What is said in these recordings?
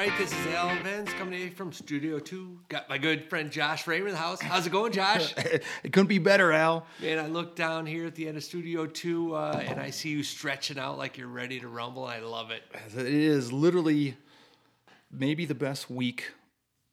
right, this is Alan Benz coming to you from Studio 2. Got my good friend Josh Raymond in the house. How's it going, Josh? it couldn't be better, Al. Man, I look down here at the end of Studio 2 uh, and I see you stretching out like you're ready to rumble. I love it. It is literally maybe the best week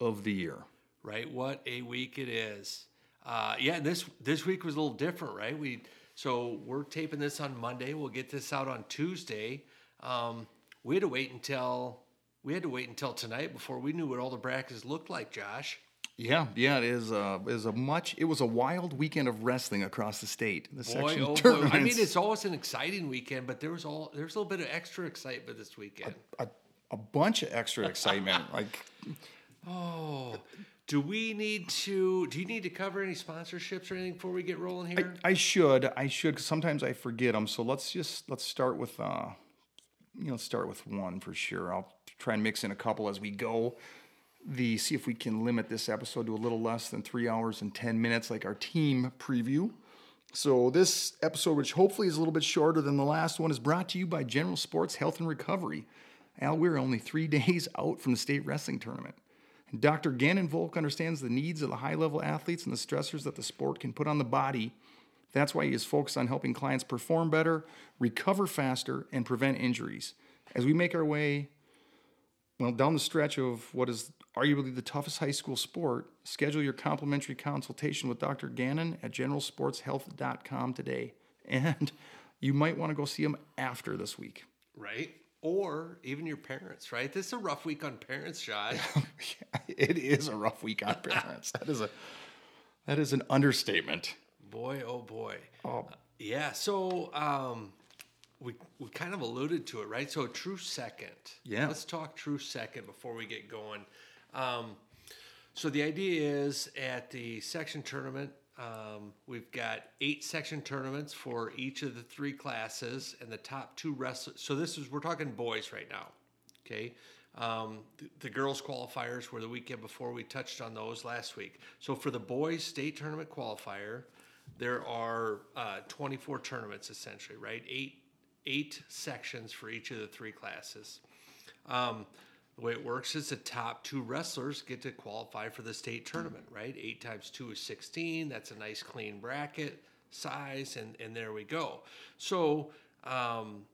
of the year. Right? What a week it is. Uh, yeah, this this week was a little different, right? We so we're taping this on Monday. We'll get this out on Tuesday. Um, we had to wait until we had to wait until tonight before we knew what all the brackets looked like, Josh. Yeah, yeah, it is. Uh, is a much. It was a wild weekend of wrestling across the state. The Boy, section oh boy. I mean, it's always an exciting weekend, but there was all there's a little bit of extra excitement this weekend. a, a bunch of extra excitement. like, Oh, do we need to? Do you need to cover any sponsorships or anything before we get rolling here? I should, I should. 'cause sometimes I forget them. So let's just let's start with, uh, you know, start with one for sure. I'll try and mix in a couple as we go. The see if we can limit this episode to a little less than three hours and ten minutes, like our team preview. So this episode, which hopefully is a little bit shorter than the last one, is brought to you by General Sports Health and Recovery. Al, we're only three days out from the state wrestling tournament. And Dr. Gannon Volk understands the needs of the high level athletes and the stressors that the sport can put on the body. That's why he is focused on helping clients perform better, recover faster, and prevent injuries. As we make our way, well, down the stretch of what is arguably the toughest high school sport, schedule your complimentary consultation with Dr. Gannon at generalsportshealth.com today. And you might want to go see him after this week. right? Or even your parents, right? This is a rough week on parents, Josh. it is a rough week on parents. that is a that is an understatement. boy, oh boy. Oh, Yeah. So um, we we kind of alluded to it, right? So a true second. Yeah. Let's talk true second before we get going. Um, so the idea is at the section tournament, um, we've got eight section tournaments for each of the three classes, and the top two wrestlers. So this is we're talking boys right now. Okay. Um, the, the girls qualifiers were the weekend before. We touched on those last week. So for the boys state tournament qualifier, there are uh, 24 tournaments essentially, right? Eight eight sections for each of the three classes. Um, the way it works is the top two wrestlers get to qualify for the state tournament, right? Eight times two is 16. That's a nice clean bracket size, and, and there we go. So, um,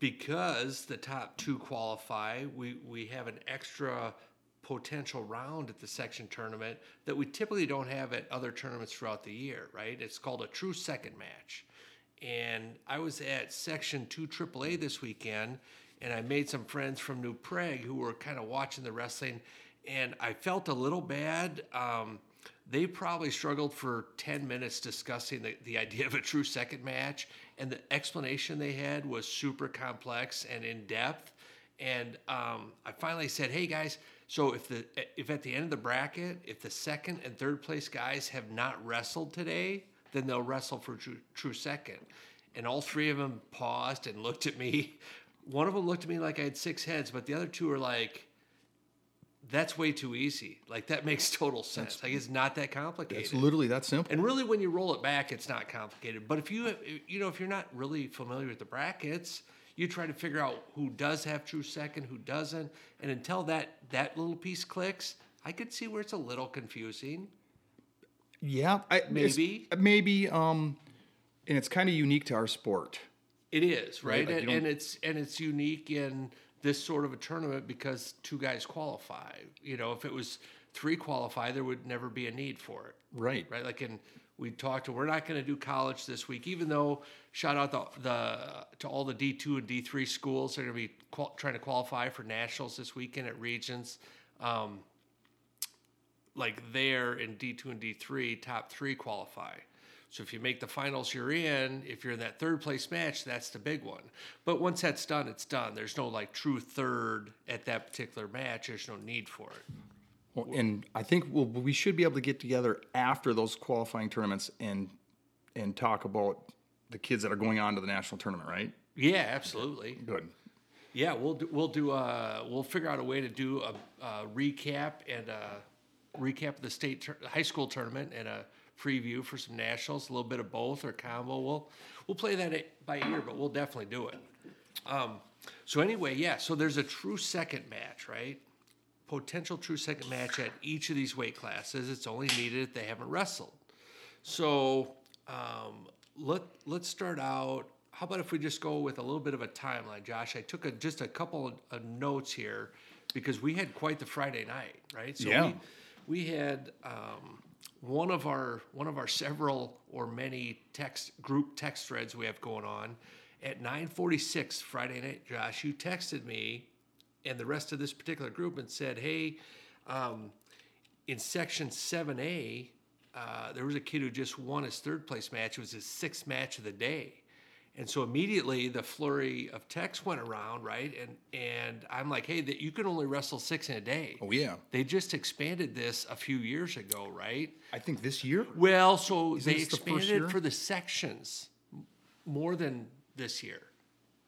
because the top two qualify, we, we have an extra potential round at the section tournament that we typically don't have at other tournaments throughout the year, right? It's called a true second match. And I was at section 2 AAA this weekend, and I made some friends from New Prague who were kind of watching the wrestling, and I felt a little bad. Um, they probably struggled for 10 minutes discussing the, the idea of a true second match, and the explanation they had was super complex and in depth. And um, I finally said, "Hey guys, so if the if at the end of the bracket, if the second and third place guys have not wrestled today, then they'll wrestle for true, true second. And all three of them paused and looked at me. One of them looked at me like I had six heads, but the other two were like, "That's way too easy. Like that makes total sense. like it's not that complicated." it's literally that simple. And really, when you roll it back, it's not complicated. But if you, you know, if you're not really familiar with the brackets, you try to figure out who does have true second, who doesn't, and until that that little piece clicks, I could see where it's a little confusing. Yeah, I, Maybe. maybe. Um, and it's kind of unique to our sport. It is right, Right, like and, and it's and it's unique in this sort of a tournament because two guys qualify. You know, if it was three qualify, there would never be a need for it. Right. right? Like, and we talked. To we're not going to do college this week, even though shout out the, the to all the D two and D three schools. They're going to be qual- trying to qualify for nationals this weekend at regions. Um, like there in D two and D three, top three qualify. So if you make the finals, you're in. If you're in that third place match, that's the big one. But once that's done, it's done. There's no like true third at that particular match. There's no need for it. Well, and I think we'll, we should be able to get together after those qualifying tournaments and and talk about the kids that are going on to the national tournament, right? Yeah, absolutely. Good. Yeah, we'll do, we'll do uh we'll figure out a way to do a, a recap and a recap of the state high school tournament and a preview for some nationals, a little bit of both or combo. We'll we'll play that by ear, but we'll definitely do it. Um, so anyway, yeah. So there's a true second match, right? potential true second match at each of these weight classes. It's only needed if they haven't wrestled. So um, let let's start out. How about if we just go with a little bit of a timeline, Josh? I took a, just a couple of, of notes here because we had quite the Friday night, right? So Yeah. we, we had um, one of our one of our several or many text group text threads we have going on at 9:46 Friday night. Josh, you texted me and the rest of this particular group and said, "Hey, um, in section 7A, uh, there was a kid who just won his third place match. It was his sixth match of the day." And so immediately the flurry of texts went around, right? And and I'm like, hey, that you can only wrestle six in a day. Oh yeah. They just expanded this a few years ago, right? I think this year. Well, so they this the first expanded year? for the sections more than this year.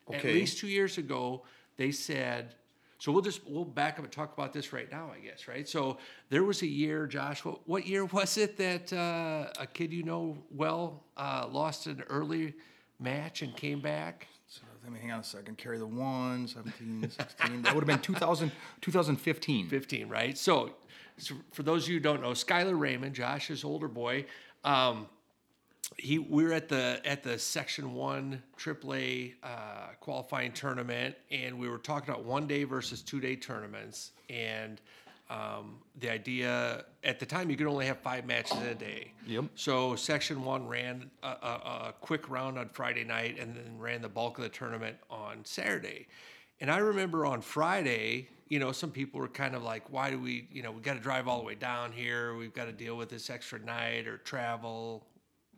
Okay. At least two years ago, they said. So we'll just we'll back up and talk about this right now, I guess, right? So there was a year, Josh. What, what year was it that uh, a kid you know well uh, lost an early match and came back? So let me hang on a second. Carry the one, 17, 16. that would have been 2000, 2015. 15, right? So, so for those of you who don't know, Skylar Raymond, Josh's older boy, um, he we're at the at the Section One AAA uh, qualifying tournament, and we were talking about one day versus two day tournaments, and um, the idea at the time you could only have five matches in a day. Yep. So Section One ran a, a, a quick round on Friday night, and then ran the bulk of the tournament on Saturday. And I remember on Friday, you know, some people were kind of like, "Why do we, you know, we got to drive all the way down here? We've got to deal with this extra night or travel."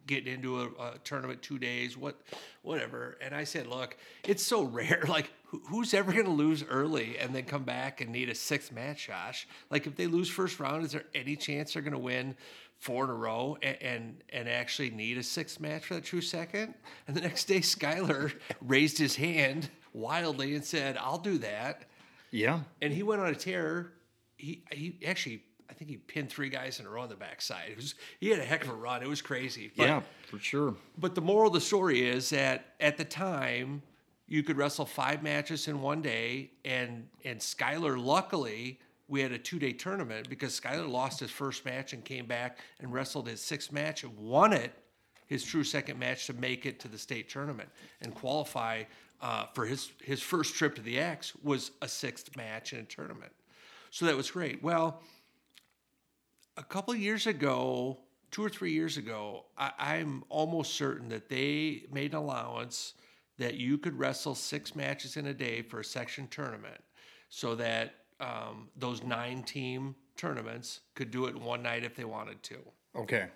Getting into a, a tournament two days, what, whatever. And I said, look, it's so rare. Like, who, who's ever going to lose early and then come back and need a sixth match, Josh? Like, if they lose first round, is there any chance they're going to win four in a row and, and and actually need a sixth match for that true second? And the next day, Skyler raised his hand wildly and said, "I'll do that." Yeah. and he went on a tear. He he actually think he pinned three guys in a row on the backside. It was he had a heck of a run. It was crazy. But, yeah, for sure. But the moral of the story is that at the time you could wrestle five matches in one day, and and Skyler luckily we had a two day tournament because Skyler lost his first match and came back and wrestled his sixth match and won it, his true second match to make it to the state tournament and qualify uh, for his his first trip to the X was a sixth match in a tournament. So that was great. Well, a couple of years ago, two or three years ago, I, I'm almost certain that they made an allowance that you could wrestle six matches in a day for a section tournament, so that um, those nine team tournaments could do it in one night if they wanted to. Okay.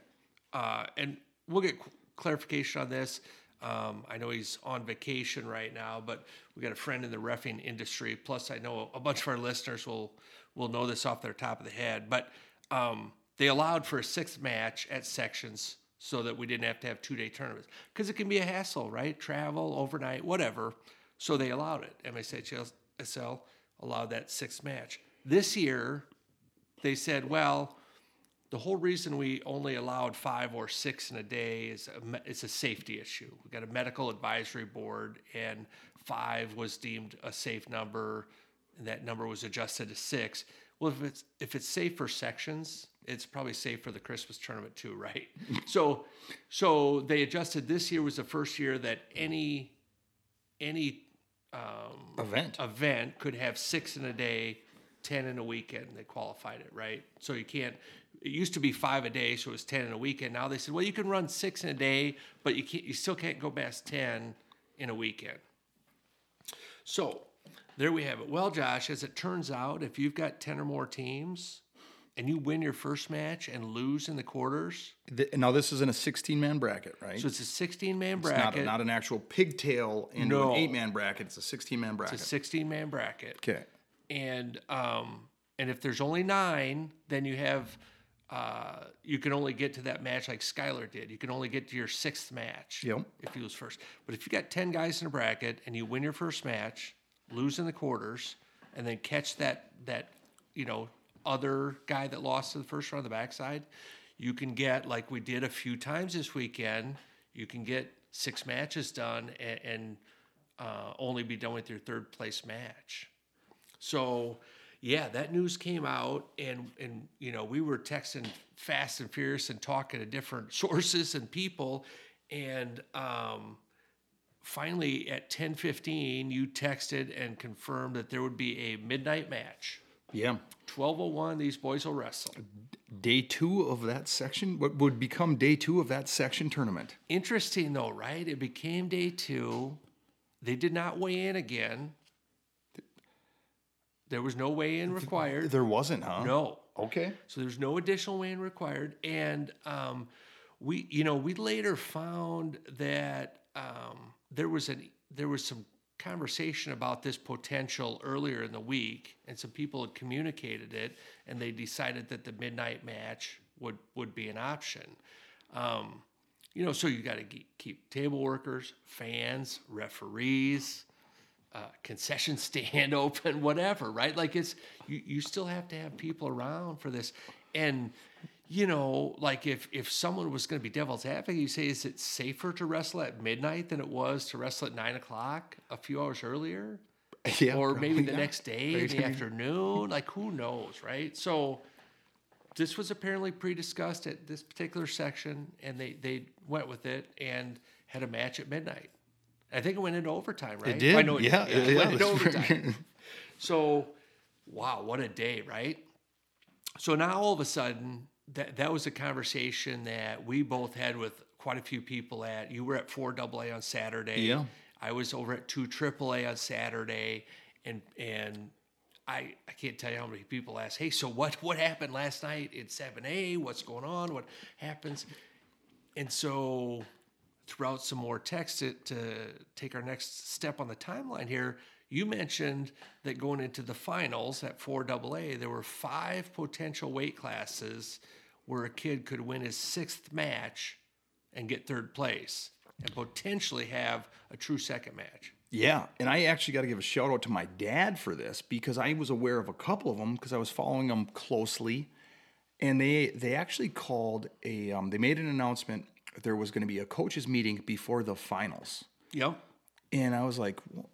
Uh, and we'll get cl- clarification on this. Um, I know he's on vacation right now, but we got a friend in the refing industry. Plus, I know a bunch of our listeners will will know this off their top of the head. But um, they allowed for a sixth match at sections so that we didn't have to have two day tournaments because it can be a hassle, right? Travel overnight, whatever. So they allowed it. MSHSL allowed that sixth match. This year, they said, well, the whole reason we only allowed five or six in a day is a, it's a safety issue. We got a medical advisory board, and five was deemed a safe number, and that number was adjusted to six. Well, if it's if it's safe for sections, it's probably safe for the Christmas tournament too, right? so, so they adjusted. This year was the first year that any any um, Event. event could have six in a day, ten in a weekend. They qualified it, right? So you can't. It used to be five a day, so it was ten in a weekend. Now they said, well, you can run six in a day, but you can't. You still can't go past ten in a weekend. So there we have it. Well, Josh, as it turns out, if you've got ten or more teams, and you win your first match and lose in the quarters, Th- now this is in a 16 man bracket, right? so it's a sixteen-man it's not, bracket. not an actual pigtail into No. an eight man bracket. It's a 16 man bracket. it's a sixteen-man bracket. okay. and um, and if there's only nine, then you have uh, you can only get to that match like Skylar did. You can only get to your sixth match Yep. if you lose first. But if you got ten guys in a bracket and you win your first match, lose in the quarters, and then catch that that you know other guy that lost to the first round on the backside, you can get like we did a few times this weekend. You can get six matches done and, and uh, only be done with your third place match. So, yeah, that news came out, and and you know we were texting fast and furious and talking to different sources and people, and um, finally at ten fifteen, you texted and confirmed that there would be a midnight match. Yeah. Twelve oh one, these boys will wrestle. Day two of that section, what would become day two of that section tournament. Interesting though, right? It became day two. They did not weigh in again. There was no weigh in required. There wasn't, huh? No. Okay. So there's no additional weigh-in required, and um, we, you know, we later found that um, there was an there was some conversation about this potential earlier in the week, and some people had communicated it, and they decided that the midnight match would would be an option. Um, you know, so you got to keep table workers, fans, referees, uh, concession stand open, whatever, right? Like it's you, you still have to have people around for this, and you know, like if if someone was going to be devil's advocate, you say, is it safer to wrestle at midnight than it was to wrestle at nine o'clock a few hours earlier? Yeah, or maybe the not. next day in the afternoon. Like who knows, right? So this was apparently pre-discussed at this particular section, and they they went with it and had a match at midnight. I think it went into overtime, right? did, I know it yeah, yeah, it went into overtime. so, wow, what a day, right? So now all of a sudden, that that was a conversation that we both had with quite a few people at. You were at four AA on Saturday. Yeah. I was over at two AAA on Saturday, and and I I can't tell you how many people ask, hey, so what what happened last night in seven A? What's going on? What happens? And so throughout some more text to, to take our next step on the timeline here, you mentioned that going into the finals at 4AA, there were five potential weight classes where a kid could win his sixth match and get third place and potentially have a true second match. Yeah, and I actually got to give a shout out to my dad for this because I was aware of a couple of them because I was following them closely, and they they actually called a um, they made an announcement there was going to be a coaches meeting before the finals, Yep. and I was like, well,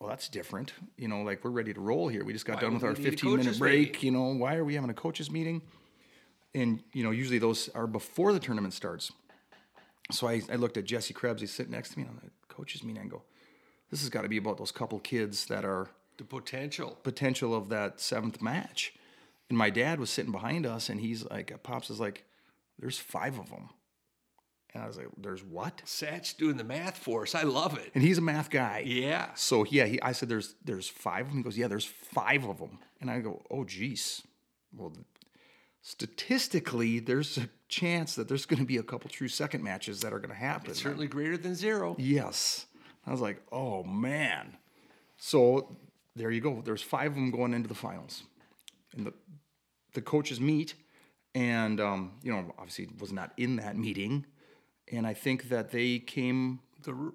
well, that's different. You know, like we're ready to roll here. We just got Why done with our we need a 15 minute break. meeting? You know, why are we having a coaches meeting? And you know, usually those are before the tournament starts. So I, I looked at Jesse Krebs. He's sitting next to me on the coaches meeting. I go, this has got to be about those couple kids that are The potential. potential of that seventh match. And my dad was sitting behind us, and he's like, uh, Pops is like, there's five of them. And I was like, there's what? Satch doing the math for us. I love it. And he's a math guy. Yeah. So yeah, he, I said, "There's there's five of them." He goes, "Yeah, there's five of them." And I go, "Oh, geez. Well, statistically, there's a chance that there's going to be a couple true second matches that are going to happen." Certainly greater than zero. Yes. I was like, "Oh man." So there you go. There's five of them going into the finals, and the the coaches meet, and um, you know, obviously was not in that meeting, and I think that they came. The ru-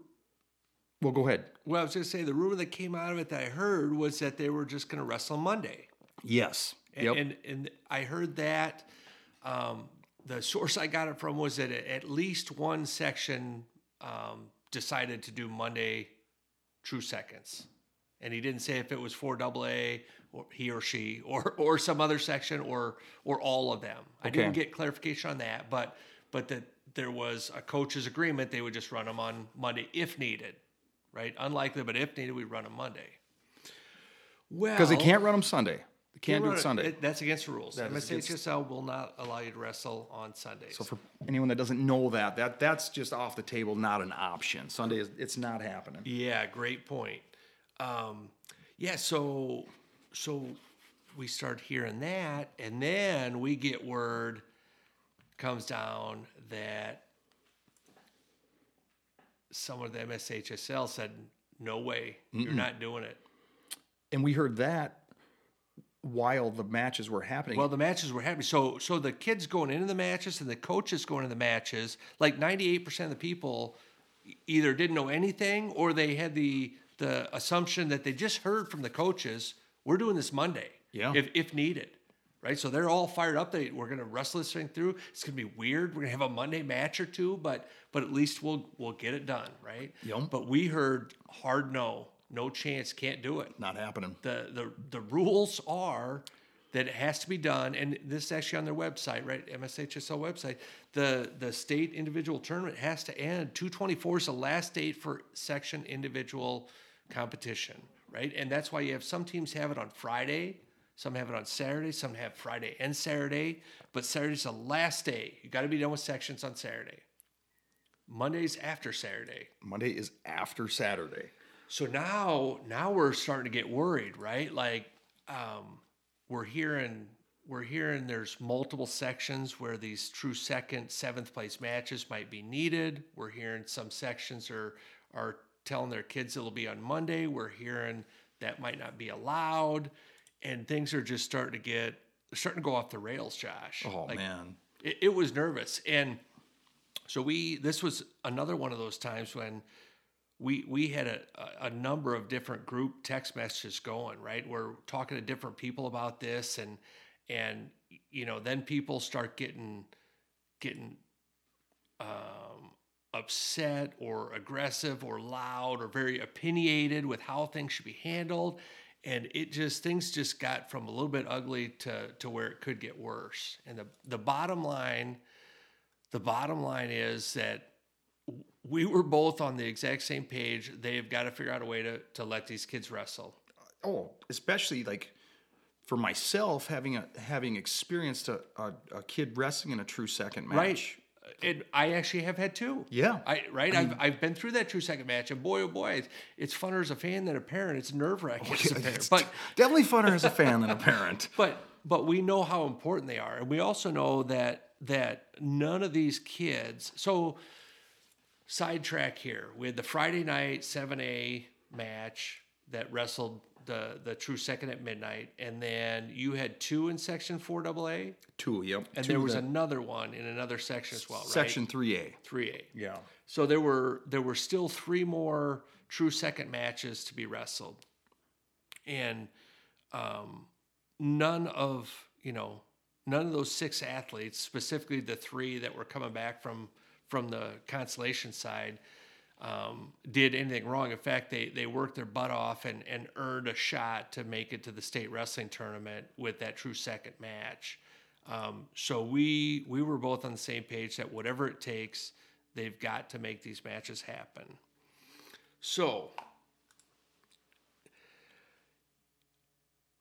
Well, go ahead. well, I was going to say the rumor that came out of it that I heard was that they were just going to wrestle Monday. Yes. And, Yep. and and I heard that um, the source I got it from was that at least one section um, decided to do Monday true seconds, and he didn't say if it was four AA or he or she or or some other section or or all of them. I didn't get clarification on that, but but that there was a coach's agreement they would just run them on Monday if needed, right? Unlikely, but if needed, we'd run them Monday. Well, Because they can't run them Sunday. They can't do run it Sunday. it- that's against the rules. That is against- MSHSL will not allow you to wrestle on Sundays. so for anyone that doesn't know that, that that's just off the table, not an option. Sunday is it's not happening. yeah, great point. Um, yeah, so so we start hearing that, and then we get word comes down that someone at the MSHSL said, "No way, you're not doing it." And we heard that while the matches were happening. Well, the matches were happening. So, so the kids going into the matches and the coaches going into the matches, like ninety-eight percent of the people either didn't know anything or they had the the assumption that they just heard from the coaches, "We're doing this Monday, Yeah. if if needed." Right, so they're all fired up. They we're gonna wrestle this thing through. It's gonna be weird. We're gonna have a Monday match or two, but but at least we'll we'll get it done, right? Yep. But we heard hard no, no chance, can't do it. Not happening. The the the rules are that it has to be done, and this is actually on their website, right? MSHSL website. The the state individual tournament has to end. 224 is the last date for section individual competition, right? And that's why you have some teams have it on Friday, some have it on Saturday, some have Friday and Saturday, but Saturday's the last day. You got to be done with sections on Saturday. Monday's after Saturday. Monday is after Saturday. So now, now we're starting to get worried, right? Like, um, we're hearing, we're hearing there's multiple sections where these true second, seventh place matches might be needed. We're hearing some sections are are telling their kids it'll be on Monday. We're hearing that might not be allowed, and things are just starting to get starting to go off the rails, Josh. Oh Like, man. it, it was nervous and so we this was another one of those times when we we had a, a number of different group text messages going right? We're talking to different people about this and and you know then people start getting getting um, upset or aggressive or loud or very opinionated with how things should be handled. And it just things just got from a little bit ugly to to where it could get worse. And the the bottom line the bottom line is that we were both on the exact same page they've got to figure out a way to to let these kids wrestle Oh, especially like for myself, having a having experienced a, a, a kid wrestling in a true second match. right and i actually have had two Yeah. I right. I've, I've been through that true second match, and boy, oh boy, it's, it's funner as a fan than a parent. It's nerve wracking as a parent, but definitely funner as a fan than a parent. but but we know how important they are, and we also know that that none of these kids. So sidetrack here. We had the Friday night seven A match that wrestled the the true second at midnight, and then you had two in section four AA, Two, yep. and Two there was that- another one in another section as well, right? section three A. three A. Yeah. So there were there were still three more true second matches to be wrestled, and um, none of you know none of those six athletes, specifically the three that were coming back from from the consolation side, um, did anything wrong. In fact, they they worked their butt off and and earned a shot to make it to the state wrestling tournament with that true second match. Um, so we we were both on the same page that whatever it takes, they've got to make these matches happen. So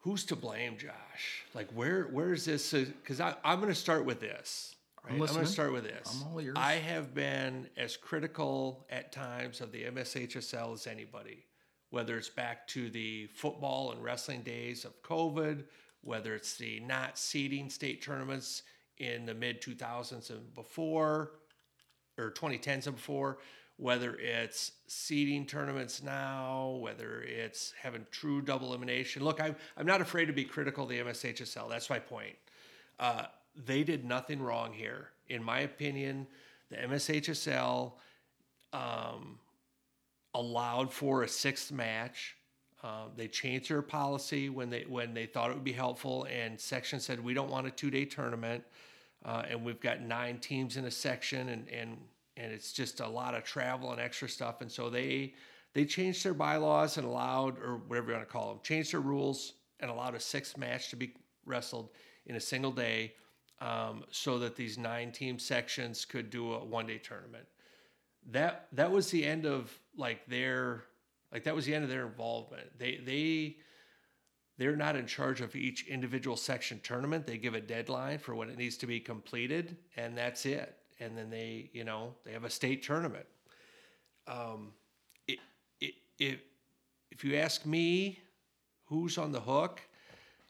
who's to blame, Josh? Like where where is this? Because I'm going to start with this. Right? I'm, going to start with this. I'm all ears. I have been as critical at times of the MSHSL as anybody, whether it's back to the football and wrestling days of COVID, whether it's the not seeding state tournaments in the mid 2000s and before, or 2010s and before, whether it's seeding tournaments now, whether it's having true double elimination. Look, I'm, I'm not afraid to be critical of the MSHSL. That's my point. Uh, they did nothing wrong here. In my opinion, the MSHSL um, allowed for a sixth match. Um, they changed their policy when they when they thought it would be helpful, and section said we don't want a two day tournament, uh, and we've got nine teams in a section, and and and it's just a lot of travel and extra stuff, and so they they changed their bylaws and allowed or whatever you want to call them, changed their rules and allowed a sixth match to be wrestled in a single day, um, so that these nine team sections could do a one day tournament that that was the end of like their like that was the end of their involvement. They they they're not in charge of each individual section tournament. They give a deadline for when it needs to be completed, and that's it. And then they you know they have a state tournament. Um, it, it, it, if you ask me, who's on the hook,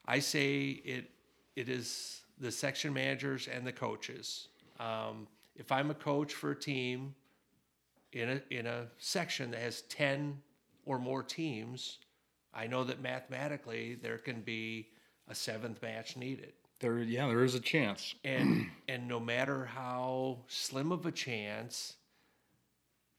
I say it it is the section managers and the coaches. Um, if I'm a coach for a team in a in a section that has 10 or more teams, I know that mathematically there can be a seventh match needed. There, yeah, there is a chance. And and no matter how slim of a chance,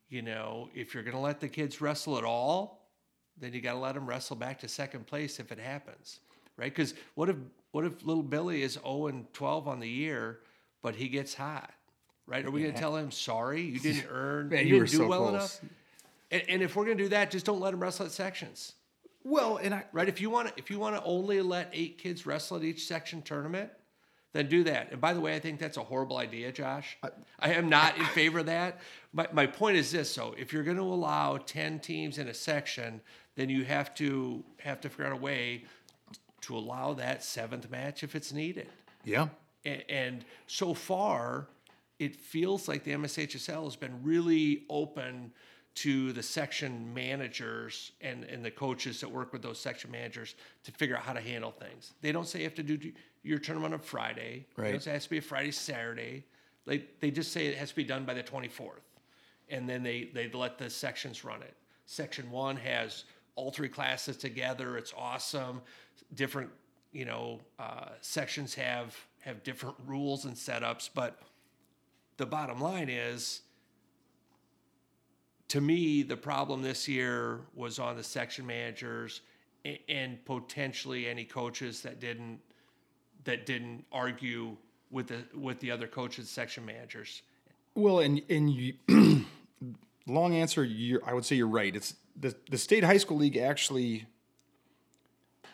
you know, if you're going to let the kids wrestle at all, then you got to let them wrestle back to second place if it happens, right? Because what if what if little Billy is 0 and 12 on the year, but he gets hot, right? Are we going to tell him sorry you didn't earn, Man, you you didn't were do so well close. enough? And, and if we're going to do that, just don't let him wrestle at sections, Well, and I right? If you want to, if you want to only let eight kids wrestle at each section tournament, then do that. And by the way, I think that's a horrible idea, Josh. I, am not in favor of that. My, my point is this: so if you're going to allow ten teams in a section, then you have to have to figure out a way to allow that seventh match if it's needed. yeah. And, and so far, it feels like the MSHSL has been really open to the section managers and, and the coaches that work with those section managers to figure out how to handle things. They don't say you have to do your tournament on Friday. They Right. don't say it has to be a Friday, Saturday. They, they just say it has to be done by the 24th. And then they, they let the sections run it. Section one has all three classes together. It's awesome. Different, you know, uh, sections have have different rules and setups, but the bottom line is to me the problem this year was on the section managers a- and potentially any coaches that didn't that didn't argue with the with the other coaches section managers Well, and and you, long answer. You're, I would say you're right. It's the the state high school league actually.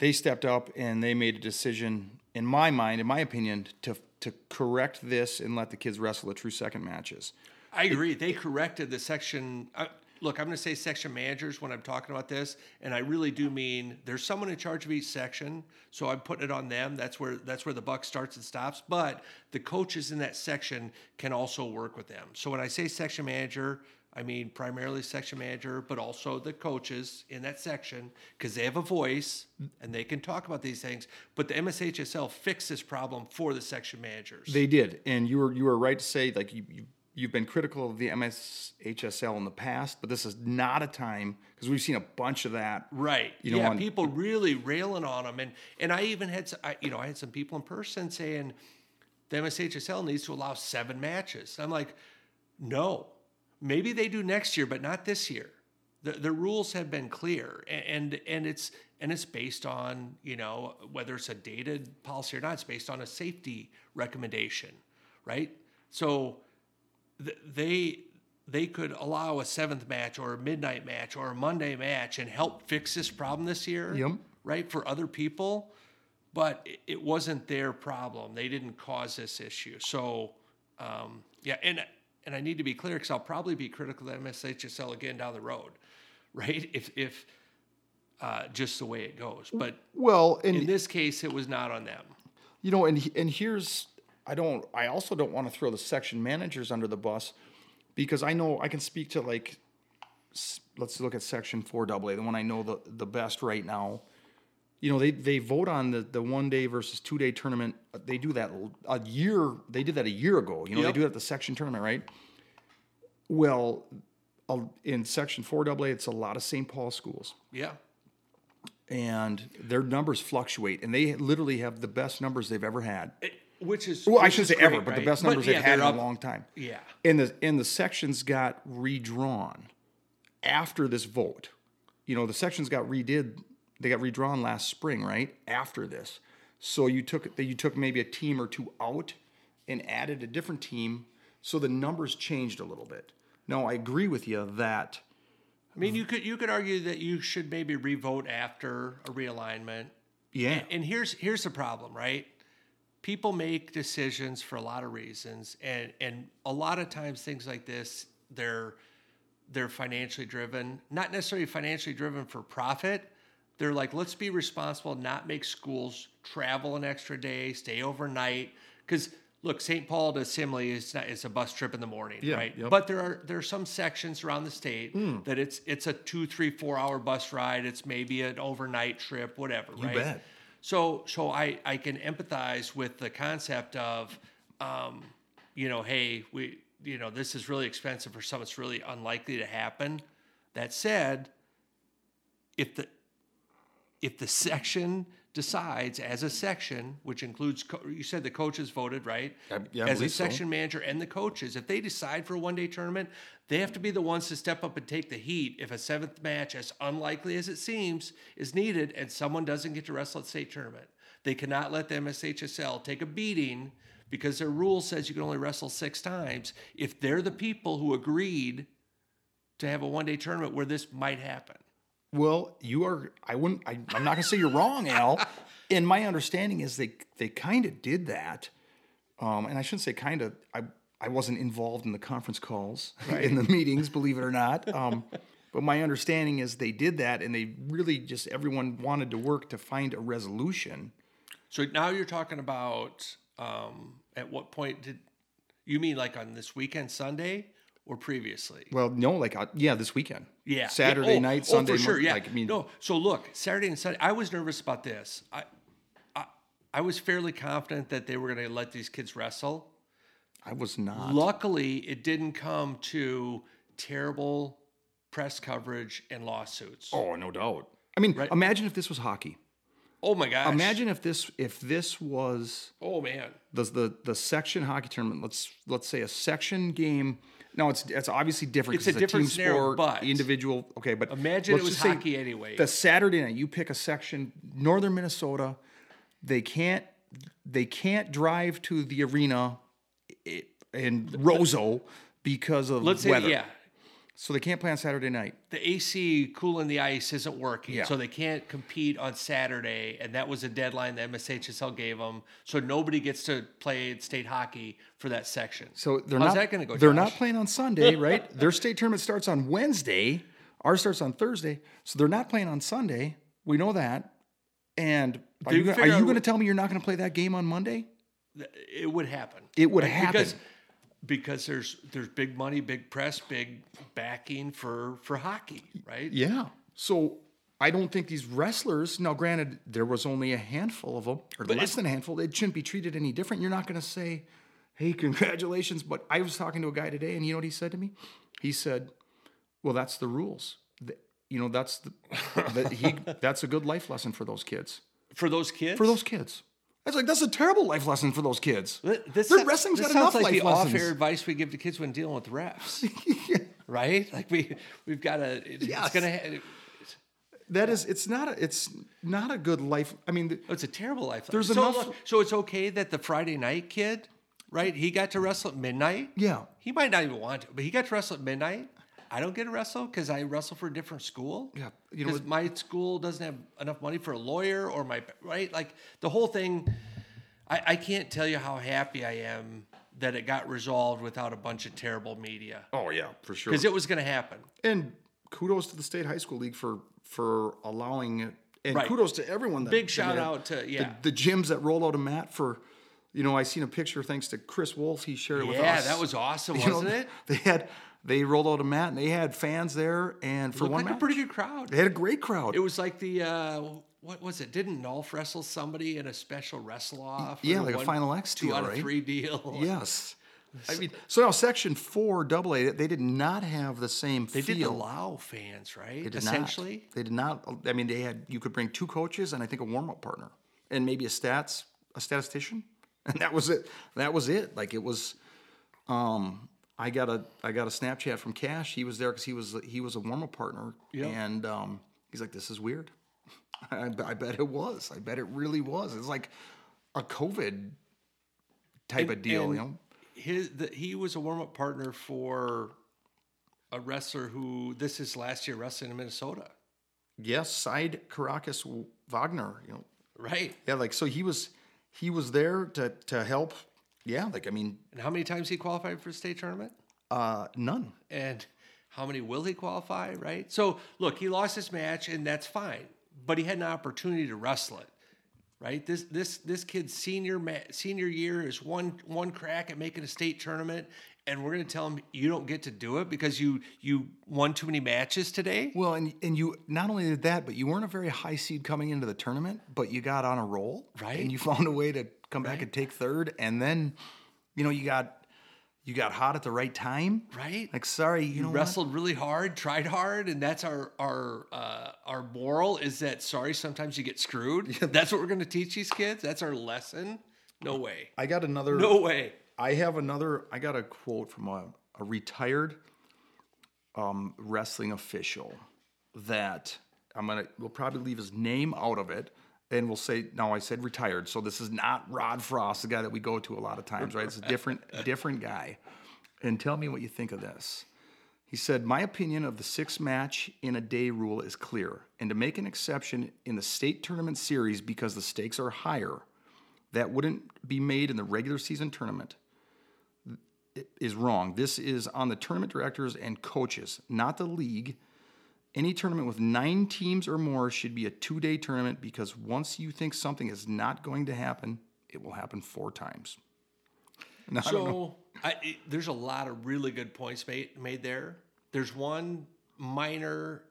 They stepped up and they made a decision, in my mind, in my opinion, to to correct this and let the kids wrestle the true second matches. I agree. They corrected the section. Uh, look, I'm going to say section managers when I'm talking about this, and I really do mean there's someone in charge of each section, so I'm putting it on them. That's where that's where the buck starts and stops. But the coaches in that section can also work with them. So when I say section manager, I mean primarily section manager, but also the coaches in that section because they have a voice and they can talk about these things. But the MSHSL fixed this problem for the section managers. They did, and you were you were right to say like you. you You've been critical of the MSHSL in the past, but this is not a time because we've seen a bunch of that. Right. You know, yeah, on- people really railing on them, and and I even had, I, you know, I had some people in person saying the MSHSL needs to allow seven matches. I'm like, no, maybe they do next year, but not this year. The the rules have been clear, and and it's and it's based on you know whether it's a dated policy or not. It's based on a safety recommendation, right? So th- they they could allow a seventh match or a midnight match or a Monday match and help fix this problem this year, Yep. right? For other people, but it, it wasn't their problem. They didn't cause this issue. So, um, yeah, and and I need to be clear because I'll probably be critical of MSHSL again down the road, right? If if uh, just the way it goes, but Well, in this case, it was not on them. You know, and and here's I don't I also don't want to throw the section managers under the bus because I know I can speak to like let's look at section 4AA, the one I know the the best right now. You know, they they vote on the the one day versus two day tournament. They do that a year. They did that a year ago. You know, Yep. they do it at the section tournament, right? Well, in section 4AA, it's a lot of St. Paul schools Yeah, and their numbers fluctuate, and they literally have the best numbers they've ever had. It- which is Well, I shouldn't is say ever, great, but the best numbers yeah, they've had in a long time. Yeah. And the and the sections got redrawn after this vote. You know, the sections got redid. They got redrawn last spring, right after this. So you took you took maybe a team or two out and added a different team, so the numbers changed a little bit. Now I agree with you that I mean, you could you could argue that you should maybe revote after a realignment. yeah, And here's here's the problem, right? People make decisions for a lot of reasons, and and a lot of times things like this, they're they're financially driven, not necessarily financially driven for profit. They're like, let's be responsible, not make schools travel an extra day, stay overnight. Because look, St. Paul to Simley is not, it's a bus trip in the morning, Yeah, right? yep. But there are there are some sections around the state that it's it's a two, three, four hour bus ride. It's maybe an overnight trip, whatever, right? bet. So so I I can empathize with the concept of, um, you know, hey, we you know this is really expensive for something that's really unlikely to happen. That said, if the if the section decides as a section, which includes co- you said the coaches voted right, I- yeah, as a believe so. section manager and the coaches, if they decide for a one day tournament, they have to be the ones to step up and take the heat if a seventh match, as unlikely as it seems, is needed and someone doesn't get to wrestle at state tournament. They cannot let the MSHSL take a beating because their rule says you can only wrestle six times. If they're the people who agreed to have a one day tournament where this might happen. Well, you are. I wouldn't. I, I'm not going to say you're wrong, Al. And my understanding is they they kind of did that, um, and I shouldn't say kind of. I I wasn't involved in the conference calls in the meetings, believe it or not. Um, but my understanding is they did that, and they really just everyone wanted to work to find a resolution. So now you're talking about um, at what point did you mean like on this weekend Sunday or previously? Well, no, like uh, yeah, this weekend. Yeah, Saturday Yeah. Oh, night, oh, Sunday. for sure. Yeah, Like, I mean, no. So look, Saturday and Sunday. I was nervous about this. I, I, I was fairly confident that they were going to let these kids wrestle. I was not. Luckily, it didn't come to terrible press coverage and lawsuits. Oh, no doubt. I mean, imagine if this was hockey. Oh my gosh! Imagine if this if this was Oh man. the the the section hockey tournament. Let's let's say a section game. No, it's it's obviously different. It's a different team scenario, sport, but- individual. Okay, but Imagine it was hockey anyway. The Saturday night, you pick a section, northern Minnesota. They can't they can't drive to the arena in Roseau because of Let's say weather. yeah. So they can't play on Saturday night. the AC cooling the ice isn't working, Yeah. so they can't compete on Saturday, and that was a deadline that MSHSL gave them. So nobody gets to play state hockey for that section. So they're How's not. that gonna go, They're Josh? not playing on Sunday, right? Their state tournament starts on Wednesday. Ours starts on Thursday, so they're not playing on Sunday. We know that. And are you, you going to tell me you're not going to play that game on Monday? It would happen. It would Right? happen. because because there's there's big money, big press, big backing for for hockey, right? Yeah. So I don't think these wrestlers. Now, granted, there was only a handful of them, or less than a handful. It shouldn't be treated any different. You're not going to say, "Hey, congratulations!" But I was talking to a guy today, and you know what he said to me? He said, "Well, that's the rules. Th- You know, that's the, that he. That's a good life lesson for those kids. For those kids, For those kids." I was like, "That's a terrible life lesson for those kids." Th- This, Their wrestling's this got sounds enough like life the lessons. off-air advice we give to kids when dealing with refs, right? Like we we've got to. It's Yes. gonna. Ha- That is, it's not a, it's not a good life. I mean, Oh, it's a terrible life. There's so, enough- look, so it's okay that the Friday night kid, right? He got to wrestle at midnight. yeah, He might not even want to, but he got to wrestle at midnight. I don't get to wrestle because I wrestle for a different school. Yeah, you know because my school doesn't have enough money for a lawyer or my right. Like the whole thing, I, I can't tell you how happy I am that it got resolved without a bunch of terrible media oh yeah, for sure. because it was going to happen. And kudos to the state high school league for for allowing it, and Right. kudos to everyone. That Big shout out to yeah. the, the gyms that rolled out a mat for. You know, I seen a picture thanks to Chris Wolf. He shared it with us. Yeah, that was awesome, You wasn't it? They had they rolled out a mat and they had fans there, and for one like a match, pretty good crowd. they had a great crowd. It was like the uh, what was it? Didn't Nolf wrestle somebody in a special wrestle off? Yeah, like a Final X two deal, out of right? three deal. yes. I mean, so now Section Four Double A, they did not have the same they feel. did allow fans, right? They did Essentially, not. They did not. I mean, they had you could bring two coaches and I think a warm up partner and maybe a stats a statistician, and that was it. That was it. Like it was. Um, I got a I got a Snapchat from Cash. He was there because he was he was a warm up partner, and um, he's like, "This is weird." I, I bet it was. I bet it really was. It's like a COVID type of deal, you know. his the, he was a warm up partner for a wrestler who this is last year wrestling in Minnesota, Yes, side Caracas Wagner, you know, right? Yeah, like so he was he was there to to help. Yeah, like I mean, And how many times he qualified for the state tournament? uh none. and how many will he qualify, right? So look, he lost his match, and that's fine. But he had an opportunity to wrestle it, right? This this this kid's senior ma- senior year is one one crack at making a state tournament, and we're gonna tell him you don't get to do it because you you won too many matches today. Well, and and you not only did that, but you weren't a very high seed coming into the tournament, but you got on a roll, Right. And you found a way to come back and take third, and then, you know, you got you got hot at the right time, Right. Like, sorry, you, what? Wrestled really hard, tried hard, and that's our our uh, our moral is that sorry sometimes you get screwed. That's what we're gonna teach these kids. That's our lesson. No way. I got another. No way. I have another. I got a quote from a, a retired um, wrestling official that I'm gonna. We'll probably leave his name out of it, and we'll say no. I said retired, so this is not Rod Frost, the guy that we go to a lot of times, right? It's a different, different guy. And tell me what you think of this. He said, My opinion of the six match in a day rule is clear, and to make an exception in the state tournament series because the stakes are higher, that wouldn't be made in the regular season tournament is wrong. This is on the tournament directors and coaches, not the league. Any tournament with nine teams or more should be a two day tournament because once you think something is not going to happen, it will happen four times. Now, so I, it, there's a lot of really good points made made there. There's one minor,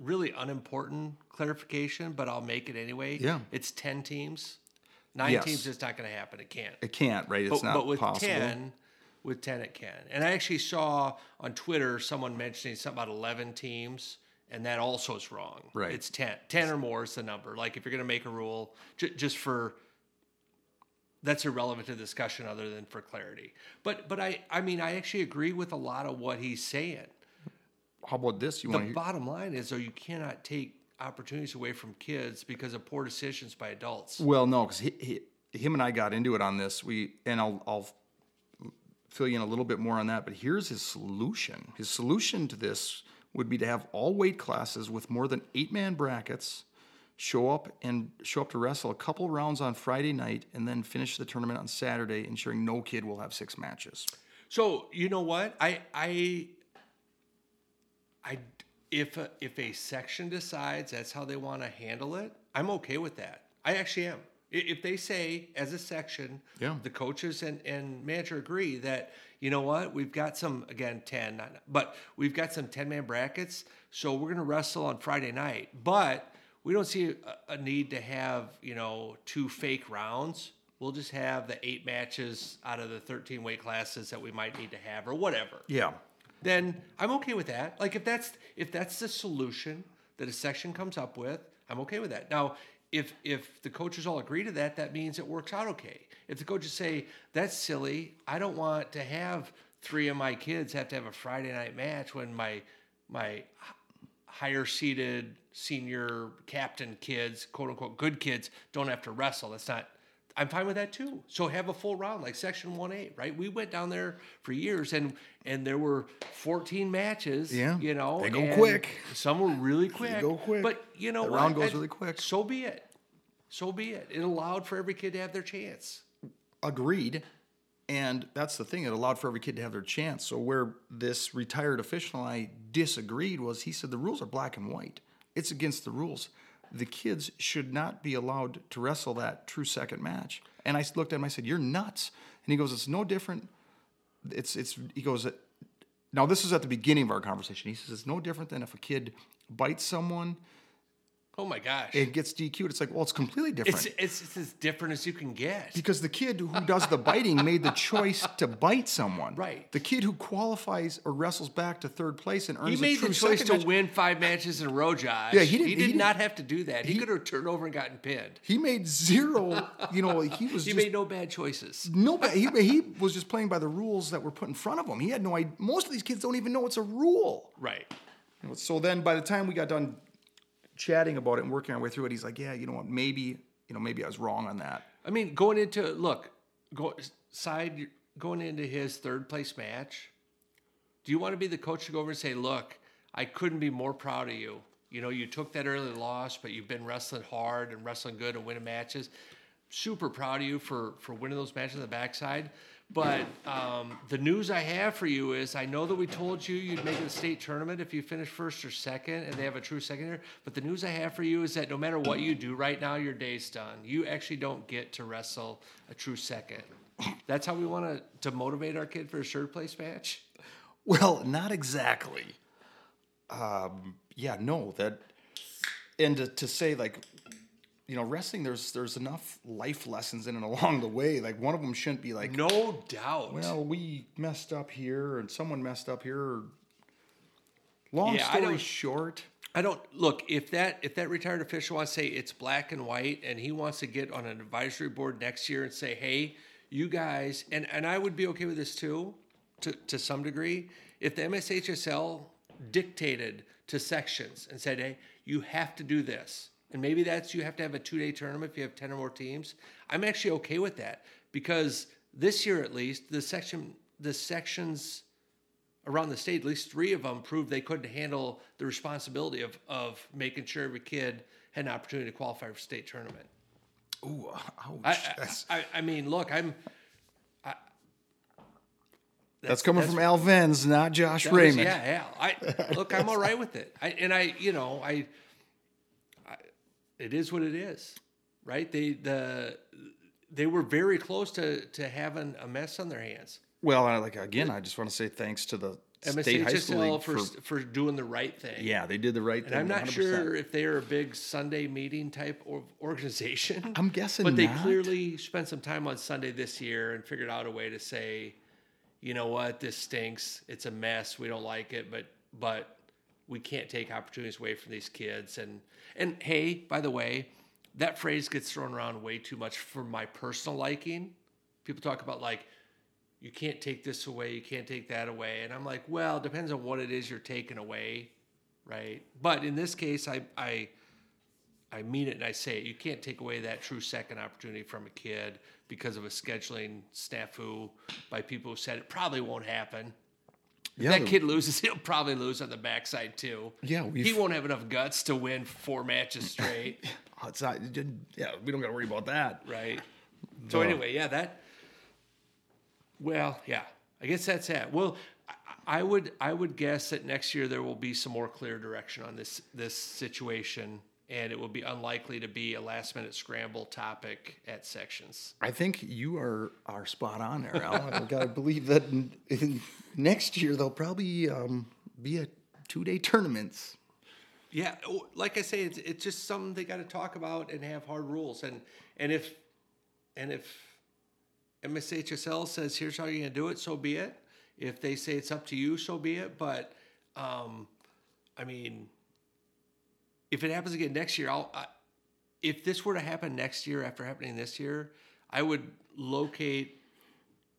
really unimportant clarification, but I'll make it anyway. Yeah, it's ten teams. Nine yes. teams is not going to happen. It can't. It can't, right? It's but, not but with possible. ten, with ten, it can. And I actually saw on Twitter someone mentioning something about eleven teams and that also is wrong. Right. It's 10. 10 or more is the number. Like if you're going to make a rule, j- just for that's irrelevant to the discussion other than for clarity. But but I I mean I actually agree with a lot of what he's saying. How about this? You the want bottom line is though you cannot take opportunities away from kids because of poor decisions by adults. Well, no, because he, he, him and I got into it on this. We and I'll I'll fill you in a little bit more on that. But here's his solution. His solution to this would be to have all weight classes with more than eight man brackets show up and show up to wrestle a couple rounds on Friday night and then finish the tournament on Saturday, ensuring no kid will have six matches. So you know what I I I if a, if a section decides that's how they want to handle it, I'm okay with that. I actually am. If they say as a section, yeah. the coaches and, and manager agree that you know what we've got some again ten, but we've got some ten man brackets, so we're gonna wrestle on Friday night, but we don't see a, a need to have you know two fake rounds. We'll just have the eight matches out of the 13 weight classes that we might need to have, or whatever. Yeah. Then I'm okay with that. Like if that's if that's the solution that a section comes up with, I'm okay with that. Now, if if the coaches all agree to that, that means it works out okay. If the coaches say that's silly, I don't want to have three of my kids have to have a Friday night match when my my higher seated senior captain kids, quote unquote good kids, don't have to wrestle. That's not. I'm fine with that too. So have a full round like Section One A, right? We went down there for years, and and there were 14 matches. Yeah, you know, they go quick. Some were really quick. They go quick, but you know, the round goes really quick. So be it. So be it. It allowed for every kid to have their chance. Agreed. And that's the thing, it allowed for every kid to have their chance. So, where this retired official and I disagreed was he said the rules are black and white. It's against the rules. The kids should not be allowed to wrestle that true second match. And I looked at him, I said, You're nuts. And he goes, It's no different. It's, it's, he goes, Now, this is at the beginning of our conversation. He says, It's no different than if a kid bites someone Oh my gosh. It gets DQ'd. It's like, well, it's completely different. It's, it's, it's, as different as you can get. Because the kid who does the biting made the choice to bite someone. Right. The kid who qualifies or wrestles back to third place and earns he made the choice to match. win five matches in a row, Josh. Yeah, he didn't, He did he not have to do that. He, he, could have turned over and gotten pinned. He made zero. You know, he was. he just, made no bad choices. No bad. He, he was just playing by the rules that were put in front of him. He had no idea. Most of these kids don't even know it's a rule. Right. So then, by the time we got done chatting about it and working our way through it, he's like, yeah, you know what, maybe, you know, maybe I was wrong on that. I mean, going into look, go side going into his third place match. Do you want to be the coach to go over and say, look, I couldn't be more proud of you. You know, you took that early loss, but you've been wrestling hard and wrestling good and winning matches. Super proud of you for for winning those matches on the backside. But um, the news I have for you is I know that we told you you'd make it a state tournament if you finish first or second and they have a true second here. But the news I have for you is that no matter what you do right now, your day's done. You actually don't get to wrestle a true second. That's how we want to, to motivate our kid for a third place match? Well, not exactly. Um, yeah, no, that, and to, to say like, you know, wrestling there's there's enough life lessons in it along the way. Like one of them shouldn't be like no doubt. Well, we messed up here, and someone messed up here. Long yeah, story short, I don't look if that if that retired official wants to say it's black and white, and he wants to get on an advisory board next year and say, hey, you guys, and and I would be okay with this too, to to some degree, if the MSHSL dictated to sections and said, hey, you have to do this and maybe that's you have to have a two day tournament if you have 10 or more teams. I'm actually okay with that because this year at least, the section, the sections around the state, at least three of them proved they couldn't handle the responsibility of of making sure every kid had an opportunity to qualify for state tournament. Ooh, ouch. I, that's, I, I, I mean, look, I'm. I, that's coming that's- from Al Venz, not Josh was- Raymond. yeah, yeah. I look, I'm all right with it. I and I, you know, I, it is what it is, right? They the they were very close to to having a mess on their hands. Well, I, like again, I just want to say thanks to the state high school league for, for, for doing the right thing. yeah, they did the right And thing. I'm not 100%. sure if they are a big Sunday meeting type of organization. I'm guessing But they not. clearly spent some time on Sunday this year and figured out a way to say, you know what, this stinks. It's a mess. We don't like it, but but we can't take opportunities away from these kids. And and hey, by the way, that phrase gets thrown around way too much for my personal liking. People talk about like you can't take this away, you can't take that away. And I'm like, well, it depends on what it is you're taking away, right? But in this case, I I I mean it and I say it. You can't take away that true second opportunity from a kid because of a scheduling snafu by people who said it probably won't happen. Yeah, that the- kid loses, he'll probably lose on the backside too. Yeah, he won't have enough guts to win four matches straight, it's not, yeah, we don't got to worry about that. right? So anyway, yeah, that. Well, yeah, I guess that's it. Well, I, I would I would guess that next year there will be some more clear direction on this this situation, and it will be unlikely to be a last minute scramble topic at sections. I think you are are spot on there, Al. I got to believe that in, in next year there'll probably um, be a two day tournaments. Yeah, like I say, it's it's just something they got to talk about and have hard rules. And and if and if MSHSL says here's how you're gonna do it, so be it. If they say it's up to you, so be it. But um, I mean, if it happens again next year, I'll. I, if this were to happen next year after happening this year, I would locate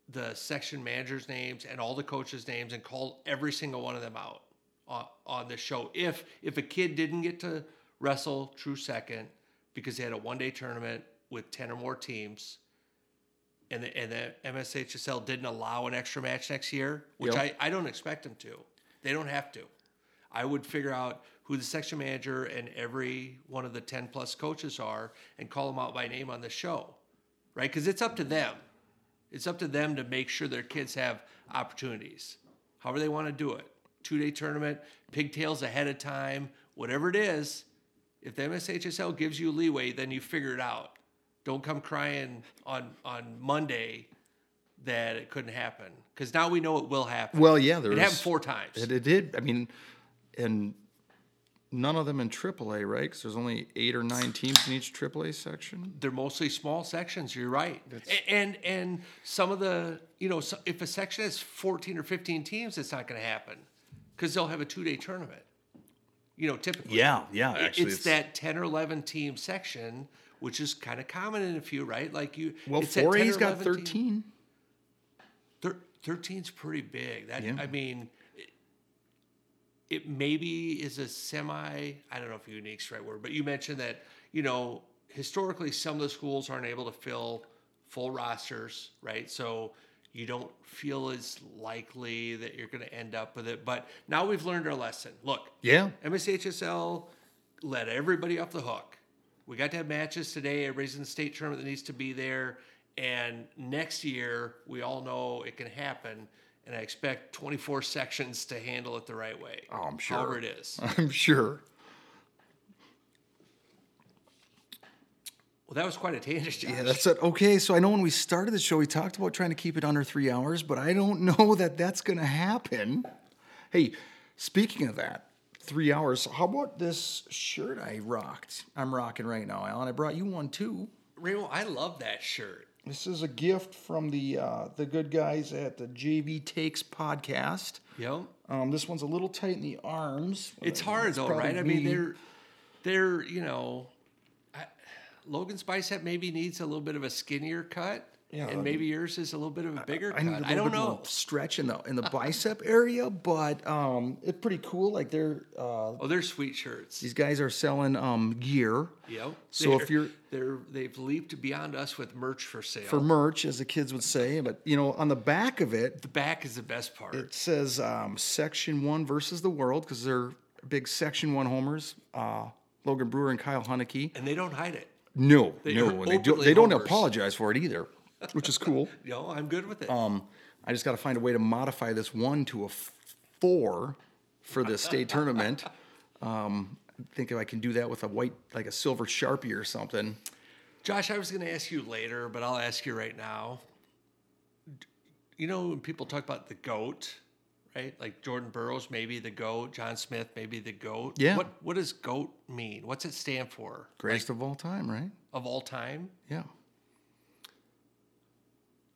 the section managers' names and all the coaches' names and call every single one of them out on, on the show. If if a kid didn't get to wrestle true second because they had a one day tournament with ten or more teams, and the, and the MSHSL didn't allow an extra match next year, which Yep. I, I don't expect them to. They don't have to. I would figure out who the section manager and every one of the 10 plus coaches are and call them out by name on the show, right? Because it's up to them. It's up to them to make sure their kids have opportunities, however they want to do it. Two day tournament, pigtails ahead of time, whatever it is. If the MSHSL gives you leeway, then you figure it out. Don't come crying on on Monday that it couldn't happen because now we know it will happen. Well, yeah, there it was- happened four times. It, it did. I mean, and none of them in AAA, right? Because there's only eight or nine teams in each AAA section. they're mostly small sections. You're right, A- and and some of the you know so if a section has 14 or 15 teams, it's not going to happen because they'll have a two day tournament. You know, typically. Yeah, yeah. Actually, it's, that 10 or 11 team section, which is kind of common in a few, right? Like you. Well, it's that 10 or 4A's got 11 team- 13. Thir- 13's pretty big. That Yeah. I mean, it, maybe is a semi. I don't know if unique's the right word, but you mentioned that you know historically some of the schools aren't able to fill full rosters, right? So you don't feel as likely that you're going to end up with it. But now we've learned our lesson. Look, Yeah. MSHSL let everybody off the hook. We got to have matches today. Everybody's in the state tournament that needs to be there. And next year, we all know it can happen. And I expect 24 sections to handle it the right way. Oh, I'm sure. However it is. I'm sure. Well, that was quite a tangent, Josh. Yeah, that's it. Okay, so I know when we started the show, we talked about trying to keep it under three hours, but I don't know that that's going to happen. Hey, speaking of that, three hours. How about this shirt I rocked? I'm rocking right now, Alan. I brought you one too. Raymond, I love that shirt. This is a gift from the uh, the good guys at the JV Takes podcast. Yep. Um, this one's a little tight in the arms. It's hard it's though, right? I mean, they're they're you know, I, Logan Spicehead maybe needs a little bit of a skinnier cut. Yeah, and maybe yours is a little bit of a bigger I cut. need a little I don't bit know. more stretch in the in the bicep area, but um, it's pretty cool. Like they're uh, Oh, they're sweet shirts. these guys are selling um gear Yep. So if They're- you're- they're they've leaped beyond us with merch for sale. for merch, as the kids would say. But you know, on the back of it, the back is the best part. it says um, Section One versus the world because they're big Section One homers. Uh, Logan Brewer and Kyle Hunnicky. and they don't hide it. No, They no, and they do, they don't apologize for it either, which is cool. Know, I'm good with it. Um, I just got to find a way to modify this one to a f- four for the state tournament. Um, I think if I can do that with a white, like a silver sharpie or something. Josh, I was going to ask you later, but I'll ask you right now. You know, when people talk about the GOAT, right? Like Jordan Burroughs, maybe the GOAT, John Smith, maybe the GOAT. Yeah. What, what does GOAT mean? What's it stand for? Greatest of all time, right? Of all time? Yeah.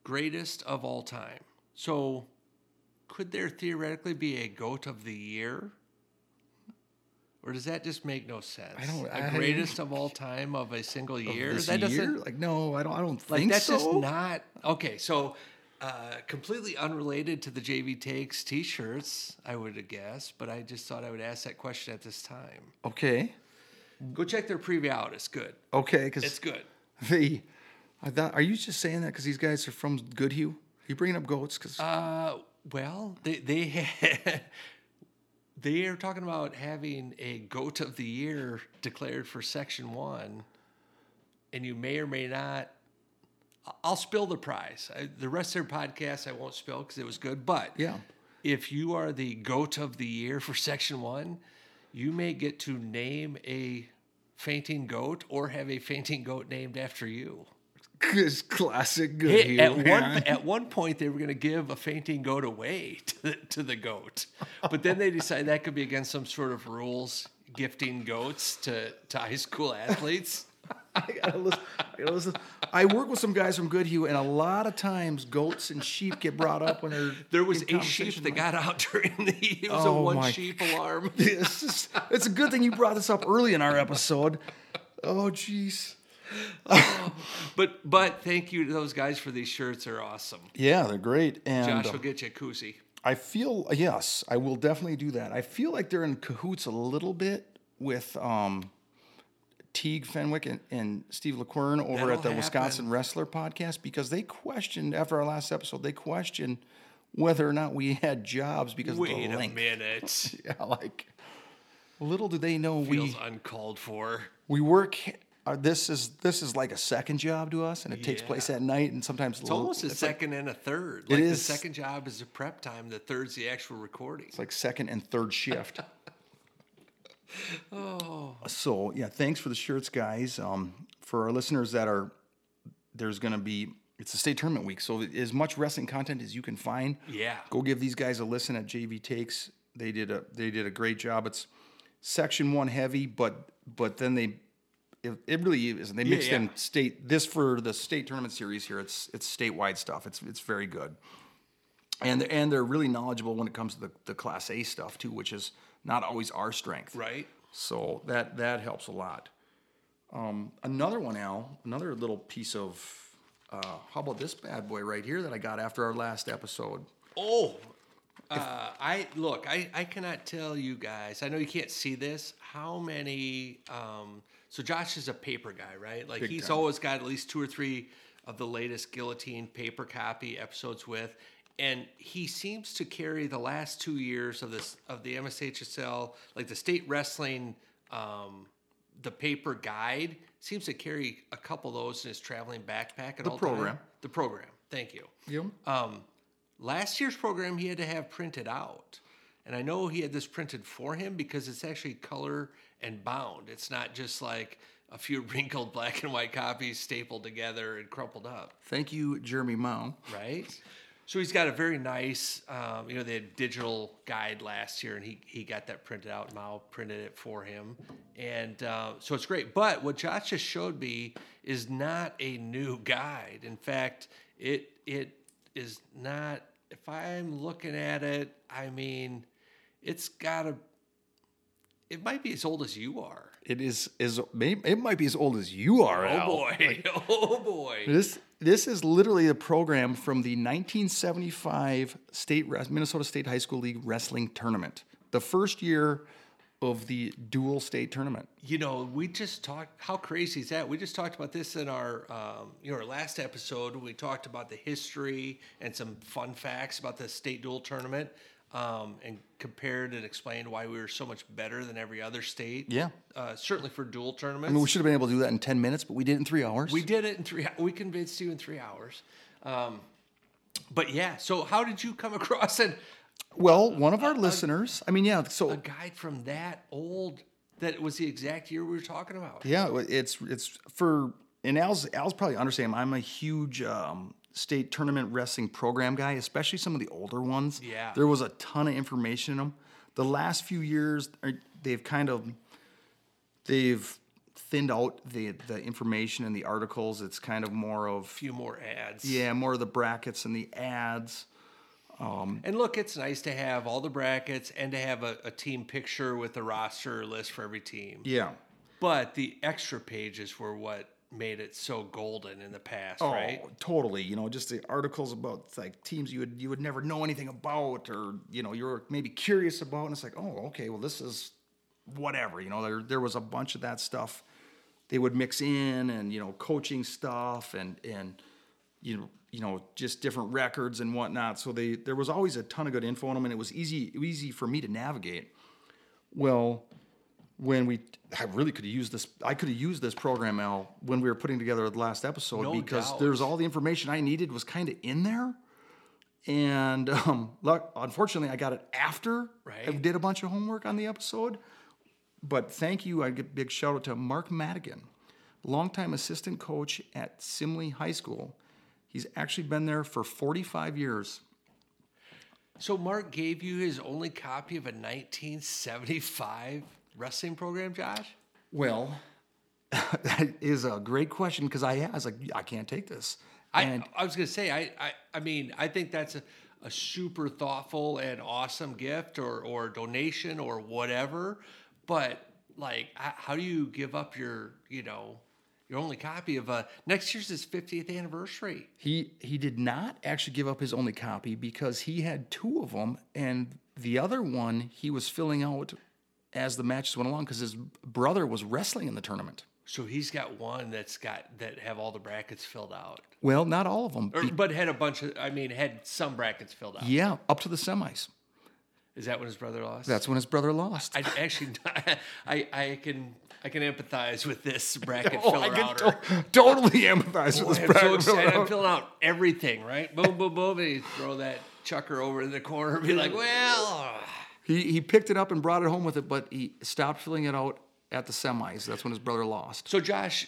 Greatest of all time. So, could there theoretically be a GOAT of the year? Or does that just make no sense? I don't- I- greatest of all time of a single year? That doesn't year? Like, no, I don't. I don't like think that's so. just not okay. So, uh, completely unrelated to the JV Takes T-shirts, I would guessed, but I just thought I would ask that question at this time. okay. Go check their preview out. It's good. Okay, because It's good. the. I thought, are you just saying that because these guys are from Goodhue? Are You bringing up goats? Because Uh, well, they they they are talking about having a goat of the year declared for Section One, and you may or may not. I'll spill the prize. I, the rest of their podcast I won't spill because it was good. But Yeah. if you are the goat of the year for Section One, you may get to name a fainting goat or have a fainting goat named after you. It's classic Hey, Goodhue. at one man. at one point, they were going to give a fainting goat away to the, to the goat, but then they decided that could be against some sort of rules gifting goats to, to high school athletes. I gotta listen. I, gotta listen. I work with some guys from Good Goodhue, and a lot of times goats and sheep get brought up when they're. There was a sheep that got out during the it was Oh a one sheep alarm. It's, just, it's a good thing you brought this up early in our episode. Oh, jeez. But but thank you to those guys for these shirts. They're awesome. Yeah, they're great. And Josh um, will get you a koozie. I feel yes, I will definitely do that. I feel like they're in cahoots a little bit with um, Teague Fenwick and, and Steve LaQuern over That'll at the happen. Wisconsin Wrestler podcast because they questioned after our last episode. They questioned whether or not we had jobs because Wait of the a length. minute. Yeah, like little do they know we Feels uncalled for. we work. Uh, this is this is like a second job to us, and it takes Yeah. place at night, and sometimes It's almost a second and a third. It Like the second job is the prep time. The third's the actual recording. It's like second and third shift. Oh, so yeah, thanks for the shirts, guys. Um, for our listeners that are, there's gonna be it's a state tournament week, so as much wrestling content as you can find. Yeah. Go give these guys a listen at JV Takes. They did a they did a great job. It's section one heavy, but but then they. It, it really is. And they mixed yeah. in state this for the state tournament series here. It's it's statewide stuff. It's it's very good, and and they're really knowledgeable when it comes to the, the class A stuff too, which is not always our strength. right. So that that helps a lot. Um, another one, Al. Another little piece of. Uh, how about this bad boy right here that I got after our last episode? Oh, uh, I look. I I cannot tell you guys. I know you can't see this. How many? Um, so Josh is a paper guy, right? Like Big he's time. always got at least two or three of the latest Guillotine paper copy episodes with, and he seems to carry the last two years of this of the MSHSL, like the state wrestling. Um, the paper guide seems to carry a couple of those in his traveling backpack at The all program. time. The program. Thank you. You Um, last year's program he had to have printed out. And I know he had this printed for him because it's actually color and bound. It's not just like a few wrinkled black and white copies stapled together and crumpled up, Thank you, Jeremy Mao. right? So he's got a very nice, um, you know, they had digital guide last year, and he he got that printed out. Mao printed it for him, and uh, so it's great. But what Josh just showed me is not a new guide. In fact, it it is not. If I'm looking at it, I mean, it's got a. it might be as old as you are. It is is it might be as old as you are. Oh Al. boy. oh boy. This this is literally a program from the 1975 state Minnesota State High School League wrestling tournament, the first year of the dual state tournament. You know, we just talked. How crazy is that? We just talked about this in our, um, you know, our last episode. We talked about the history and some fun facts about the state dual tournament, um, and compared and explained why we were so much better than every other state. Yeah. uh, certainly for dual tournaments. I mean, we should have been able to do that in 10 minutes, but we did it in three hours. We did it in three. We convinced you in three hours. Um, but yeah, so how did you come across an, well, one of our listeners, I mean, yeah, so a guide from that old? That was the exact year we were talking about. Yeah, it's it's for and Al's Al's probably understand. I'm a huge um, state tournament wrestling program guy, especially some of the older ones. Yeah. there was a ton of information in them. The last few years, er, they've kind of they've thinned out the the information and the articles. It's kind of more of A few more ads. yeah, more of the brackets and the ads. Um, and look, it's nice to have all the brackets and to have a, a team picture with the roster list for every team. Yeah. But the extra pages were what made it so golden in the past, Oh, right? totally. You know, just the articles about like teams you would you would never know anything about, or you know, you're maybe curious about, and it's like, oh, okay, well, this is whatever. You know, there there was a bunch of that stuff they would mix in, and you know, coaching stuff, and and you know, you know, just different records and whatnot. So they there was always a ton of good info on them, and it was easy easy for me to navigate. Well, when we I really could have used this I could have used this program Al when we were putting together the last episode No because doubt. there's all the information I needed was kind of in there. And um, luck, unfortunately, I got it after I Right. did a bunch of homework on the episode. But thank you. I give a big shout out to Mark Madigan, longtime assistant coach at Simley High School. He's actually been there for 45 years. So Mark gave you his only copy of a 1975 wrestling program, Josh? Well, that is a great question because I, I was like, I can't take this. I, and I was going to say, I, I, I mean, I think that's a, a super thoughtful and awesome gift or, or donation or whatever. But like, how do you give up your, you know, your only copy of a next year's his 50th anniversary? he he did not actually give up his only copy because he had two of them, and the other one he was filling out as the matches went along because his brother was wrestling in the tournament. So he's got one that's got that have all the brackets filled out, Well, not all of them. or, but had a bunch of. I mean, had some brackets filled out. yeah, up to the semis. Is that when his brother lost? That's when his brother lost. I actually, I, I can, I can empathize with this bracket Oh, filler I can to- totally empathize Boy, with oh, this I'm so excited. I'm filling out everything, right? Boom, boom, boom. And you throw that chucker over in the corner and be like, well, He he picked it up and brought it home with it, but he stopped filling it out at the semis. That's when his brother lost. so Josh,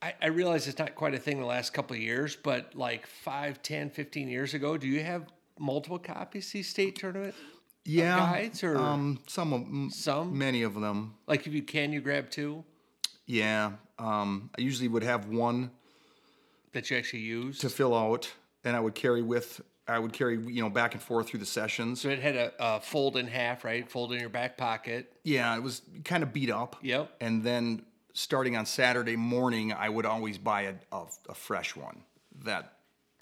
I, I realize it's not quite a thing the last couple of years, but like 5, 10, 15 years ago, do you have multiple copies of these state tournament? Yeah, guides or- um, some of m- Some? many of them. Like if you can, you grab two Yeah, um, I usually would have one that you actually use. to fill out, and I would carry with. I would carry you know back and forth through the sessions. so it had a, a fold in half, right? Fold in your back pocket. Yeah, it was kind of beat up. Yep. And then starting on Saturday morning, I would always buy a, a, a fresh one that,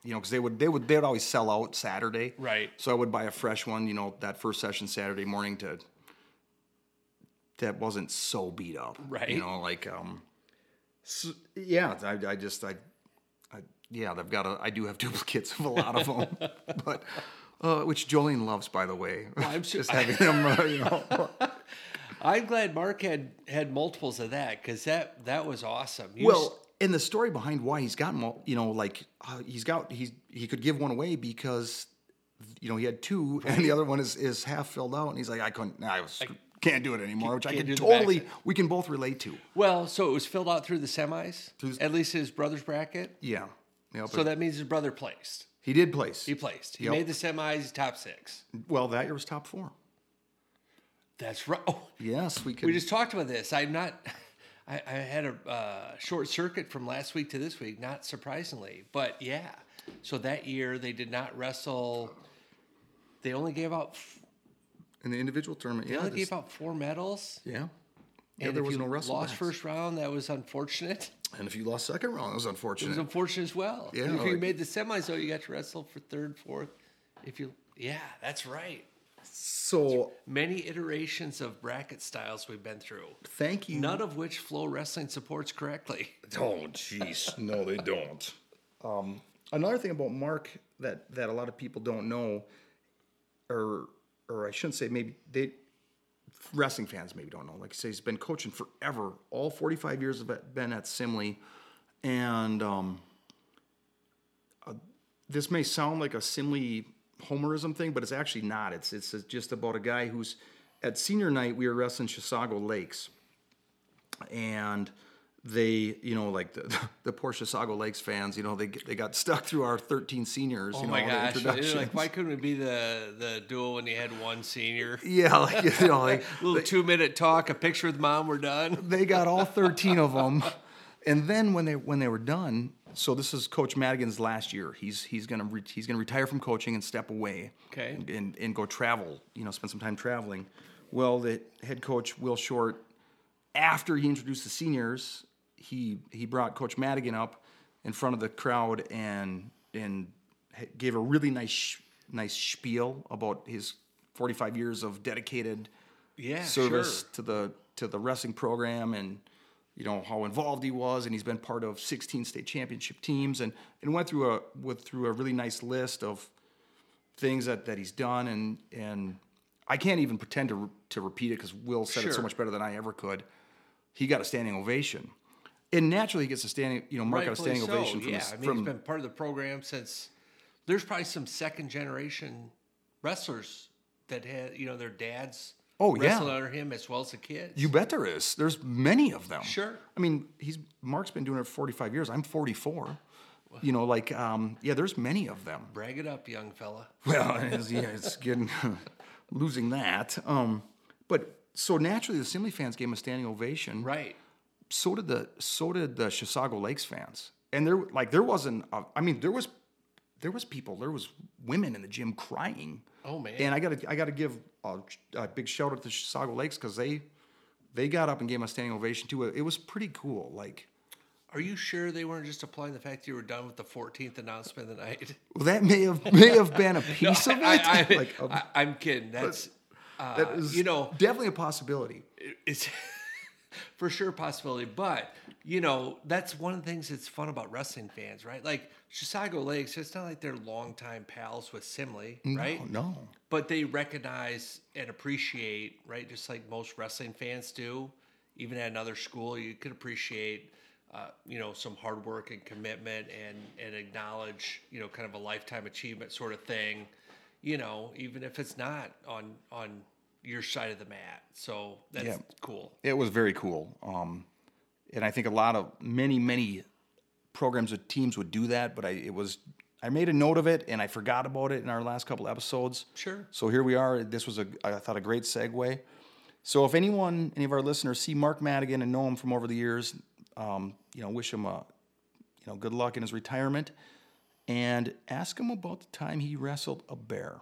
you know, because they would they would they would always sell out Saturday. Right. So I would buy a fresh one, you know, that first session Saturday morning to that wasn't so beat up. Right. You know, like um, so, yeah, I, I just I, I yeah, I've got a I do have duplicates of a lot of them, but. Uh, which Jolene loves, by the way. I'm sure- just having them, uh, you know. I'm glad Mark had had multiples of that because that that was awesome. You Well, and the story behind why he's mul- you know, like uh, he's got he's he could give one away because, you know, he had two, and the other one is is half filled out, and he's like, I couldn't, I was, can't do it anymore, which I can totally, we can both relate to. Well, so it was filled out through the semis, Through- at least his brother's bracket. Yeah. So that means his brother placed. he did place. He placed. He Yep. made the semis, top six. well, that year was top four. That's right. Oh, Yes, we could. we just talked about this. I'm not. I, I had a uh, short circuit from last week to this week, not surprisingly, but yeah. So that year they did not wrestle. They only gave out. f- in the individual tournament. They Yeah, only this- gave out four medals. yeah. Yeah, And there if was you no wrestle lost first round, that was unfortunate. And if you lost second round, it was unfortunate. It was unfortunate as well. Yeah, And if you made the semis, though, you got to wrestle for third, fourth. If you, yeah, that's right. so Many iterations of bracket styles we've been through, thank you. none of which FloWrestling supports correctly. Oh, jeez. No, they don't. Um, another thing about Mark that, that a lot of people don't know, or or I shouldn't say maybe they wrestling fans maybe don't know. Like I say, he's been coaching forever. All 45 years have been at Simley, and um, uh, this may sound like a Simley homerism thing, but it's actually not. It's it's just about a guy who's at senior night. We were wrestling Chisago Lakes and they, you know, like the, the poor Chisago Lakes fans, you know, they they got stuck through our 13 seniors, Oh you know, my gosh! They're. Like, why couldn't it be the the duel when you had one senior? yeah, like you know, like a little two minute talk, a picture with mom, we're done. they got all 13 of them, and then when they when they were done, so this is Coach Madigan's last year. He's he's gonna re, he's gonna retire from coaching and step away, Okay. and and go travel, you know, spend some time traveling. Well, the head coach Will Short, after he introduced the seniors, he he brought Coach Madigan up in front of the crowd and and gave a really nice nice spiel about his 45 years of dedicated Yeah, service sure. to the to the wrestling program and you know how involved he was and he's been part of 16 state championship teams and and went through a went through a really nice list of things that that he's done and and I can't even pretend to to repeat it because Will said it so much better than I ever could. He got a standing ovation, and naturally he gets a standing. You know, Mark got a standing so, ovation from, yeah. his, I mean, from he's been part of the program since. There's probably some second generation wrestlers that had, you know, their dads. Oh, yeah. wrestled under him as well as the kids. You bet there is. There's many of them. Sure. I mean, he's Mark's been doing it for 45 years. I'm 44. You know, like um, yeah, there's many of them. brag it up, young fella. Well, it's, yeah, it's getting losing that. Um, but so naturally, the Simley fans gave him a standing ovation. Right. So did the so did the Chisago Lakes fans. And there, like, there wasn't. A, I mean, there was there was people. There was women in the gym crying. Oh man. And I got to I got to give a, a big shout out to Chisago Lakes because they they got up and gave a standing ovation too. It was pretty cool. Like, Are you sure they weren't just applying the fact you were done with the 14th announcement of the night? well, that may have may have been a piece of it. I, I, like, a- I, am kidding. That's uh, that is you know definitely a possibility. it's for sure possibility. But you know that's one of the things that's fun about wrestling fans, right? Like Chisago Lakes, it's not like they're longtime pals with Simley, right? Oh, no. but they recognize and appreciate, right? Just like most wrestling fans do. Even at another school, you could appreciate, uh, you know, some hard work and commitment, and and acknowledge, you know, kind of a lifetime achievement sort of thing. You know, even if it's not on on your side of the mat. So that's Yeah. cool. It was very cool. Um, and I think a lot of many, many programs or teams would do that, but I it was I made a note of it and I forgot about it in our last couple episodes. Sure. So here we are. This was a I thought a great segue. So if anyone, any of our listeners see Mark Madigan and know him from over the years, um, you know, wish him a you know good luck in his retirement, and ask him about the time he wrestled a bear.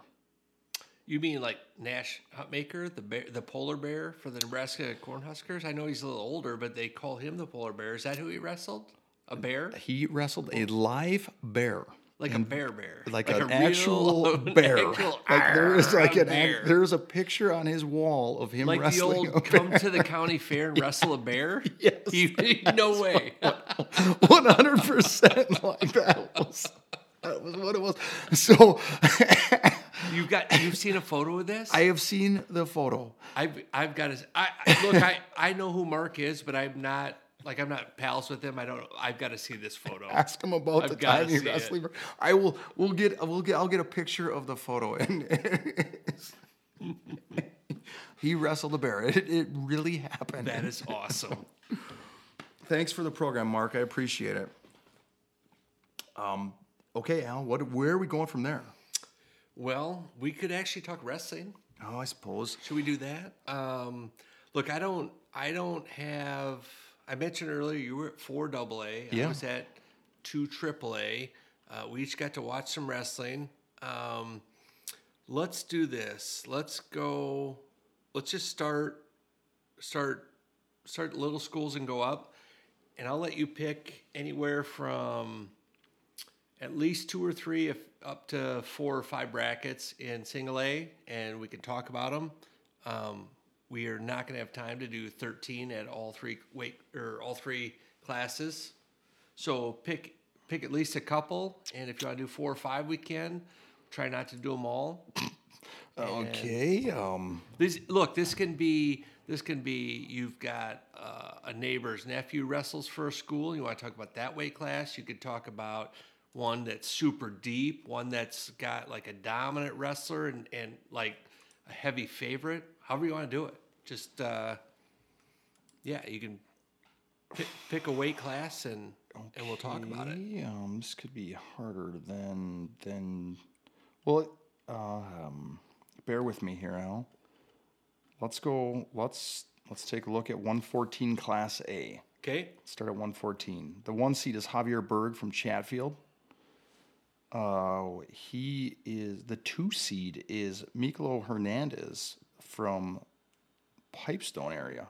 You mean like Nash Hutmacher, the bear, the polar bear for the Nebraska Cornhuskers? I know he's a little older, but they call him the polar bear. Is that who he wrestled? A bear? He wrestled a live bear. Like a bear bear. like, a an actual bear. actual like there is like an act, there's a picture on his wall of him like the wrestling old a come to the county fair and wrestle a bear? Yes. You, no way. One hundred percent like that was that was what it was. So You've got you've seen a photo of this? I have seen the photo. I've I've got to I look I I know who Mark is, but I'm not like I'm not pals with him. I don't I've got to see this photo. Ask him about I've the time he wrestling. I will. We'll get. We'll get. I'll get a picture of the photo and. he wrestled a bear. It, it really happened. That is awesome. Thanks for the program, Mark. I appreciate it. Um, okay, Al. What? Where are we going from there? Well, we could actually talk wrestling. Oh, I suppose. Should we do that? Um, look, I don't. I don't have. I mentioned earlier you were at four AA. I was at two AAA. Uh, we each got to watch some wrestling. Um, let's do this. Let's go. Let's just start, start, start little schools and go up, and I'll let you pick anywhere from at least two or three, if up to four or five brackets in single A, and we can talk about them. Um, we are not going to have time to do 13 at all three weight or all three classes. So pick pick at least a couple, and if you want to do four or five, we can. Try not to do them all. Okay. Um, This look, this can be this can be you've got uh, a neighbor's nephew wrestles for a school. You want to talk about that weight class? You could talk about one that's super deep, one that's got like a dominant wrestler and, and like a heavy favorite. However you want to do it. Just uh, yeah, you can pick, pick a weight class and and we'll talk about it. okay, Um, this could be harder than than. Well, um, bear with me here, Al. Let's go. Let's let's take a look at 114 Class A. Okay. Start at 114. The one seed is Javier Berg from Chatfield. Uh, he is the two seed is Miklo Hernandez from Pipestone area.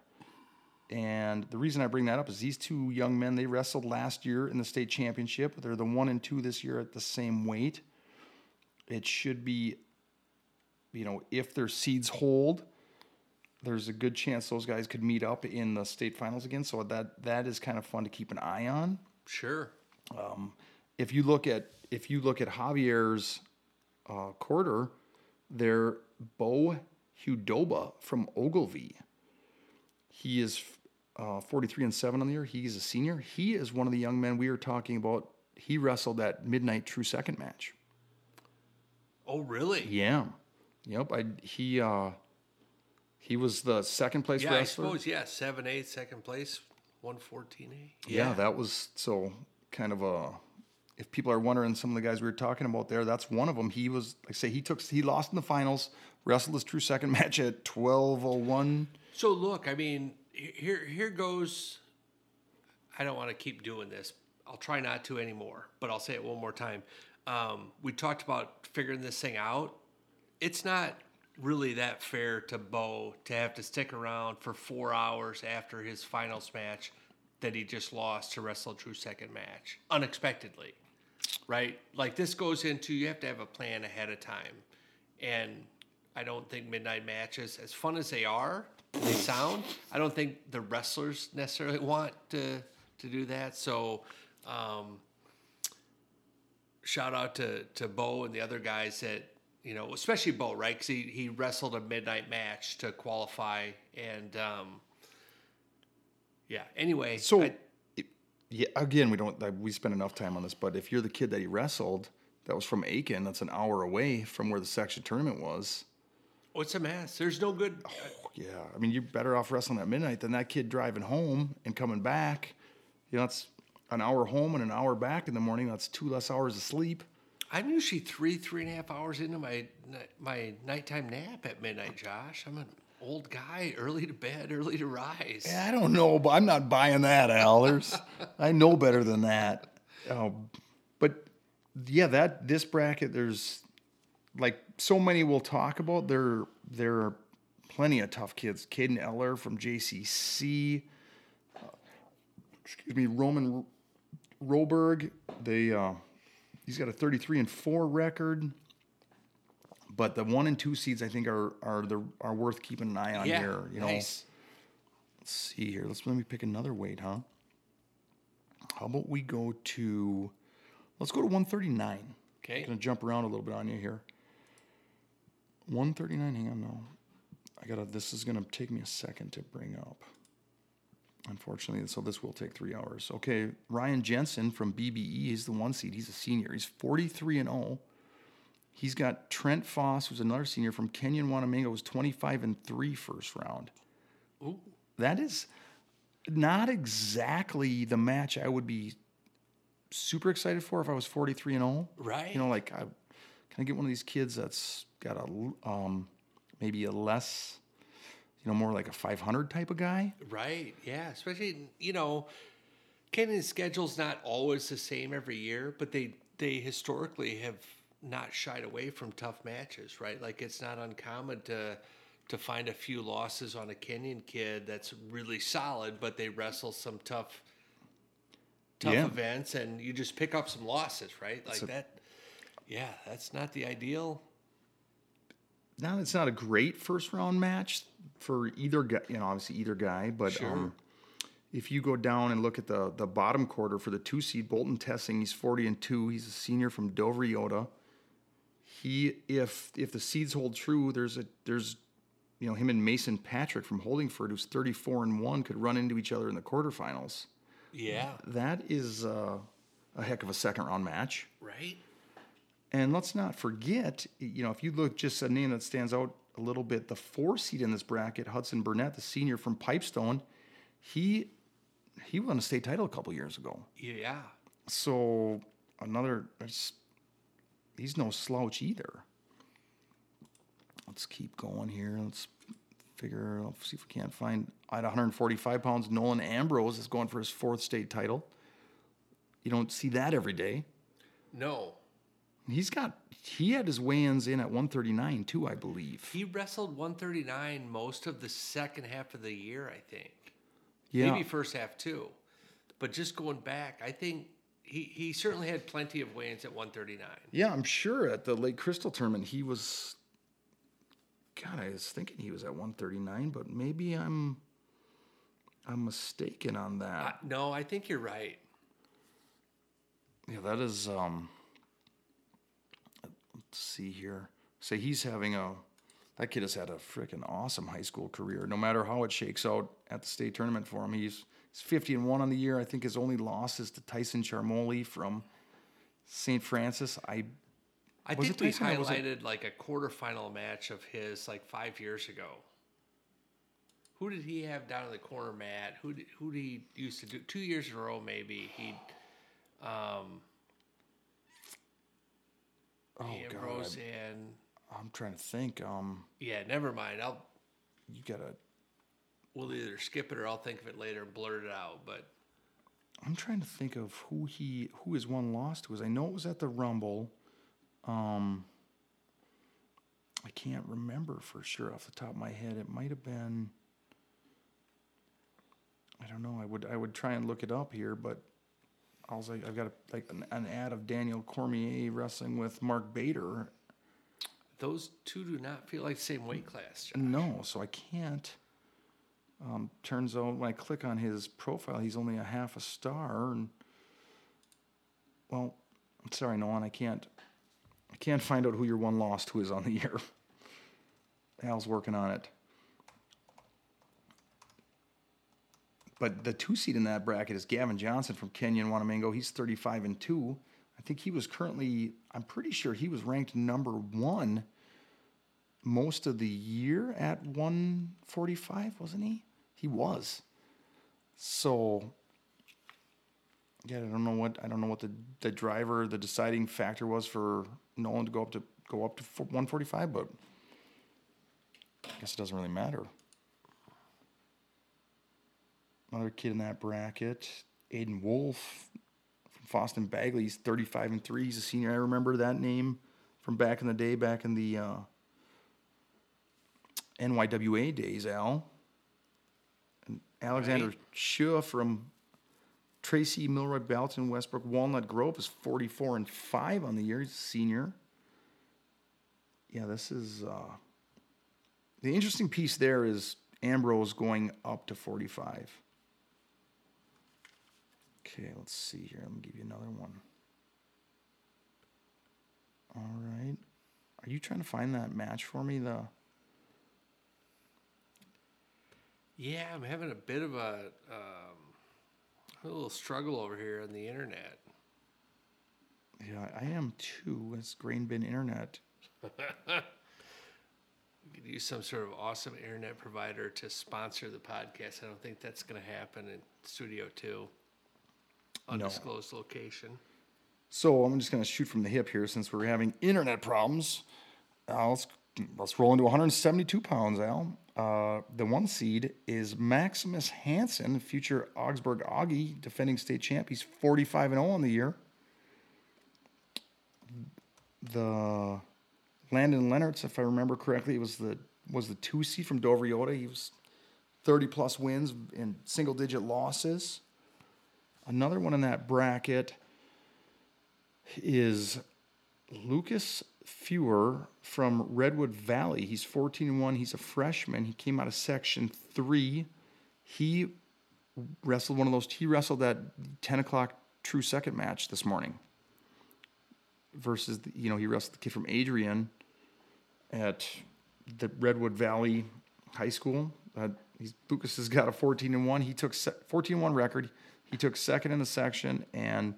And the reason I bring that up is these two young men, they wrestled last year in the state championship. They're the one and two this year at the same weight. It should be, you know, if their seeds hold, there's a good chance those guys could meet up in the state finals again. So that that is kind of fun to keep an eye on. Sure. If you look at if you look at Javier's uh, quarter, they're Bo Hudoba from Ogilvie. He is uh, 43 and 7 on the year. He's a senior. He is one of the young men we were talking about. He wrestled that midnight true second match. Oh, really? Yeah. Yep. I he uh he was the second place Yeah, I wrestler. suppose. Yeah, seven eight, second place, one fourteen eight. Yeah, that was so kind of a. If people are wondering, some of the guys we were talking about there, that's one of them. He was, like I say, he took, he lost in the finals, wrestled his true second match at twelve oh one. So look, I mean, here here goes. I don't want to keep doing this. I'll try not to anymore, but I'll say it one more time. Um, we talked about figuring this thing out. It's not really that fair to Bo to have to stick around for four hours after his finals match that he just lost to wrestle a true second match unexpectedly, right? Like this goes into you have to have a plan ahead of time, and I don't think midnight matches, as fun as they are, they sound. I don't think the wrestlers necessarily want to to do that. So, um, shout out to to Bo and the other guys that you know, especially Bo, right? Because he he wrestled a midnight match to qualify, and um, yeah. Anyway, So, I- yeah, again, we don't, we spend enough time on this, but if you're the kid that he wrestled, that was from Aitkin, that's an hour away from where the section tournament was. oh, it's a mess. There's no good. Oh, uh, yeah, I mean, you're better off wrestling at midnight than that kid driving home and coming back. You know, it's an hour home and an hour back in the morning. That's two less hours of sleep. I'm usually three, three and a half hours into my my nighttime nap at midnight, Josh. I'm an old guy, early to bed, early to rise. Yeah, I don't know, but I'm not buying that, Al. There's, I know better than that. Um, but yeah, that this bracket, there's like so many we'll talk about. There, there are plenty of tough kids. Caden Eller from JCC. uh, excuse me, Roman Roberg. They, uh, he's got a 33 and four record. But the one and two seeds, I think, are are the are worth keeping an eye on yeah, here. You know, nice. Let's see here. Let's let me pick another weight, huh? How about we go to let's go to 139. Okay. I'm Gonna jump around a little bit on you here. 139, hang on no. I gotta this is gonna take me a second to bring up. Unfortunately, so this will take three hours. Okay, Ryan Jensen from BBE, he's the one seed. He's a senior. He's 43 and 0. He's got Trent Foss, who's another senior from Kenyon Wanamingo, was 25 and three first round Ooh, that is not exactly the match I would be super excited for if I was 43 and 0. Right. You know, like I can I get one of these kids that's got a um maybe a less you know, more like a 500 type of guy. right. Yeah. Especially, you know, Kenyon's schedule's not always the same every year, but they they historically have not shied away from tough matches, right? Like it's not uncommon to to find a few losses on a Kenyon kid that's really solid, but they wrestle some tough tough Yeah. events and you just pick up some losses, right? Like a- that yeah, that's not the ideal. now it's not a great first round match for either guy, you know, obviously either guy, but Sure. um, if you go down and look at the the bottom quarter for the two seed Bolton Tessing, he's forty and two. He's a senior from Dover-Eyota. He if if the seeds hold true, there's a there's you know him and Mason Patrick from Holdingford, who's thirty four and one, could run into each other in the quarterfinals. Yeah, That is uh, a heck of a second round match. right? And let's not forget, you know, if you look just a name that stands out a little bit, the four seed in this bracket, Hudson Burnett, the senior from Pipestone, he he won a state title a couple years ago. Yeah. So another, it's- he's no slouch either. Let's keep going here. Let's figure. Let's see if we can't find at 145 pounds. Nolan Ambrose is going for his fourth state title. You don't see that every day. No. He's got he had his weigh-ins in at 139 too, I believe. He wrestled 139 most of the second half of the year, I think. Yeah. Maybe first half too. But just going back, I think he, he certainly had plenty of weigh-ins at 139. Yeah, I'm sure at the Lake Crystal tournament he was God, I was thinking he was at 139, but maybe I'm I'm mistaken on Uh, that. no, I think you're right. yeah, that is um let's see here. Say he's having a that kid has had a freaking awesome high school career. No matter how it shakes out at the state tournament for him, he's he's 50 and 1 on the year. I think his only loss is to Tyson Charmoli from St. Francis. I I think it we highlighted like a quarterfinal match of his like five years ago. Who did he have down in the corner, Matt? Who did, who did he used to do two years in a row? Maybe he, um, oh Ambrose god, and I'm, I'm trying to think. Um, yeah. Never mind. I'll you gotta. We'll either skip it or I'll think of it later and blurt it out. But I'm trying to think of who he who his one lost was. I know it was at the Rumble. Um, I can't remember for sure off the top of my head. It might have been. I don't know. I would I would try and look it up here, but also I've got a, like an, an ad of Daniel Cormier wrestling with Mark Bader. those two do not feel like the same weight class. John. No, so I can't. Um, turns out when I click on his profile, he's only a half a star. And well, I'm sorry, Nolan, I can't. I can't find out who your one lost who is on the year. Al's working on it. But the two seed in that bracket is Gavin Johnson from Kenyon Wanamingo. He's 35 and two. I think he was currently. I'm pretty sure he was ranked number one most of the year at 145, wasn't he? He was. So yeah, I don't know what I don't know what the the driver, the deciding factor was for Nolan to go up to go up to 145, but I guess it doesn't really matter. Another kid in that bracket, Aiden Wolf from Fosston Bagley. He's 35 and three. He's a senior. I remember that name from back in the day, back in the uh, NYWA days, Al. And Alexander Right. Shua from Tracy Milroy Balaton Westbrook Walnut Grove is 44 and 5 on the year. He's a senior. Yeah, this is uh, the interesting piece there is Ambrose going up to 45. Okay, let's see here. Let me give you another one. All right. Are you trying to find that match for me? The Yeah, I'm having a bit of a, um, a little struggle over here on the internet. yeah, I am too. It's Grain Bin Internet. We could use some sort of awesome internet provider to sponsor the podcast. I don't think that's going to happen in Studio Two, undisclosed location. So I'm just going to shoot from the hip here since we're having internet problems. Uh, let's let's roll into 172 pounds, Al. Uh, the one seed is Maximus Hansen, future Augsburg Augie, defending state champ. He's 45 and 0 on the year. the Landon Leonard's, if I remember correctly, was the was the two seed from Dover-Eyota. He was thirty plus wins and single digit losses. Another one in that bracket is Lucas Fewer from Redwood Valley. He's 14 and 1. He's a freshman. He came out of section three. He wrestled one of those, he wrestled that 10 o'clock true second match this morning versus, you know, he wrestled the kid from Adrian at the Redwood Valley High School. Uh, Lucas has got a 14 and 1. He took 14 1 record. He took second in the section, and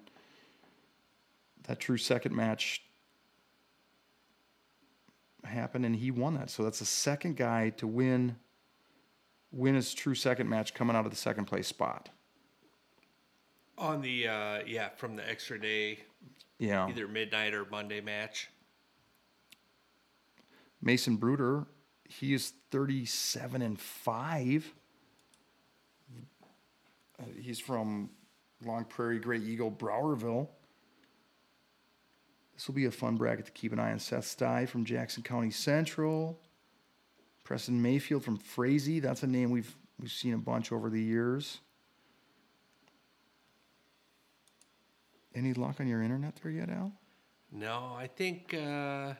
that true second match happened, and he won that. So that's the second guy to win win his true second match coming out of the second place spot. On the uh, yeah, from the extra day, Yeah. either midnight or Monday match. Mason Bruder, he is 37 and 5. Uh, He's from Long Prairie, Grey Eagle, Browerville. This will be a fun bracket to keep an eye on. Seth Stye from Jackson County Central. Preston Mayfield from Frazee. That's a name we've we've seen a bunch over the years. Any luck on your internet there yet, Al? No, I think uh, I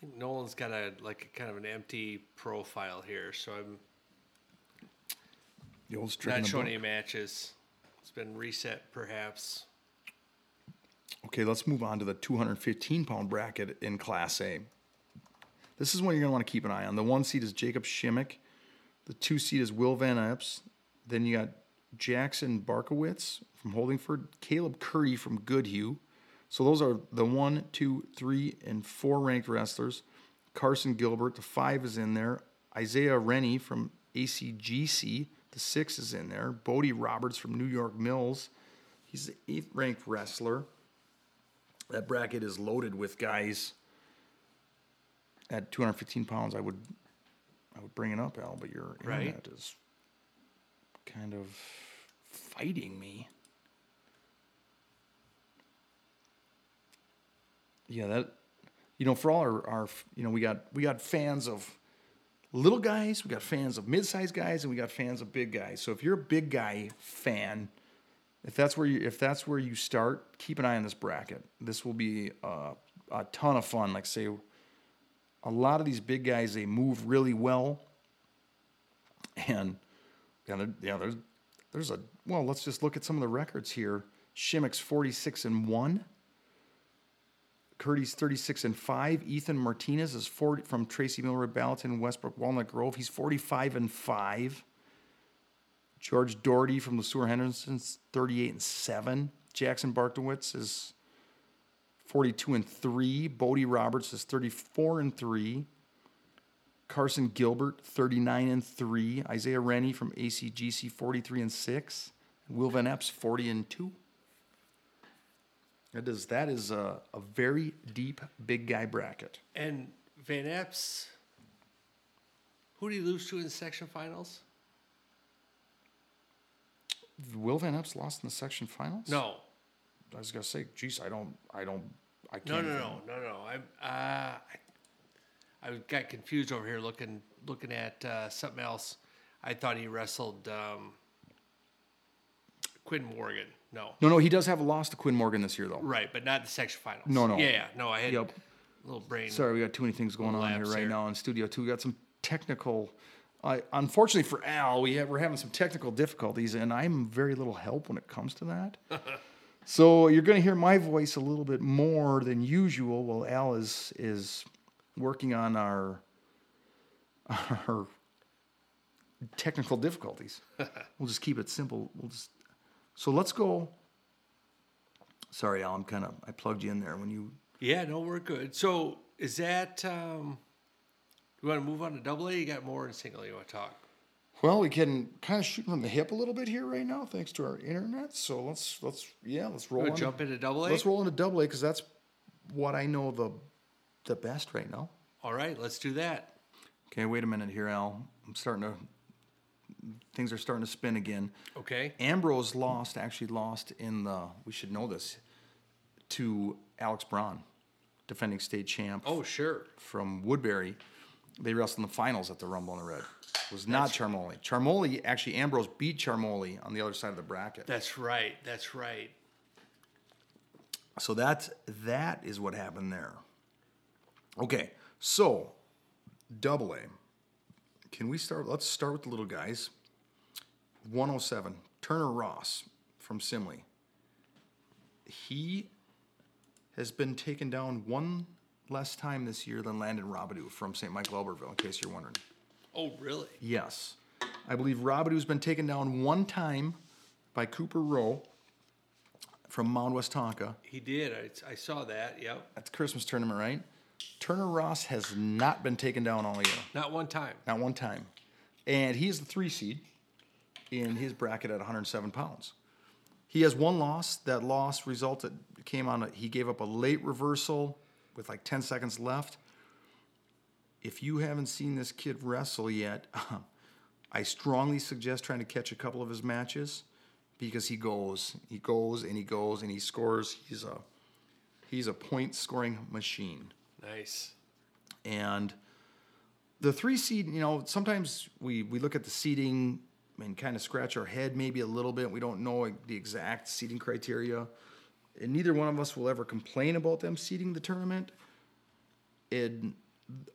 think Nolan's got a like a kind of an empty profile here, so I'm The old not showing book. any matches. It's been reset, perhaps. Okay, let's move on to the 215 pound bracket in Class A. This is one you're going to want to keep an eye on. The one seed is Jacob Shimmick. The two seed is Will Van Epps. Then you got Jackson Barkowitz from Holdingford, Caleb Curry from Goodhue. So those are the one, two, three, and four ranked wrestlers. Carson Gilbert, the five is in there. Isaiah Rennie from ACGC, the six is in there. Bodie Roberts from New York Mills, he's the eighth ranked wrestler. That bracket is loaded with guys at 215 pounds. I would, I would bring it up, Al, but your Right. internet is kind of fighting me. Yeah, that you know, for all our, our you know, we got we got fans of little guys, we got fans of mid-sized guys, and we got fans of big guys. So if you're a big guy fan, if that's where you if that's where you start, keep an eye on this bracket. This will be uh, a ton of fun. Like say, a lot of these big guys they move really well, and yeah, there- yeah, there's there's a well. Let's just look at some of the records here. Shimmick's 46 and one. Curdy's 36 and 5. Ethan Martinez is 40 from Tracy Milroy, Balaton, Westbrook, Walnut Grove. He's 45 and 5. George Doherty from Le Sueur Henderson's 38 and 7. Jackson Bartowitz is 42 and 3. Bodie Roberts is 34 and 3. Carson Gilbert, 39 and 3. Isaiah Rennie from ACGC, 43 and 6. Will Van Epps, 40 and 2. That is, that is a, a very deep big guy bracket. And Van Epps, who did he lose to in the section finals? Will Van Epps lost in the section finals? No, I was gonna say, geez, I don't, I don't, I can't. no, no, even- no, no, no. I, uh, I, I got confused over here looking looking at uh, something else. I thought he wrestled um, Quinn Morgan. No, No, no, he does have a loss to Quinn Morgan this year, though. right, but not the section finals. No, no. Yeah, yeah, no. I had Yep. a little brain. Sorry, we got too many things going on here right here. now in studio too. We got some technical. I unfortunately for Al, we have, we're having some technical difficulties, and I'm very little help when it comes to that. so you're going to hear my voice a little bit more than usual while Al is is working on our our technical difficulties. we'll just keep it simple. We'll just so let's go. Sorry, Al. I'm kind of I plugged you in there when you Yeah, no, we're good. So is that? Um, you want to move on to double A? You got more in single. You want to talk? Well, we can kind of shoot from the hip a little bit here right now, thanks to our internet. So let's let's yeah, let's roll. On jump into double A. Let's roll into double A because that's what I know the the best right now. All right, let's do that. Okay, wait a minute here, Al. I'm starting to things are starting to spin again. Okay. Ambrose lost, actually lost in the. We should know this to Alex Braun, defending state champ Oh, sure. from Woodbury. They wrestled in the finals at the Rumble in the Red. It was not Charmoli. Charmoli actually Ambrose beat Charmoli on the other side of the bracket. That's right. That's right. So that's that is what happened there. Okay, so double A. Can we start? Let's start with the little guys. 107, Turner Ross from Simley. He has been taken down one less time this year than Landon Robidoux from St. Michael Albertville, in case you're wondering. Oh, really? Yes. I believe Robidoux's been taken down one time by Cooper Rowe from Mound Westonka. He did. I, I saw that. Yep. That's Christmas tournament, right? Turner Ross has not been taken down all year. Not one time. Not one time. And he is the three seed in his bracket at 107 pounds. He has one loss. That loss resulted came on. A, he gave up a late reversal with like 10 seconds left. If you haven't seen this kid wrestle yet, um, I strongly suggest trying to catch a couple of his matches because he goes, he goes, and he goes, and he scores. He's a he's a point scoring machine. Nice. And the three seed, you know, sometimes we we look at the seeding and kind of scratch our head maybe a little bit. We don't know the exact seeding criteria, and neither one of us will ever complain about them seeding the tournament. In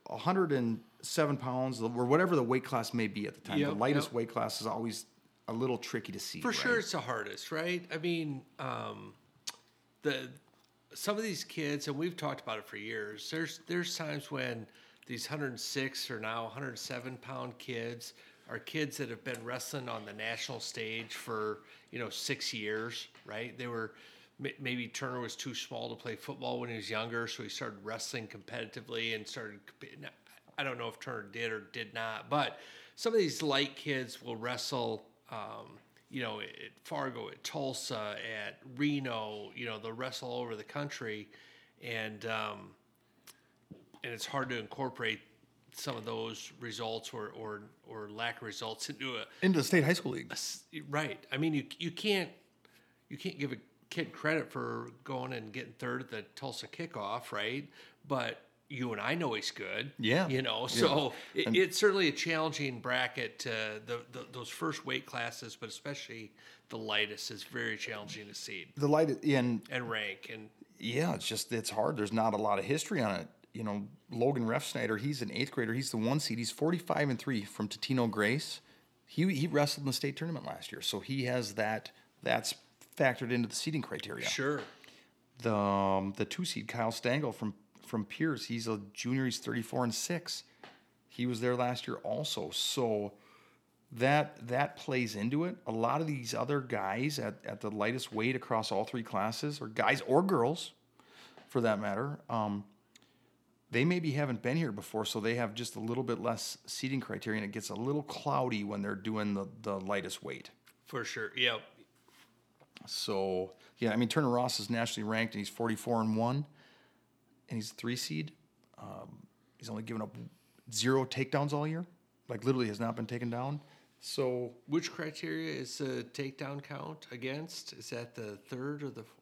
107 pounds or whatever the weight class may be at the time, Yep, the lightest yep. weight class is always a little tricky to see. For sure, it's the hardest, right? I mean, um, the some of these kids, and we've talked about it for years. There's there's times when these 106 or now 107 pound kids are kids that have been wrestling on the national stage for you know six years, right? They were maybe Turner was too small to play football when he was younger, so he started wrestling competitively and started. I don't know if Turner did or did not, but some of these light kids will wrestle. Um, you know, at Fargo, at Tulsa, at Reno, you know, they'll wrestle all over the country, and um, and it's hard to incorporate some of those results or or or lack of results into a into the state high school league. s- right. I mean, you you can't you can't give a kid credit for going and getting third at the Tulsa kickoff, right? But you and I know he's good. Yeah. You know, so it, it's certainly a challenging bracket. To the, the those first weight classes, but especially the lightest is very challenging to seed The light and and rank. And Yeah, it's just it's hard. There's not a lot of history on it. You know, Logan Refsnyder, he's an eighth grader. He's the one seed. He's 45 and three from Totino Grace. He he wrestled in the state tournament last year, so he has that. That's factored into the seeding criteria. sure, The um, the two seed Kyle Stangl from from Pierce. He's a junior. He's 34 and six. He was there last year also. So that that plays into it. A lot of these other guys at, at the lightest weight across all three classes, or guys or girls, for that matter, um, they maybe haven't been here before, so they have just a little bit less seating criteria, and it gets a little cloudy when they're doing the, the lightest weight. for sure. Yep. So yeah, I mean Turner Ross is nationally ranked, and he's 44 and one, and he's a three seed. Um, he's only given up zero takedowns all year, like literally has not been taken down. So Which criteria is the takedown count against? Is that the third or the? f-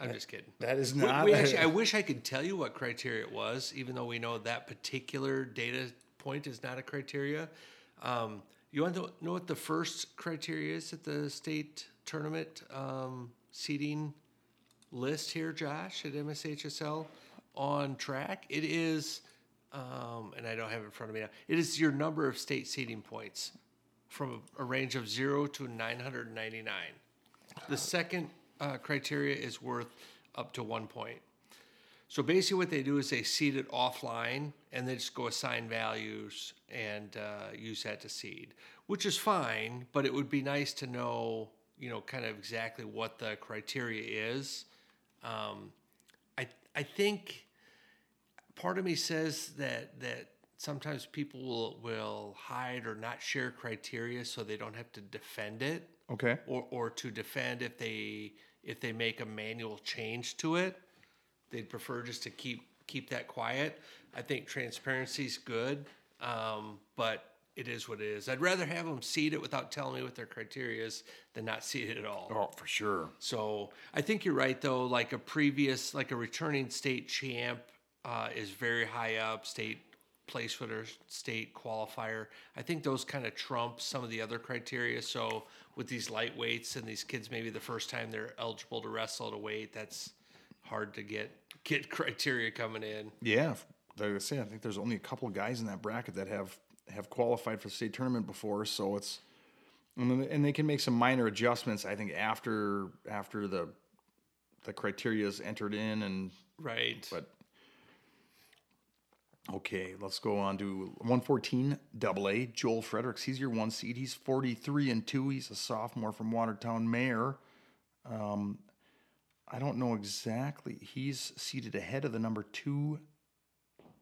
I'm just kidding. that is We- not. We actually, I wish I could tell you what criteria it was, even though we know that particular data point is not a criteria. Um, you want to know what the first criteria is at the state tournament um, seating list here, Josh, at MSHSL on track? It is, um, and I don't have it in front of me now. It is your number of state seating points from a, a range of zero to 999. The second uh, criteria is worth up to one point. So basically, what they do is they seed it offline and they just go assign values and uh, use that to seed, which is fine. But it would be nice to know, you know, kind of exactly what the criteria is. Um, I I think part of me says that that sometimes people will, will hide or not share criteria so they don't have to defend it okay. or or to defend if they if they make a manual change to it they'd prefer just to keep keep that quiet i think transparency is good um, but it is what it is. I'd rather have them seed it without telling me what their criteria is than not seed it at all. Oh, for sure. So I think you're right though. Like a previous, like a returning state champ uh, is very high up. State place winner, state qualifier. I think those kind of trump some of the other criteria. So with these lightweights and these kids, maybe the first time they're eligible to wrestle a weight, that's hard to get get criteria coming in. Yeah, like I say, I think there's only a couple of guys in that bracket that have have qualified for the state tournament before, so it's and they can make some minor adjustments. I think after after the the criteria is entered in and right. But okay, let's go on to 114 double A. Joel Fredericks, he's your one seed. He's 43 and two. He's a sophomore from Watertown Mayer. Um, I don't know exactly. He's seated ahead of the number two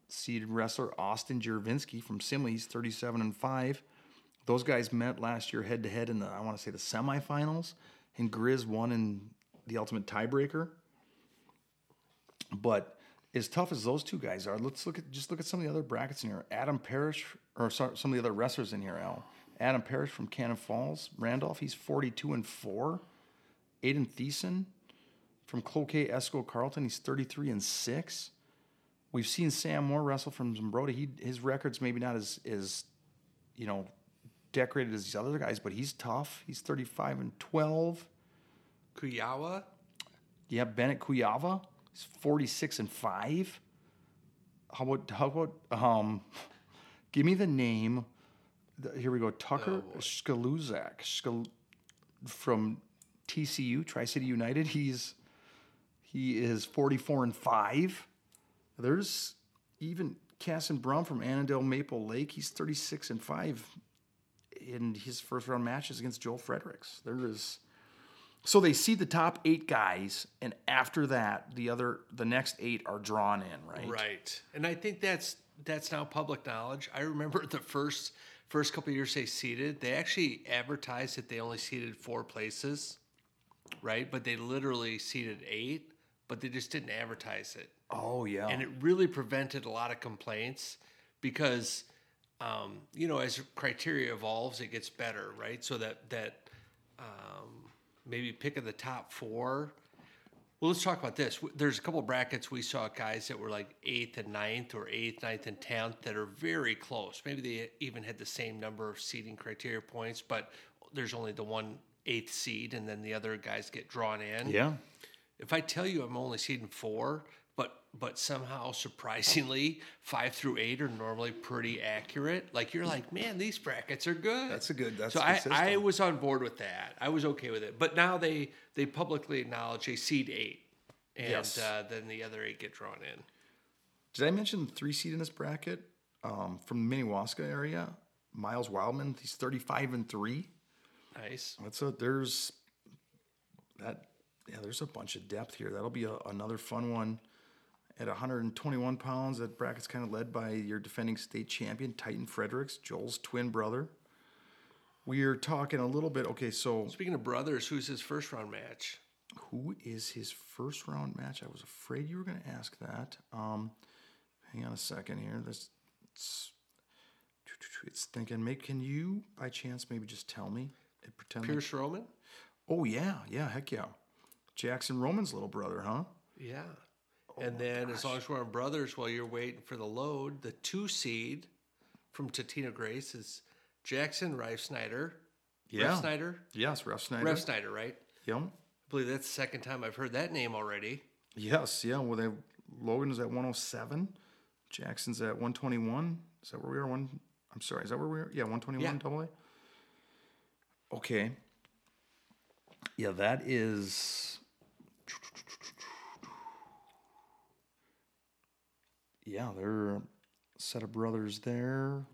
seeded wrestler Austin Jervinsky from Simley. He's 37 and 5. Those guys met last year head to head in the, I want to say, the semifinals, and Grizz won in the ultimate tiebreaker. But as tough as those two guys are, let's look at just look at some of the other brackets in here. Adam Parrish, or sorry, some of the other wrestlers in here, Al. Adam Parrish from Cannon Falls, Randolph, he's 42 and 4. Aiden Thiessen from Cloquet Esko Carlton, he's 33 and 6. We've seen Sam Moore wrestle from Zumbrota. He his record's maybe not as as you know decorated as these other guys, but he's tough. He's 35 and 12. Kuyawa? Yeah, Bennett Kuyava. He's 46 and 5. How about how about um give me the name. Here we go. Tucker Oh, Skaluzak Skal, from TCU, Tri City United. He's he is 44 and 5. There's even Casson Brum from Annandale Maple Lake. He's 36 and 5 in his first round matches against Joel Fredericks. There is so they see the top 8 guys and after that the other the next 8 are drawn in, right? Right. And I think that's that's now public knowledge. I remember the first first couple years they seeded, they actually advertised that they only seeded four places, right? But they literally seeded eight, but they just didn't advertise it. Oh yeah. And it really prevented a lot of complaints because um, you know, as criteria evolves, it gets better, right? So that that um, maybe picking the top four. Well, let's talk about this. There's a couple of brackets we saw guys that were like eighth and ninth, or eighth, ninth, and tenth that are very close. Maybe they even had the same number of seeding criteria points, but there's only the one eighth seed, and then the other guys get drawn in. yeah. If I tell you I'm only seeding four, but but somehow surprisingly five through eight are normally pretty accurate. Like you're like, man, these brackets are good. That's a good- that's so a good I. I was on board with that. I was okay with it. But now they they publicly acknowledge they seed eight, and Yes. uh, then the other eight get drawn in. Did I mention the three seed in this bracket um, from the Minnewaska area? Miles Wildman, he's 35 and 3. Nice. That's a there's that yeah, there's a bunch of depth here. That'll be a, another fun one. At 121 pounds, that bracket's kind of led by your defending state champion, Titan Fredericks, Joel's twin brother. We are talking a little bit. Okay, so Speaking of brothers, who's his first round match? who is his first round match? I was afraid you were going to ask that. Um, hang on a second here. This it's, it's thinking. Make can you by chance maybe just tell me? and Pretend. like- Pierce Roman. oh yeah, yeah, heck yeah. Jackson Roman's little brother, huh? Yeah. Oh and then, as long as we're on brothers, while you're waiting for the load, the two seed from Totino Grace is Jackson Rife Snyder. Yeah. Rife Snyder? Yes, Ref Snyder. Rev Snyder, right? Yep. I believe that's the second time I've heard that name already. Yes, yeah. Well, they Logan is at 107. Jackson's at 121. Is that where we are? One. I'm sorry. Is that where we are? Yeah, 121 Yeah. double A. Okay. Yeah, that is. Yeah, they're a set of brothers there.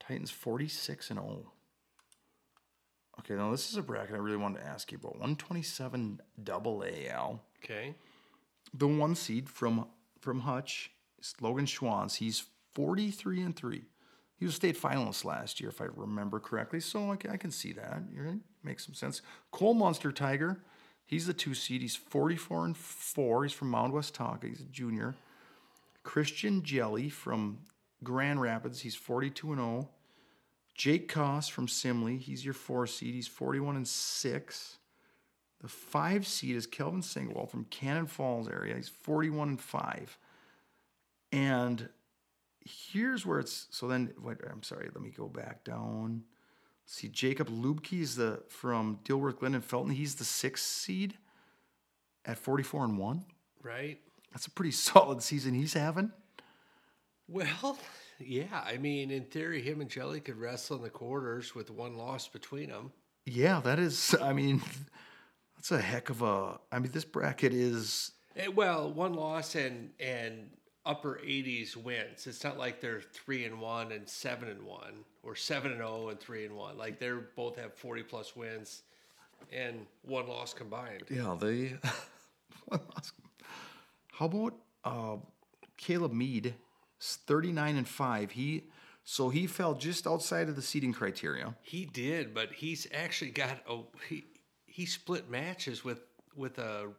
Titans 46 and 0. Okay, now this is a bracket I really wanted to ask you about. 127 double Al Okay. the one seed from from Hutch is Logan Schwanz. He's 43 and 3. He was a state finalist last year, if I remember correctly. So I can, I can see that. Right. Makes some sense. Cole Monster Tiger. He's the two seed. He's 44 and 4. He's from Mound Westonka. He's a junior. Christian Jelly from Grand Rapids. He's 42 and 0. Jake Koss from Simley, he's your four seed. He's 41 and 6. The five seed is Kelvin Singwall from Cannon Falls area. He's 41 and 5. And here's where it's so then wait, I'm sorry, let me go back down. See, Jacob Lubke is the from Dilworth Glyndon Felton. He's the sixth seed at 44 and 1. Right. That's a pretty solid season he's having. Well, yeah. I mean, in theory, him and Jelly could wrestle in the quarters with one loss between them. Yeah, that is. I mean, that's a heck of a. I mean, this bracket is. Eh, well, one loss and and upper 80s wins. It's not like they're three and one and seven and one or seven and zero and three and one. Like they're both have 40 plus wins and one loss combined. Yeah, they. How about uh, Caleb Mead, 39 and five. He so he fell just outside of the seating criteria. He did, but he's actually got a he he split matches with with a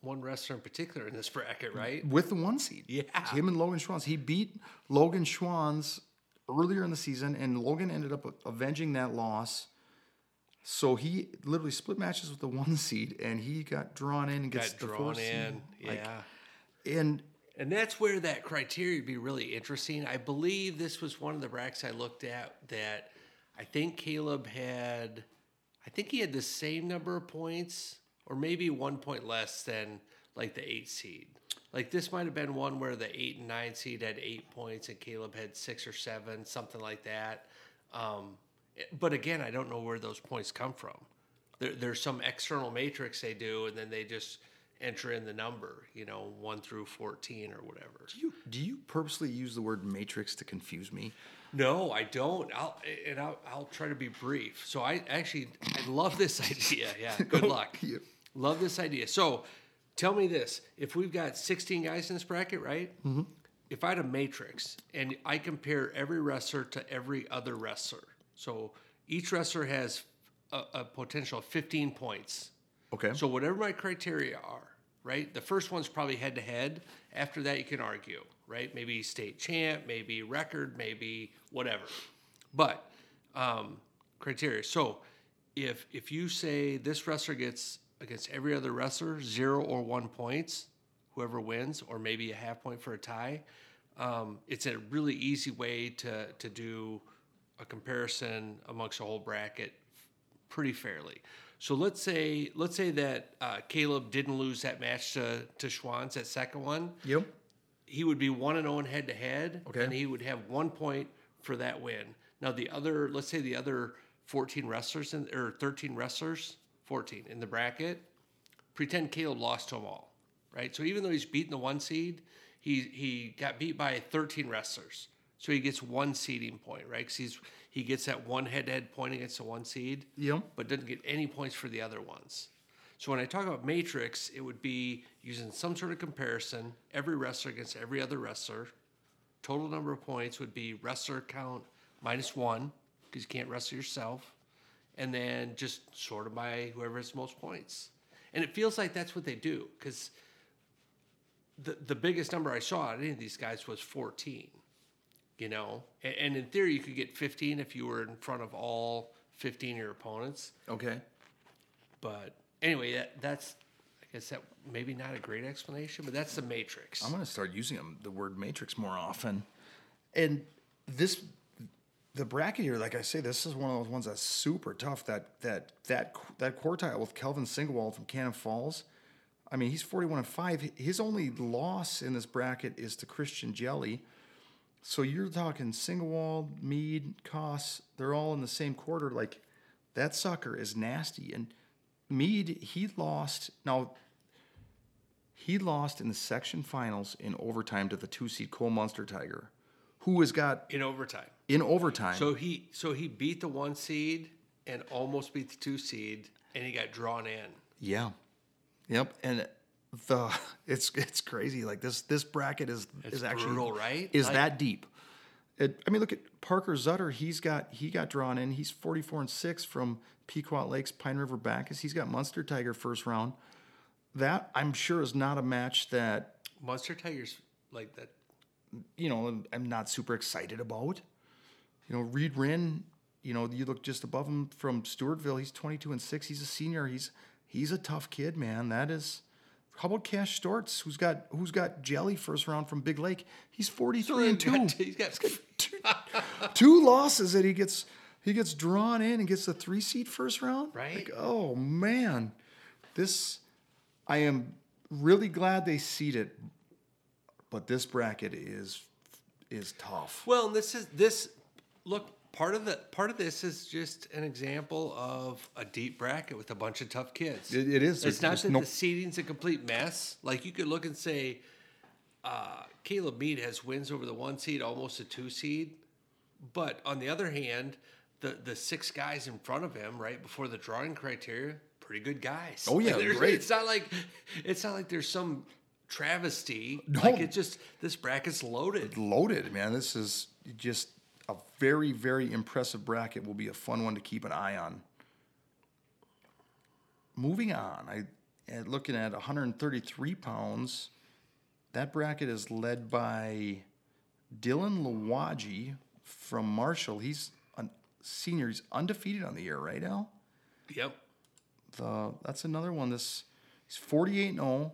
one wrestler in particular in this bracket, right? With the one seed. Yeah. Him and Logan Schwanz. He beat Logan Schwanz earlier in the season, and Logan ended up avenging that loss. So he literally split matches with the one seed, and he got drawn in and gets Got the drawn four seed. in, Like, yeah. And And that's where that criteria would be really interesting. I believe this was one of the brackets I looked at that I think Caleb had, I think he had the same number of points or maybe one point less than like the eight seed. Like this might have been one where the eight and nine seed had eight points and Caleb had six or seven, something like that. Um, but again, I don't know where those points come from. There, there's some external matrix they do, and then they just enter in the number, you know, one through 14 or whatever. do you do you purposely use the word matrix to confuse me? No, I don't. I'll and I'll, I'll try to be brief. So I actually I love this idea. Yeah, good luck. Yeah. Love this idea. So tell me this: if we've got 16 guys in this bracket, right? Mm-hmm. If I had a matrix and I compare every wrestler to every other wrestler, so each wrestler has a, a potential of 15 points. Okay. So whatever my criteria are, right? The first one's probably head to head. After that, you can argue, right? Maybe state champ, maybe record, maybe whatever. But um, criteria. So if if you say this wrestler gets against every other wrestler zero or one points, whoever wins, or maybe a half point for a tie, um, it's a really easy way to to do a comparison amongst a whole bracket pretty fairly. So let's say let's say that uh, Caleb didn't lose that match to to Schwann's that second one. Yep. He would be one and zero head to head, and he would have one point for that win. Now the other, let's say the other fourteen wrestlers in, or thirteen wrestlers, fourteen in the bracket, pretend Caleb lost to them all, right? So even though he's beaten the one seed, he he got beat by 13 wrestlers. So he gets one seeding point, right? Because he's he gets that one head-to-head point against the one seed, Yep. but doesn't get any points for the other ones. So when I talk about matrix, it would be using some sort of comparison, every wrestler against every other wrestler. Total number of points would be wrestler count minus one, because you can't wrestle yourself, and then just sort of by whoever has the most points. And it feels like that's what they do, because the the biggest number I saw of any of these guys was 14. You know, and, and in theory, you could get 15 if you were in front of all 15 of your opponents. Okay. But anyway, that, that's I guess that maybe not a great explanation, but that's the matrix. I'm gonna start using 'em- the word matrix more often. And this, the bracket here, like I say, this is one of those ones that's super tough. That that that that quartile with Kelvin Singwald from Cannon Falls. I mean, he's 41 and five. His only loss in this bracket is to Christian Jelly. So you're talking Singwald, Mead, Koss. They're all in the same quarter. Like that sucker is nasty. And Mead, he lost. Now he lost in the section finals in overtime to the two seed Cole Munster Tiger, who has got in overtime. in overtime. So he so he beat the one seed and almost beat the two seed, and he got drawn in. yeah, yep. And the it's it's crazy. Like this this bracket is It's is actually brutal, right? Is Like- that deep? It, I mean, look at Parker Zutter. He's got he got drawn in. He's forty four and six from Pequot Lakes, Pine River Backus. He's got Munster Tiger first round. That I'm sure is not a match that Monster Tigers like that. you know I'm not super excited about. You know, Reed Wren you know, you look just above him from Stewartville. He's 22 and six. He's a senior. He's he's a tough kid, man. That is. How about Cash Storts, who's got who's got Jelly first round from Big Lake? He's 43 and two. He's got two, two losses that he gets he gets drawn in and gets the three seed first round. Right. Like, oh man, this I am really glad they seeded, but this bracket is is tough. Well, this is this. Look, part of the part of this is just an example of a deep bracket with a bunch of tough kids. It- it is. It's There's- not that no- the seeding's a complete mess. Like you could look and say, uh, Caleb Mead has wins over the one seed, almost a two seed. But on the other hand, the the six guys in front of him, right before the drawing criteria, pretty good guys. Oh, yeah, There's- great. It's not like it's not like there's some travesty. No. Like it just this bracket's loaded. loaded, man. This is just a very, very impressive bracket. Will be a fun one to keep an eye on. Moving on, I looking at 133 pounds. That bracket is led by Dylan Lawaji from Marshall. He's a senior. He's undefeated on the year, right, Al? Yep. the that's another one. This he's 48 and 0.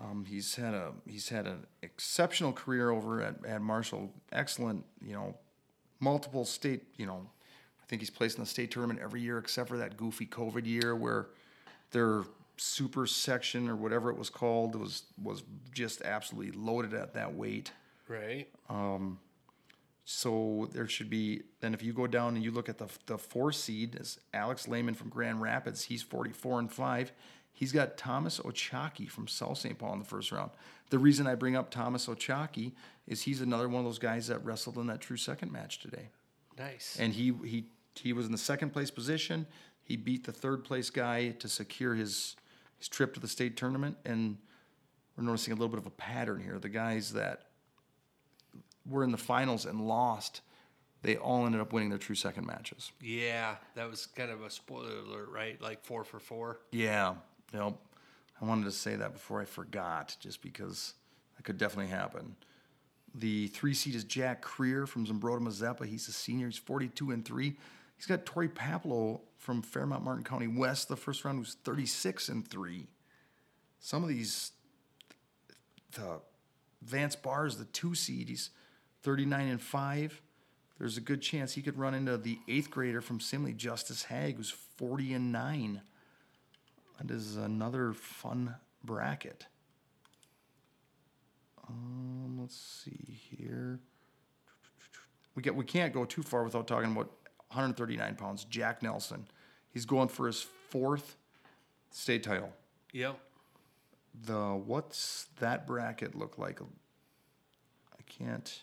Um, he's had a he's had an exceptional career over at, at Marshall. Excellent, you know, multiple state. You know, I think he's placed in the state tournament every year except for that goofy COVID year where their super section or whatever it was called was was just absolutely loaded at that weight. Right. Um, So there should be. Then if you go down and you look at the the four seed, is Alex Lehman from Grand Rapids. He's forty four and five. He's got Thomas Ochaki from South St. Paul in the first round. The reason I bring up Thomas Ochaki is he's another one of those guys that wrestled in that true second match today, Nice. and he he he was in the second place position. He beat the third place guy to secure his his trip to the state tournament, and we're noticing a little bit of a pattern here. The guys that were in the finals and lost, they all ended up winning their true second matches. Yeah, that was kind of a spoiler alert, right? Like four for four. Yeah, yep. I wanted to say that before I forgot, just because that could definitely happen. The three seed is Jack Creer from Zumbrota Mazeppa. He's a senior. He's 42 and three. He's got Tori Papalo from Fairmont Martin County West. The first round was 36 and three. Some of these, the Vance Barr is the two seed. He's 39 and five. There's a good chance he could run into the eighth grader from Simley, Justice Hag, who's 40 and nine. That is another fun bracket. Um, let's see here. We get we can't go too far without talking about 139 pounds. Jack Nelson, he's going for his fourth state title. Yep. The what's that bracket look like? I can't.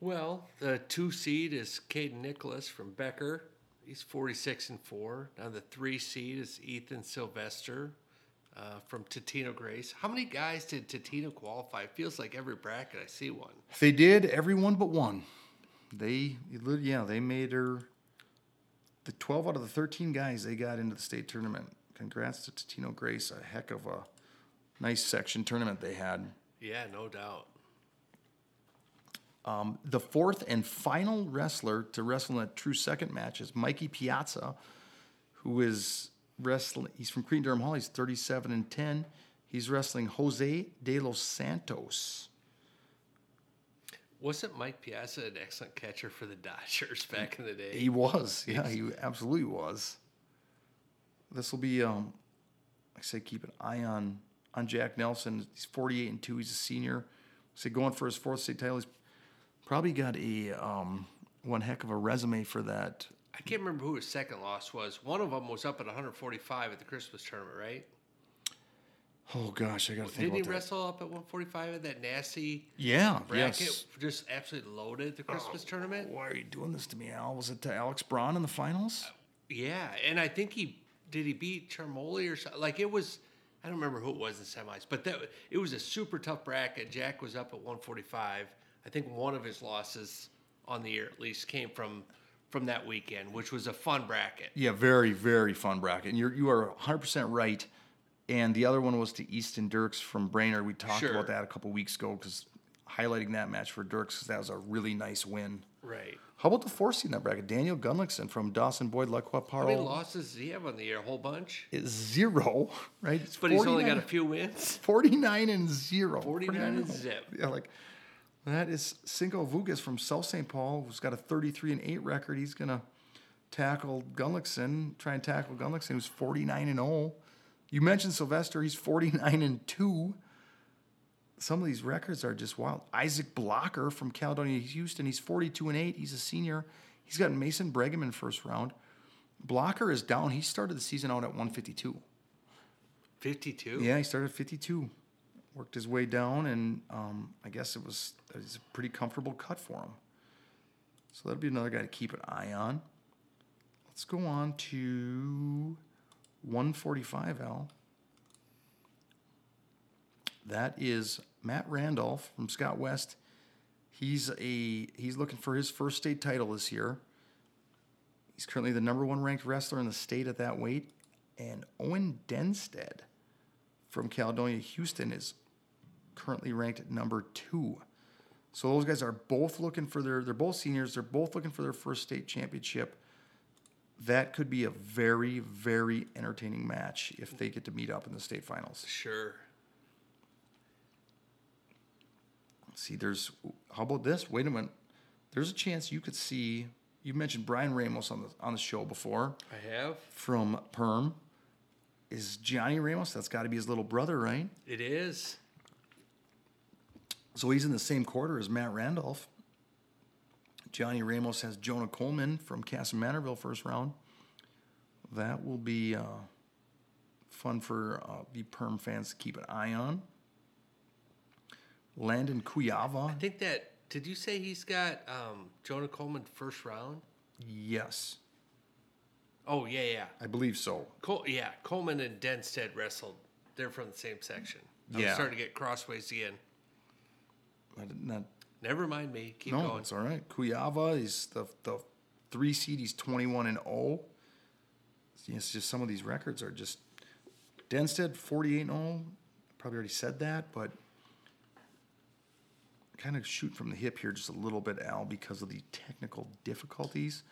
Well, the two seed is Caden Nicholas from Becker. He's 46 and four. Now the three seed is Ethan Sylvester uh, from Totino Grace. How many guys did Totino qualify? It feels like every bracket I see one. They did everyone but one. They yeah they made her. The 12 out of the 13 guys they got into the state tournament. Congrats to Totino Grace. A heck of a nice section tournament they had. Yeah, no doubt. Um, the fourth and final wrestler to wrestle in a true second match is Mikey Piazza, who is wrestling. He's from Cretin-Derham Hall. He's 37 and 10. He's wrestling Jose de los Santos. Wasn't Mike Piazza an excellent catcher for the Dodgers back in the day? He was, yeah, he absolutely was. This will be, um, like I say, keep an eye on on Jack Nelson. He's 48 and two. He's a senior. So going for his fourth state title. He's probably got a um, one heck of a resume for that. I can't remember who his second loss was. One of them was up at 145 at the Christmas tournament, right? Oh gosh, I got to think Didn't he that. wrestle up at 145 at that nasty Yeah, bracket? yes. Just absolutely loaded the Christmas tournament? Why are you doing this to me, Al? Was it to Alex Braun in the finals? Yeah, and I think he did he beat Charmoli or something. Like it was, I don't remember who it was in the semis, but that it was a super tough bracket. Jack was up at 145. I think one of his losses on the year at least came from from that weekend, which was a fun bracket. Yeah, very, very fun bracket. And you're you are 100 percent right. And the other one was to Easton Dirks from Brainerd. We talked Sure. about that a couple weeks ago because highlighting that match for Dirks 'cause that was a really nice win. Right. How about the four seed in that bracket? Daniel Gunlickson from Dawson Boyd Lacroix How many Parle losses does he have on the year? A whole bunch? It's zero, right? It's But he's only got a few wins. 49 and 0. 49 and zip. Yeah, like that is Cinco Vugas from South St. Paul, who's got a 33 and 8 record. He's going to tackle Gunlickson, try and tackle Gunlickson, who's 49 and 0. You mentioned Sylvester, he's 49 and 2. Some of these records are just wild. Isaac Blocker from Caledonia Houston, he's 42 and 8. He's a senior. He's got Mason Brigham in first round. Blocker is down. He started the season out at 152. 52? Yeah, he started at 52. Worked his way down, and um, I guess it was, it was a pretty comfortable cut for him. So that'll be another guy to keep an eye on. Let's go on to 145, Al. That is Matt Randolph from Scott West. He's a he's looking for his first state title this year. He's currently the number one ranked wrestler in the state at that weight. And Owen Denstead from Caledonia, Houston is currently ranked number two. So those guys are both looking for their, they're both seniors. They're both looking for their first state championship. That could be a very, very entertaining match if they get to meet up in the state finals. Sure. See, there's, how about this? Wait a minute. There's a chance you could see, you mentioned Brian Ramos on the, on the show before. I have. from Perham is Johnny Ramos. That's got to be his little brother, right? It is. So he's in the same quarter as Matt Randolph. Johnny Ramos has Jonah Coleman from Kasson-Mantorville first round. That will be uh, fun for uh, the Perham fans to keep an eye on. Landon Cuyava. I think that, did you say he's got um, Jonah Coleman first round? yes, Oh, yeah, yeah. I believe so. Col- yeah, Coleman and Denstead wrestled. They're from the same section. I'm Yeah. starting to get crossways again. Not Never mind me. Keep no, going. it's all right. Cuyava is the the three seed. He's twenty one and oh. zero. It's just some of these records are just Denstead forty eight and zero. Probably already said that, but kind of shoot from the hip here just a little bit, Al, because of the technical difficulties.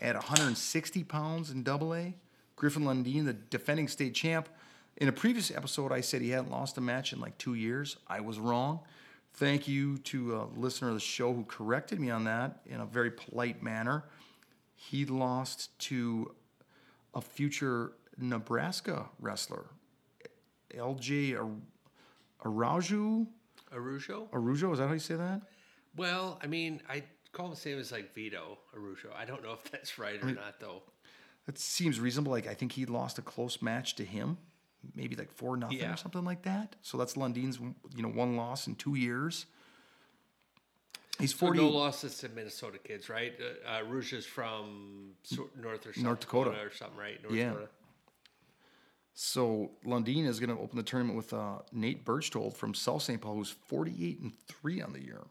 At 160 pounds in Double A, Griffin Lundeen, the defending state champ. In a previous episode, I said he hadn't lost a match in like two years. I was wrong. Thank you to a listener of the show who corrected me on that in a very polite manner. He lost to a future Nebraska wrestler, LJ Ar- Araujo. Arujo? Arujo, is that how you say that? Well, I mean, I call him the same as like Vito Arujo. I don't know if that's right or not, though. That seems reasonable. Like I think he lost a close match to him, maybe like four nothing Yeah. or something like that. So that's Lundeen's, you know, one loss in two years. He's So forty. no losses to Minnesota kids, right? Uh, uh, Arujo's from North or South North Dakota. or something, right? North Yeah. Dakota. So Lundeen is going to open the tournament with uh, Nate Birchtold from South St. Paul, who's 48 and 3 on the year.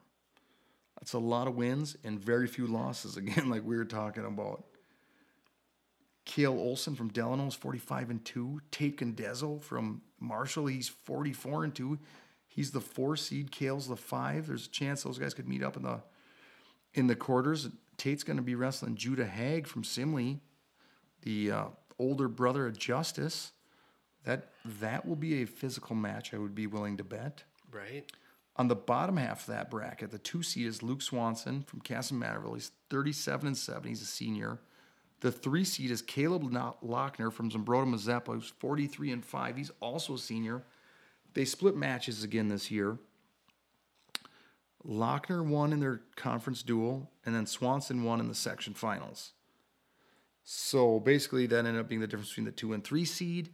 That's a lot of wins and very few losses, again, like we were talking about. Kale Olson from Delano is 45 and 2. Tate Condezzo from Marshall, he's 44 and 2. He's the four seed. Kale's the five. There's a chance those guys could meet up in the in the quarters. Tate's going to be wrestling Judah Hag from Simley, the uh, older brother of Justice. That that will be a physical match. I would be willing to bet. Right? On the bottom half of that bracket, the two seed is Luke Swanson from Casa Manorville. He's 37 and 7. He's a senior. The three seed is Caleb Lo- Lochner from Zumbrota Mazeppa, who's 43 and 5. He's also a senior. They split matches again this year. Lochner won in their conference duel, and then Swanson won in the section finals. So basically, that ended up being the difference between the two and three seed.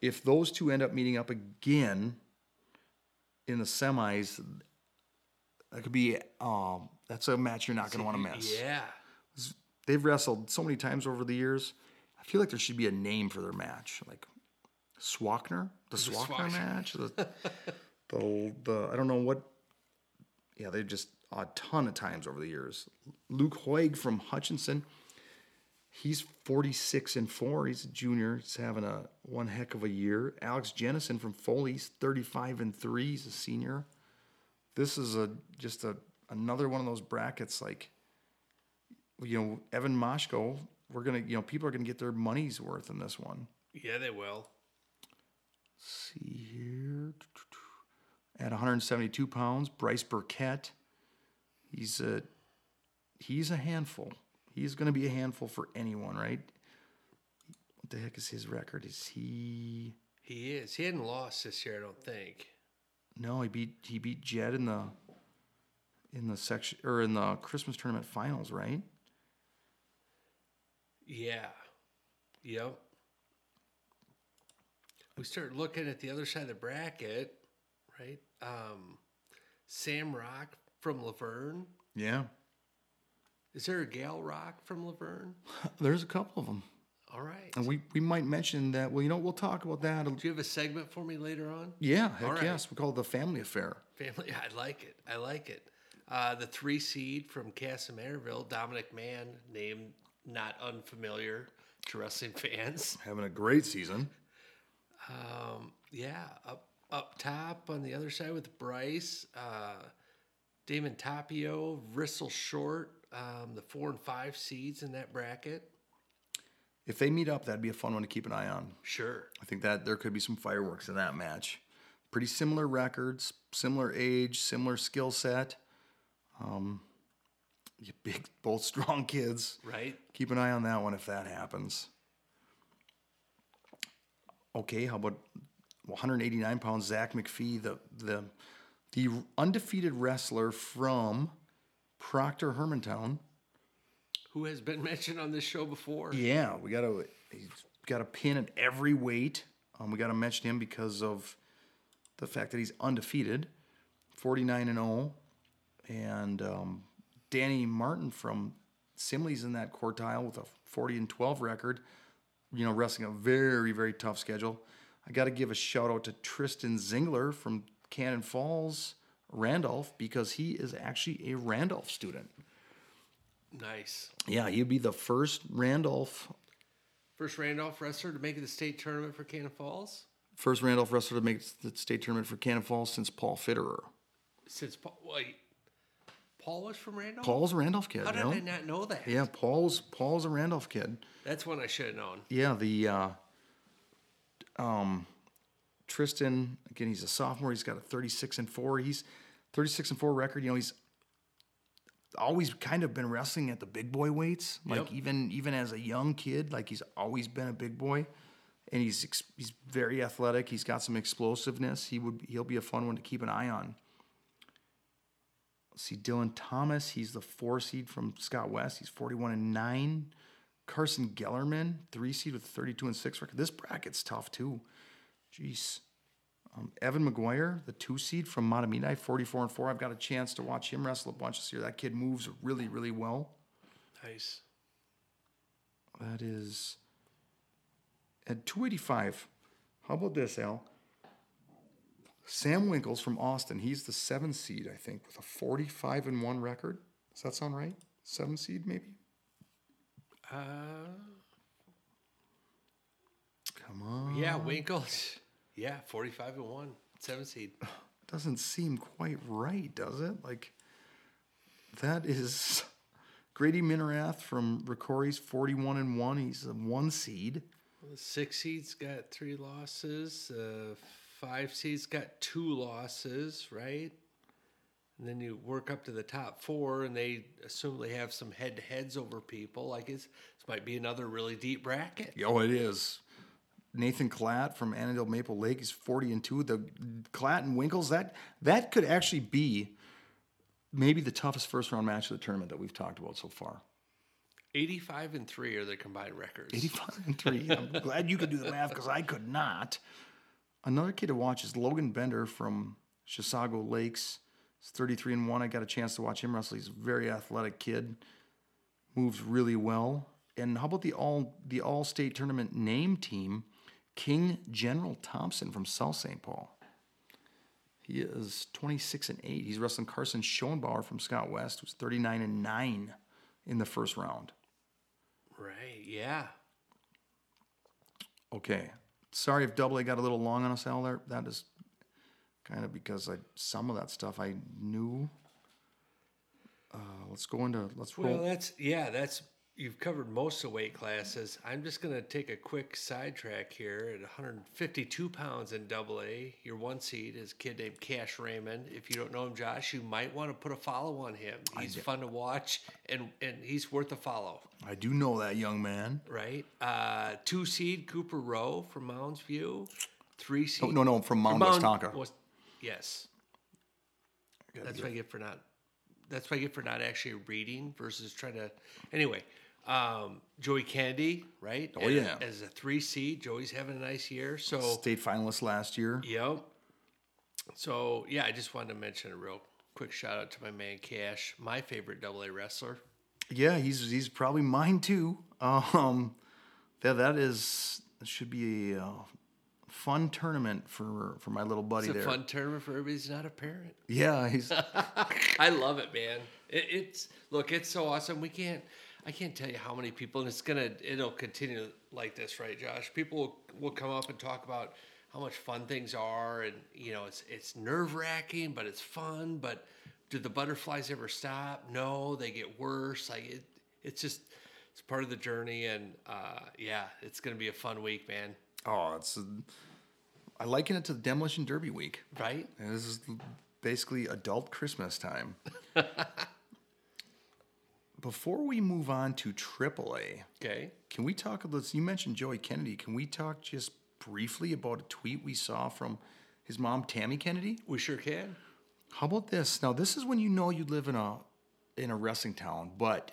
If those two end up meeting up again in the semis, that could be um, that's a match you're not going to want to miss. Yeah. They've wrestled so many times over the years. I feel like there should be a name for their match, like Swackner, the Swackner. match. The, the the I don't know what. Yeah, they just a ton of times over the years. Luke Hoig from Hutchinson. He's 46 and 4. He's a junior. He's having a one heck of a year. Alex Jennison from Foley's 35 and 3. He's a senior. this is a just a another one of those brackets like you know Evan Moshko. We're gonna you know people are gonna get their money's worth in this one. Yeah, they will. see here at 172 pounds, Bryce Burkett. He's a he's a handful. He's going to be a handful for anyone, right? What the heck is his record? Is he? He is. He hadn't lost this year, I don't think. No, he beat he beat Jed in the in the section or in the Christmas tournament finals, right? Yeah. Yep. We start looking at the other side of the bracket, right? Um, Sam Rock from Luverne. Yeah, Is there a Gal Rock from Luverne? there's a couple of them, All right. and we we might mention that. Well, you know, we'll talk about that. Do you have a segment for me later on? Yeah, heck right. yes. We call it the family affair. Family, I like it. I like it. Uh, the three seed from Kasson-Mantorville, Dominic Mann, name not unfamiliar to wrestling fans. Having a great season. Um, yeah, up up top on the other side with Bryce, uh, Damon Tapio, Rissel Short, um, the four and five seeds in that bracket. If they meet up, that'd be a fun one to keep an eye on. Sure. I think that there could be some fireworks in that match. Pretty similar records, similar age, similar skill set. Um, you big, both strong kids. Right? Keep an eye on that one if that happens. Okay, how about 189 pounds Zach McPhee, the the the undefeated wrestler from Proctor Hermantown. Who has been mentioned on this show before? Yeah, we got to he's got a pin at every weight. Um, we got to mention him because of the fact that he's undefeated, 49 and 0, and um, Danny Martin from Simley's in that quartile with a 40 and 12 record. You know, wrestling a very very tough schedule. I got to give a shout out to Tristan Zingler from Cannon Falls, Randolph, because he is actually a Randolph student. Nice. Yeah, he'd be the first Randolph First Randolph wrestler to make it the state tournament for Cannon Falls First Randolph wrestler to make the state tournament for Cannon Falls since Paul Fitterer. since Paul. Wait, Paul was from Randolph. Paul's a Randolph kid. How you did know? I not know that? Yeah, Paul's Paul's a Randolph kid. That's one I should have known. Yeah, the uh, um, Tristan again. He's a sophomore. He's got a thirty-six and four. He's thirty-six and four record. You know, he's always kind of been wrestling at the big boy weights. Like Yep. even even as a young kid, like he's always been a big boy, and he's he's very athletic. He's got some explosiveness. He would he'll be a fun one to keep an eye on. Let's see, Dylan Thomas. He's the four seed from Scott West. He's forty-one and nine. Carson Gellerman, three seed with 32 and six record. This bracket's tough too. Jeez. Um, Evan McGuire, the two seed from Mahtomedi, 44 and four. I've got a chance to watch him wrestle a bunch this year. That kid moves really, really well. Nice. That is at 285. How about this, Al? Sam Winkles from Austin. He's the seven seed, I think, with a 45 and one record. Does that sound right? Seven seed, maybe? Uh, Come on. yeah, Winkles. Yeah, forty-five and one, seven seed. doesn't seem quite right, does it? Like that is Grady Minerath from Rocori's 41 and 1. He's a one seed. Well, the six seeds got three losses. Uh, five seeds got two losses, right? And then you work up to the top four, and they assume they have some head-to-heads over people. Like it's, this might be another really deep bracket. Oh, it is. Nathan Klatt from Annandale Maple Lake is 40 and 2. The Klatt and Winkles, that that could actually be maybe the toughest first round match of the tournament that we've talked about so far. Eighty-five and three are their combined records. 85 and 3. I'm glad you could do the math because I could not. Another kid to watch is Logan Bender from Chisago Lakes. He's 33 and 1. I got a chance to watch him wrestle. He's a very athletic kid. Moves really well. And how about the all the all state tournament name team? King General Thompson from South St. Paul. He is 26 and 8. He's wrestling Carson Schoenbauer from Scott West, who's 39 and 9 in the first round. Right? Yeah. Okay. Sorry if double A got a little long on us, Al. There, that is kind of because I some of that stuff I knew. Uh, let's go into let's roll. Well, that's yeah, that's you've covered most of the weight classes. I'm just gonna take a quick sidetrack here. At 152 pounds in Double A, your one seed is a kid named Cash Raymond. If you don't know him, Josh, you might want to put a follow on him. He's fun to watch, and and he's worth a follow. I do know that young man. Right? Uh, two seed Cooper Rowe from Mounds View. Three seed. Oh, no, no, from Mound Westonka. was- yes. That's what I get for not. That's what I get for not actually reading versus trying to. Anyway, um, Joey Kennedy, right? Oh, As- yeah. As a three seed, Joey's having a nice year. So State finalist last year. yep. So yeah, I just wanted to mention a real quick shout out to my man Cash, my favorite Double A wrestler. Yeah, he's he's probably mine too. Um, yeah, that is should be a uh, fun tournament for for my little buddy It's a there. fun tournament for everybody who's not a parent. Yeah, he's I love it, man. It, it's look, it's so awesome. We can't, I can't tell you how many people, and it's gonna, it'll continue like this, right, Josh? People will, will come up and talk about how much fun things are, and you know, it's it's nerve wracking, but it's fun. But do the butterflies ever stop? No, they get worse. Like it, it's just, it's part of the journey, and uh, yeah, it's gonna be a fun week, man. oh, it's. I liken it to the demolition derby week. Right? And this is basically adult Christmas time. Before we move on to AAA, Okay. can we talk about? You mentioned Joey Kennedy. Can we talk just briefly about a tweet we saw from his mom, Tammy Kennedy? We sure can. How about this? Now, this is when you know you live in a in a wrestling town, but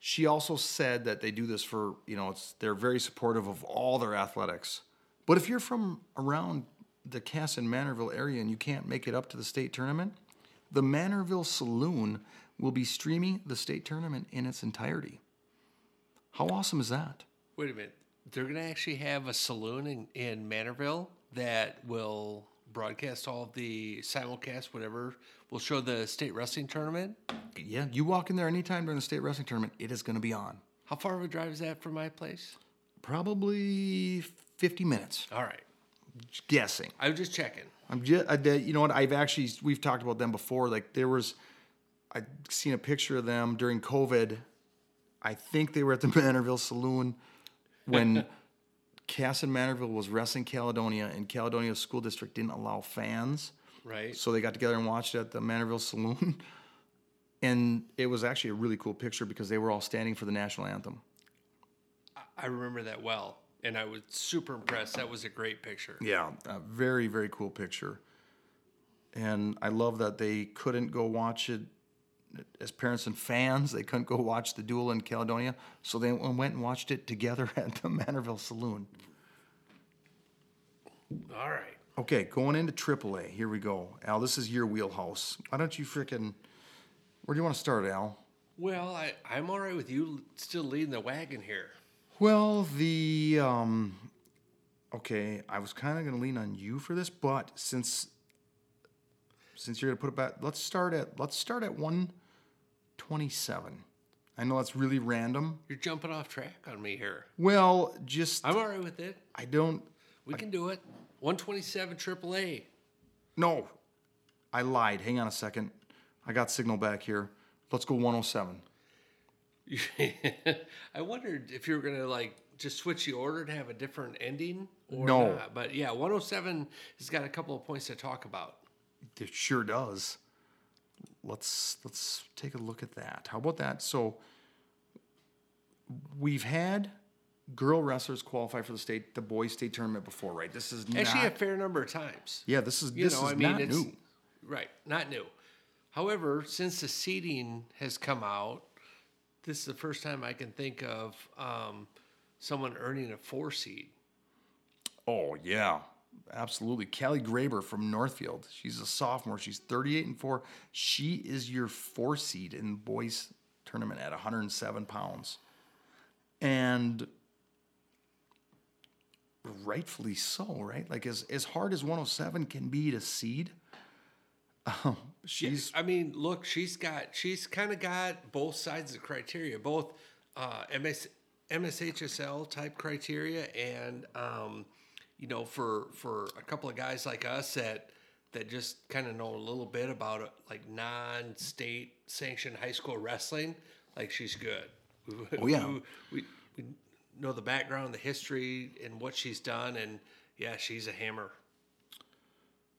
she also said that they do this for you know it's they're very supportive of all their athletics. But if you're from around the Kasson-Mantorville area and you can't make it up to the state tournament, the Mantorville Saloon will be streaming the state tournament in its entirety. How awesome is that? Wait a minute. They're going to actually have a saloon in, in Mantorville that will broadcast all of the simulcast, whatever. Will show the state wrestling tournament. Yeah, you walk in there anytime during the state wrestling tournament, it is going to be on. How far of a drive is that from my place? Probably 50 minutes, All right. guessing. I was just checking. I'm just, you know what? I've actually, we've talked about them before. Like there was, I'd seen a picture of them during COVID. I think they were at the Mantorville Saloon when Kasson-Mantorville was wrestling Caledonia, and Caledonia School District didn't allow fans, Right. so they got together and watched it at the Mantorville Saloon. And it was actually a really cool picture because they were all standing for the national anthem. I remember that well. And I was super impressed. That was a great picture. Yeah, a very very cool picture. And I love that they couldn't go watch it as parents and fans. They couldn't go watch the duel in Caledonia, so they went and watched it together at the Mantorville Saloon. All right. Okay, going into AAA. Here we go, Al. This is your wheelhouse. Why don't you freaking. Where do you want to start, Al? Well, I, I'm all right with you still leading the wagon here. Well, the um okay, I was kind of going to lean on you for this, but since since you're going to put it back, let's start at let's start at 127. I know that's really random. You're jumping off track on me here. Well, just I'm all right with it. I don't We can do it. 127 AAA. no. I lied. Hang on a second. I got signal back here. Let's go 107. I wondered if you were gonna like just switch the order to have a different ending or No. not. But yeah, 107 has got a couple of points to talk about. It sure does. Let's let's take a look at that. How about that? So we've had girl wrestlers qualify for the state the boys state tournament before, right? This is Actually, not a fair number of times. yeah. This is You this know, is I mean, not new. right, not new. However, since the seeding has come out, this is the first time I can think of um, someone earning a four seed. Oh yeah, absolutely. Callie Graber from Northfield. She's a sophomore. She's 38 and four. She is your four seed in boys tournament at 107 pounds, and rightfully so, right? Like as as hard as 107 can be to seed. Um, she's I mean, look, she's got she's kind of got both sides of the criteria, both uh, MS, MSHSL type criteria, and um, you know, for for a couple of guys like us that that just kind of know a little bit about it, like non-state sanctioned high school wrestling, like she's good. Oh, yeah. we, we, we know the background, the history, and what she's done, and yeah, she's a hammer.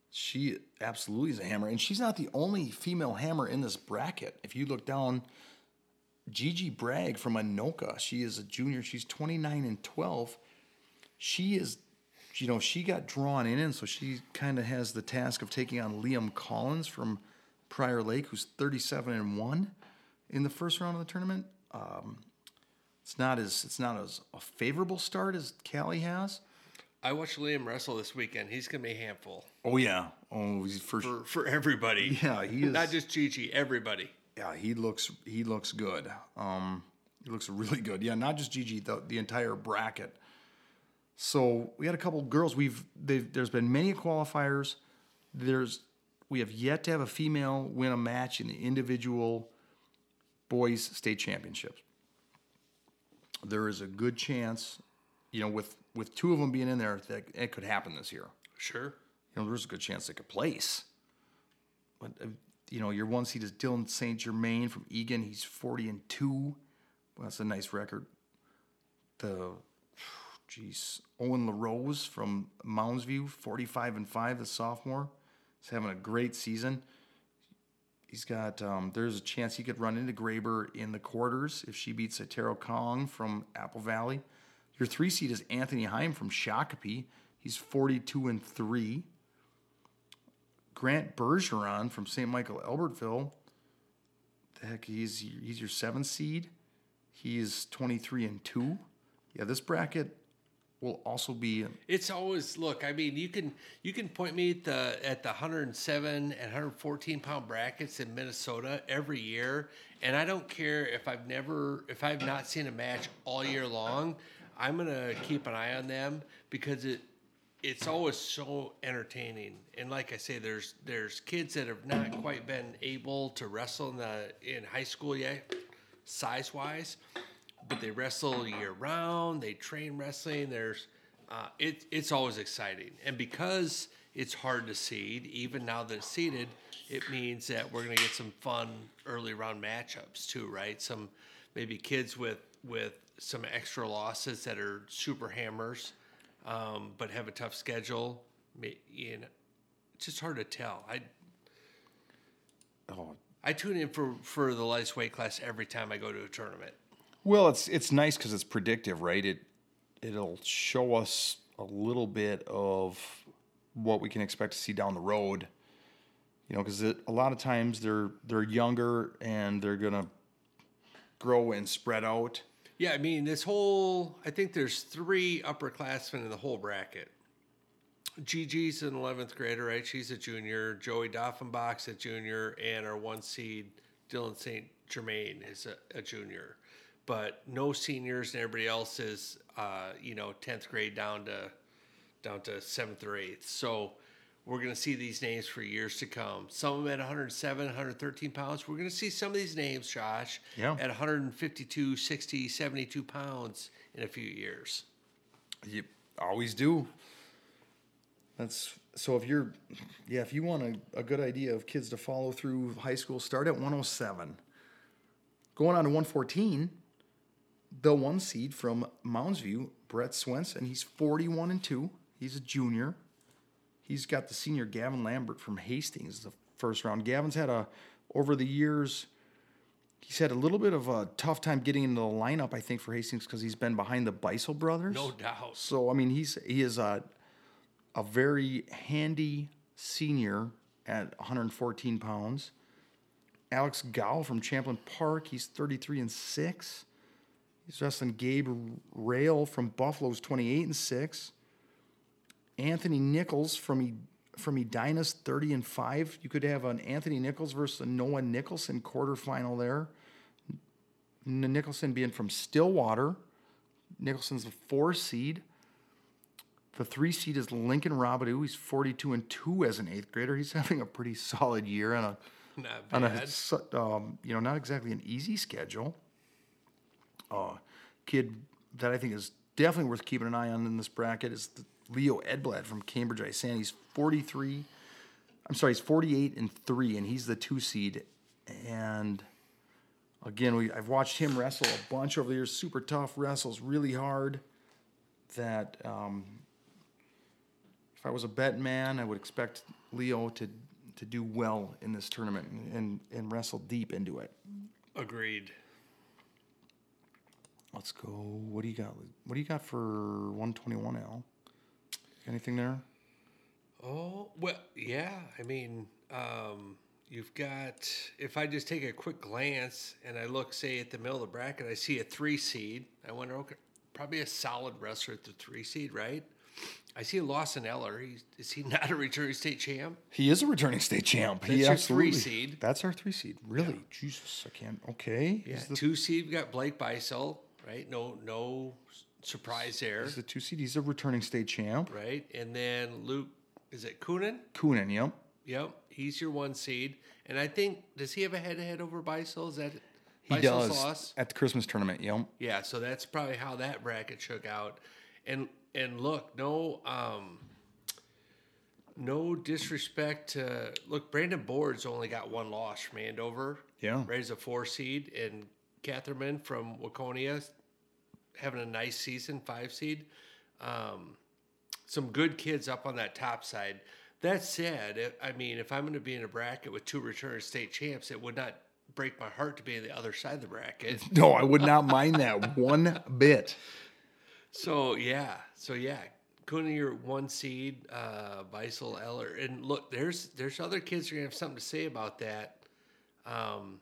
She absolutely is a hammer, and she's not the only female hammer in this bracket. If you look down, Gigi Bragg from Anoka, she is a junior. She's 29 and 12. She is, you know, she got drawn in, and so she kind of has the task of taking on Liam Collins from Prior Lake, who's 37 and one in the first round of the tournament. Um, it's not as it's not as a favorable start as Callie has. I watched Liam wrestle this weekend. He's gonna be a handful Oh yeah, oh he's for for, for everybody. Yeah, he is. Not just Gigi, everybody. yeah, he looks he looks good. Um, he looks really good. Yeah, not just Gigi, the the entire bracket. So we had a couple girls. We've they've, there's been many qualifiers. There's we have yet to have a female win a match in the individual boys state championships. There is a good chance, you know, with with two of them being in there, that it could happen this year Sure. you know, there's a good chance they could place. But uh, you know, your one seed is Dylan St. Germain from Eagan. He's 40 and two. Well, that's a nice record. The, geez, Owen LaRose from Moundsview, 45 and five, the sophomore. He's having a great season. He's got. Um, there's a chance he could run into Graber in the quarters if she beats Atero Kong from Apple Valley. Your three seed is Anthony Heim from Shakopee. He's 42 and three. Grant Bergeron from St. Michael Albertville. The heck, he's he's your seventh seed. He is 23 and two. Yeah, this bracket will also be It's always look. I mean, you can you can point me at the at the 107 and 114 pound brackets in Minnesota every year, and I don't care if I've never if I've not seen a match all year long. I'm gonna keep an eye on them because it it's always so entertaining. And like I say, there's there's kids that have not quite been able to wrestle in the in high school yet, size wise, but they wrestle year round. They train wrestling. There's uh, it, it's always exciting, and because it's hard to seed, even now that it's seeded, it means that we're gonna get some fun early round matchups too, right? Some maybe kids with with some extra losses that are super hammers, um, but have a tough schedule. You know, it's just hard to tell. I oh I tune in for for the lightest weight class every time I go to a tournament. Well, it's it's nice because it's predictive, right? It it'll show us a little bit of what we can expect to see down the road. You know, because a lot of times they're they're younger and they're gonna grow and spread out. Yeah, I mean, this whole, I think there's three upperclassmen in the whole bracket. Gigi's an 11th grader, right? She's a junior. Joey Doffenbach's a junior. And our one seed, Dylan St. Germain, is a, a junior. But no seniors, and everybody else is, uh, you know, 10th grade down to down to seventh or eighth. So we're going to see these names for years to come. Some of them at 107, 113 pounds. We're going to see some of these names, Josh, Yeah. at 152, 60, 72 pounds in a few years. You always do. That's so if you're, yeah, if you want a, a good idea of kids to follow through high school, start at 107. Going on to 114, the one seed from Moundsview, Brett Swenson. He's 41 and 2. He's a junior. He's got the senior Gavin Lambert from Hastings, the first round. Gavin's had a, over the years, he's had a little bit of a tough time getting into the lineup, I think, for Hastings because he's been behind the Beisel brothers. No doubt. So I mean, he's he is a a very handy senior at 114 pounds. Alex Gow from Champlain Park, he's 33 and six. He's wrestling Gabe Rail from Buffalo's 28 and six. Anthony Nichols from E- from Edina's 30 and five. You could have an Anthony Nichols versus a Noah Nicholson quarterfinal there. N- Nicholson being from Stillwater. Nicholson's the four seed. The three seed is Lincoln Robidoux. He's 42 and two as an eighth grader. He's having a pretty solid year on a on a um, you know not exactly an easy schedule. Uh, kid that I think is definitely worth keeping an eye on in this bracket is Leo Edblad from Cambridge I Isan. He's 43 I'm sorry, he's 48 and three, and he's the two seed. And again, we I've watched him wrestle a bunch over the years. Super tough, wrestles really hard. That um, if I was a bet man, I would expect Leo to to do well in this tournament and and wrestle deep into it. Agreed. Let's go. What do you got? What do you got for 121 Al? Anything there? Oh, well, yeah. I mean, um, you've got, if I just take a quick glance and I look, say, at the middle of the bracket, I see a three seed. I wonder, okay, probably a solid wrestler at the three seed, right? I see a Lawson Eller. He's, is he not a returning state champ? He is a returning state champ. he That's your absolutely. three seed. That's our three seed. Really? Jesus, I can't. Okay. Yeah. The, Two seed, we got Blake Beisel, right? No, no surprise there, he's the two seed. He's a returning state champ. right? And then Luke, is it Coonan? Coonan, yep. Yep, he's your one seed, and I think does he have a head-to-head over Beisel? Is that He does loss? at the Christmas tournament. Yep. Yeah, so that's probably how that bracket shook out. And and look, no um no disrespect to look, Brandon Boards only got one loss from Andover. Yeah. Right as a four seed, and Catherman from Waconia having a nice season, five seed. Um, some good kids up on that top side. That said, I mean, if I'm going to be in a bracket with two returning state champs, it would not break my heart to be on the other side of the bracket. No, I would not mind that one bit. So yeah, so yeah, Cooney, your one seed, uh, Beisel Eller, and look, there's there's other kids who are gonna have something to say about that. Um,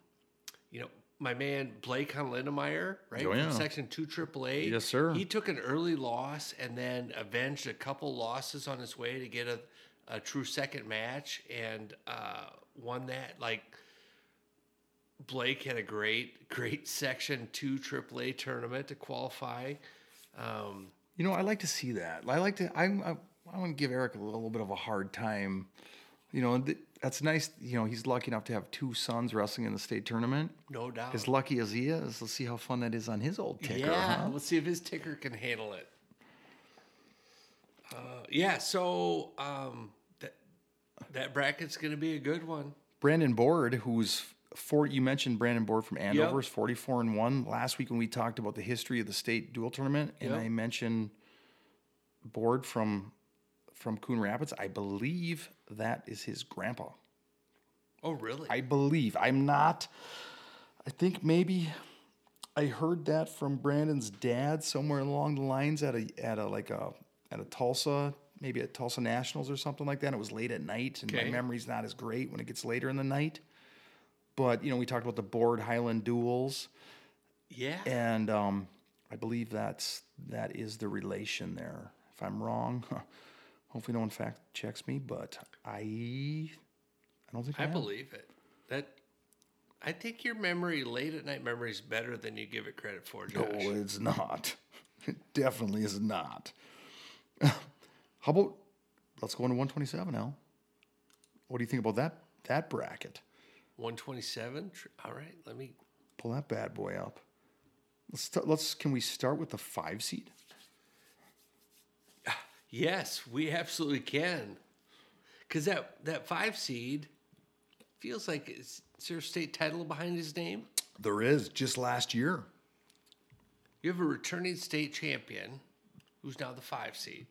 my man Blake on Lindemeyer, right Oh, yeah. from Section Two AAA. Yes, sir. He took an early loss and then avenged a couple losses on his way to get a, a true second match and uh, won that. Like Blake had a great great Section Two AAA tournament to qualify. Um, You know, I like to see that. I like to. I I, I want to give Eric a little bit of a hard time. You know, th- that's nice. You know, he's lucky enough to have two sons wrestling in the state tournament. no doubt. As lucky as he is, let's see how fun that is on his old ticker. yeah, huh? let's see if his ticker can handle it. Uh, yeah, so um, that that bracket's going to be a good one. Brandon Board, who's four, you mentioned Brandon Board from Andover is 44 and 1 last week when we talked about the history of the state dual tournament. And Yep. I mentioned Board from from Coon Rapids. I believe that is his grandpa. Oh, really? I believe. I'm not, I think maybe I heard that from Brandon's dad somewhere along the lines at a, at a, like a, at a Tulsa, maybe at Tulsa Nationals or something like that. It was late at night and Okay. my memory's not as great when it gets later in the night. But, you know, we talked about the board Highland duels yeah. and um, I believe that's, that is the relation there. If I'm wrong, hopefully no one fact checks me, but I, I don't think I, I believe it. That I think your memory, late at night memory, is better than you give it credit for, Josh. No, it's not. It definitely is not. How about let's go into 127 now. What do you think about that that bracket? 127. All right, let me. Pull that bad boy up. Let's start, let's can we start with the five seed? Yes, we absolutely can. Because that, that five seed feels like is there a state title behind his name? There is just last year. You have a returning state champion who's now the five seed.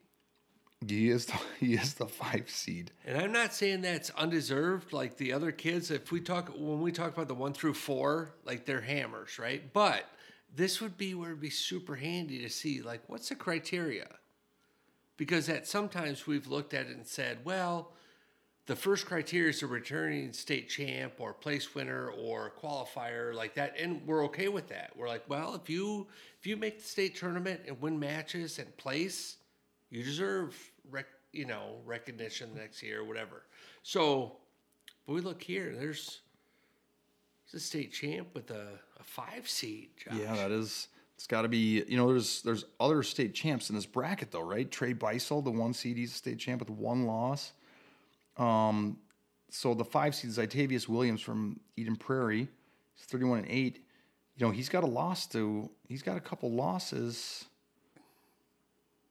He is the, he is the five seed. And I'm not saying that's undeserved like the other kids. If we talk, when we talk about the one through four, like they're hammers, right? But this would be where it'd be super handy to see, like, what's the criteria? Because that sometimes we've looked at it and said, well, the first criteria is a returning state champ or place winner or qualifier like that, and we're okay with that. We're like, well, if you if you make the state tournament and win matches and place, you deserve rec- you know recognition the next year or whatever. So, but we look here, there's there's a state champ with a, a five seed. Josh. Yeah, that is. It's got to be. You know, there's there's other state champs in this bracket though, right? Trey Beisel, the one seed, he's a state champ with one loss. Um, so the five seed is Itavius Williams from Eden Prairie. He's 31 and eight. You know, he's got a loss to. He's got a couple losses.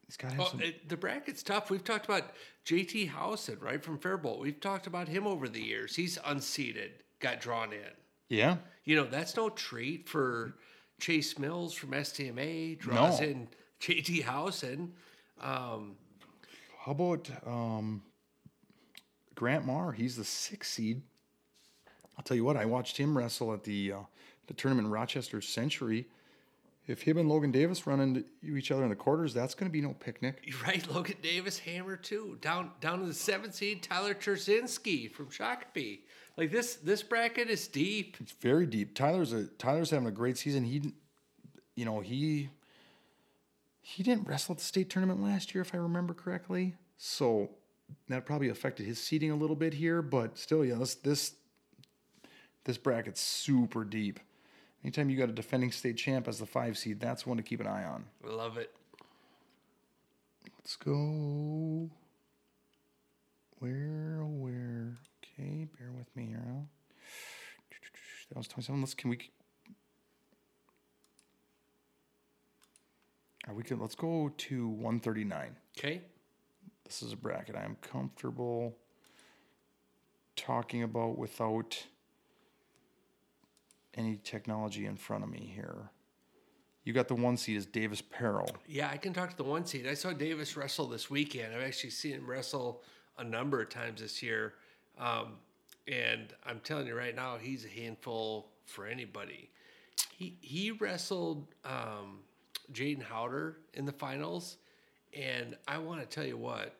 He's got to have Well, some. it, the bracket's tough. We've talked about JT Howson, right, from Faribault. We've talked about him over the years. He's unseated, got drawn in. yeah. You know, that's no treat for Chase Mills from STMA, draws No. in JT Howson. Um, How about um, Grant Marr? He's the sixth seed. I'll tell you what. I watched him wrestle at the uh, the tournament in Rochester Century. If him and Logan Davis run into each other in the quarters, that's going to be no picnic. you're right, Logan Davis hammer too. Down down to the seventh seed, Tyler Terzinski from Shakopee. Like this this bracket is deep. It's very deep. Tyler's a Tyler's having a great season. He, you know, he he didn't wrestle at the state tournament last year, if I remember correctly. So that probably affected his seating a little bit here. But still, yeah, this this this bracket's super deep. Anytime you got a defending state champ as the five seed, that's one to keep an eye on. Love it. Let's go. Where, oh, where? Okay, bear with me here now. That was 27. Let's, can we, are uh, we can, let's go to 139. Okay. This is a bracket I'm comfortable talking about without any technology in front of me here. You got the one seed is Davis Peril. Yeah, I can talk to the one seed. I saw Davis wrestle this weekend. I've actually seen him wrestle a number of times this year. Um, and I'm telling you right now, he's a handful for anybody. He he wrestled um, Jaden Howder in the finals, and I want to tell you what,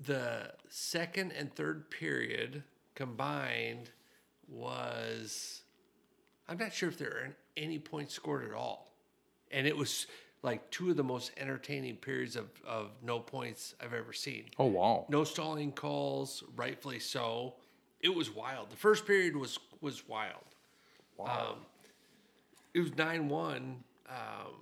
the second and third period combined was I'm not sure if there are any points scored at all. And it was like two of the most entertaining periods of, of no points I've ever seen. Oh, wow. No stalling calls, rightfully so. It was wild. The first period was was wild. Wow. Um, it was nine one. Um,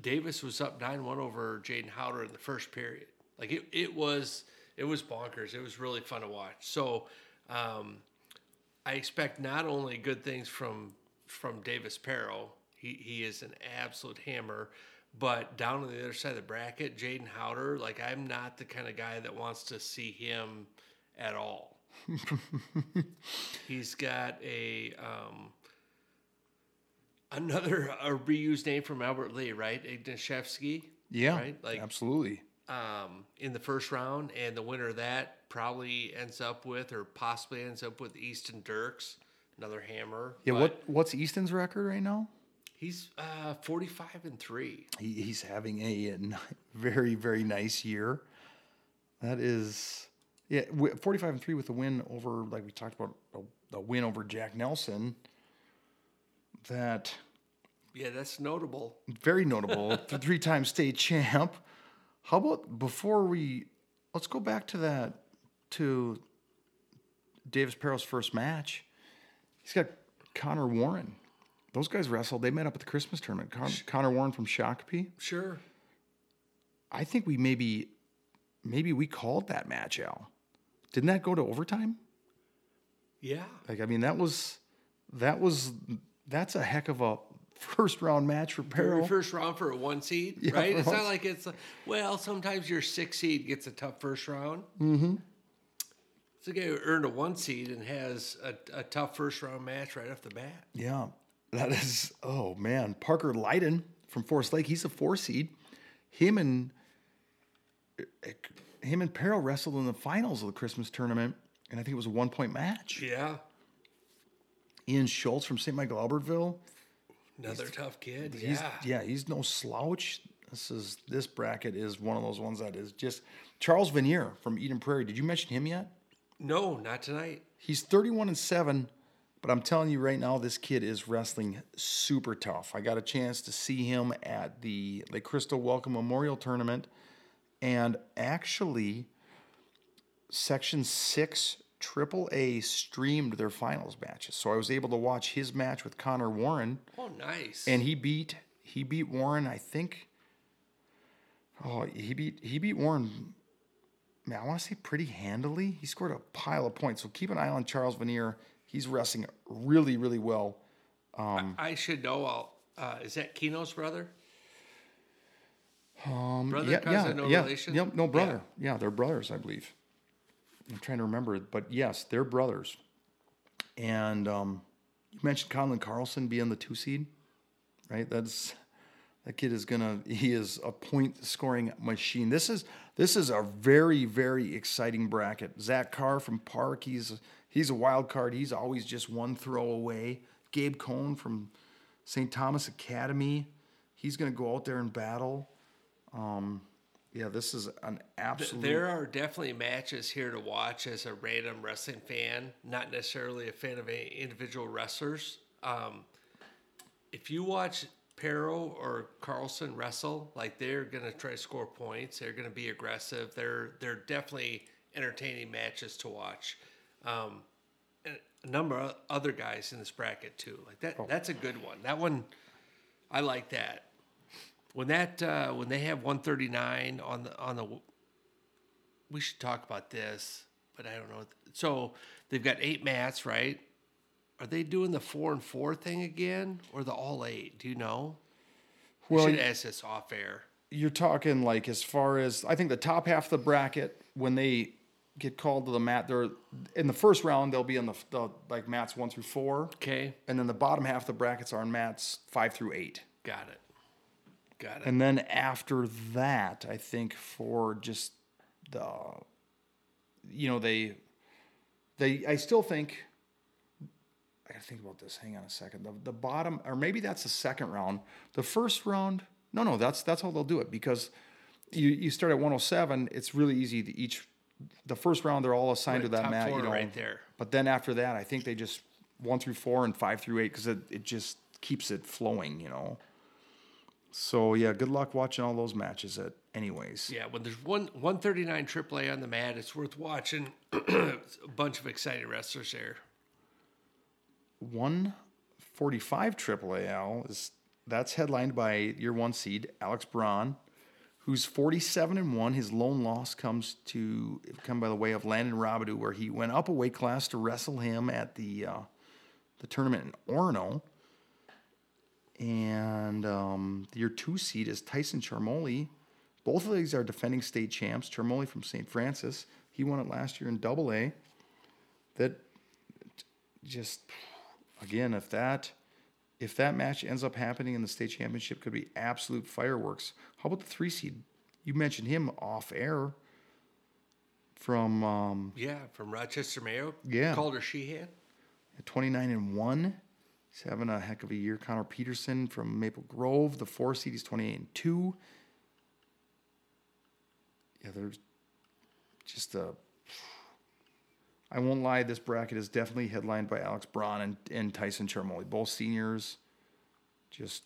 Davis was up nine one over Jaden Howder in the first period. Like it, it was it was bonkers. It was really fun to watch. So um, I expect not only good things from from Davis Perro. He he is an absolute hammer. But down on the other side of the bracket, Jaden Howder, like I'm not the kind of guy that wants to see him at all. He's got a um, another a reused name from Albert Lea, right? Ignashevsky. Yeah, right. Like absolutely. um, in the first round, and the winner of that probably ends up with, or possibly ends up with Easton Dirks, another hammer. Yeah, But what what's Easton's record right now? He's uh, forty-five and three. He, he's having a, ni- very very nice year. That is, yeah, forty-five and three with a win over, like we talked about, a, a win over Jack Nelson. That Yeah, that's notable. very notable, the three-time state champ. How about before we let's go back to that to Davis Perro's first match. He's got Connor Warren. Those guys wrestled. They met up at the Christmas tournament. Con- Connor Warren from Shakopee. Sure. I think we maybe maybe we called that match, Al. Didn't that go to overtime? Yeah. Like I mean that was that was that's a heck of a first round match for Perro. first round for a one seed, Yeah, right? It's not like it's well. Sometimes your six seed gets a tough first round. Mm-hmm. It's a guy who earned a one seed and has a, a tough first round match right off the bat. Yeah, that is. Oh man, Parker Leiden from Forest Lake. He's a four seed. Him and him and Perro wrestled in the finals of the Christmas tournament, and I think it was a one point match. Yeah. Ian Schultz from St. Michael Albertville. Another tough kid. He's, Yeah. yeah, he's no slouch. This is this bracket is one of those ones that is just Charles Vanier from Eden Prairie. Did you mention him yet? No, not tonight. He's 31 and 7, but I'm telling you right now, this kid is wrestling super tough. I got a chance to see him at the Lake Crystal Wellcome Memorial Tournament, and actually, Section 6 Triple A streamed their finals matches. So I was able to watch his match with Connor Warren, Oh, nice. and he beat he beat Warren, I think. Oh, he beat he beat Warren. Man, I want to say pretty handily. He scored a pile of points. So keep an eye on Charles Vanier. He's wrestling really, really well. I should know. I'll, uh, is that Keno's brother? Um, Brother, yeah, cousin, yeah, no yeah, relation? Yep, no Yeah. brother. Yeah. they're brothers, I believe. I'm trying to remember, but yes, they're brothers. And um, you mentioned Colin Carlson being the two seed, right? That's that kid is gonna. He is a point scoring machine. This is this is a very very exciting bracket. Zach Carr from Park. He's he's a wild card. He's always just one throw away. Gabe Cohn from St. Thomas Academy. He's gonna go out there and battle. Um, yeah, this is an absolute. There are definitely matches here to watch as a random wrestling fan, not necessarily a fan of individual wrestlers. Um, if you watch Perro or Carlson wrestle, like they're gonna try to score points, they're gonna be aggressive. They're they're definitely entertaining matches to watch. Um, a number of other guys in this bracket too. Like that, that's a good one. That one, I like that. When that uh, when they have 139 on the on the we should talk about this, but I don't know. So they've got eight mats, right? Are they doing the four and four thing again, or the all eight? Do you know? Well, we should ask this off air. you're talking like as far as I think the top half of the bracket when they get called to the mat, they're in the first round they'll be on the, the like mats one through four, Okay, and then the bottom half of the brackets are on mats five through eight. got it, got it. And then after that, I think for just the, you know, they, they, I still think, I gotta think about this. Hang on a second. The, the bottom, or maybe that's the second round. The first round, no, no, that's that's how they'll do it because you you start at 107. It's really easy to each. The first round, they're all assigned to that mat, you know. right there. But then after that, I think they just one through four and five through eight because it, it just keeps it flowing, you know. So yeah, good luck watching all those matches. At anyways, Yeah, when there's one 139 AAA on the mat, it's worth watching. A bunch of exciting wrestlers there. One forty five AAA Al is that's headlined by your one seed Alex Braun, who's forty seven and one. His lone loss comes to come by the way of Landon Robidoux, where he went up a weight class to wrestle him at the uh, the tournament in Orono. And um, your two seed is Tyson Charmoli. Both of these are defending state champs. Charmoli from St. Francis, he won it last year in Double A. That just again, if that if that match ends up happening in the state championship, could be absolute fireworks. How about the three seed? You mentioned him off air from um, Yeah, from Rochester Mayo. Yeah. Calder Sheehan. at 29 and 1. He's having a heck of a year. Connor Peterson from Maple Grove, the four seed, he's 28 and 2. Yeah, there's just a. I won't lie, this bracket is definitely headlined by Alex Braun and, and Tyson Charmoli, both seniors. Just,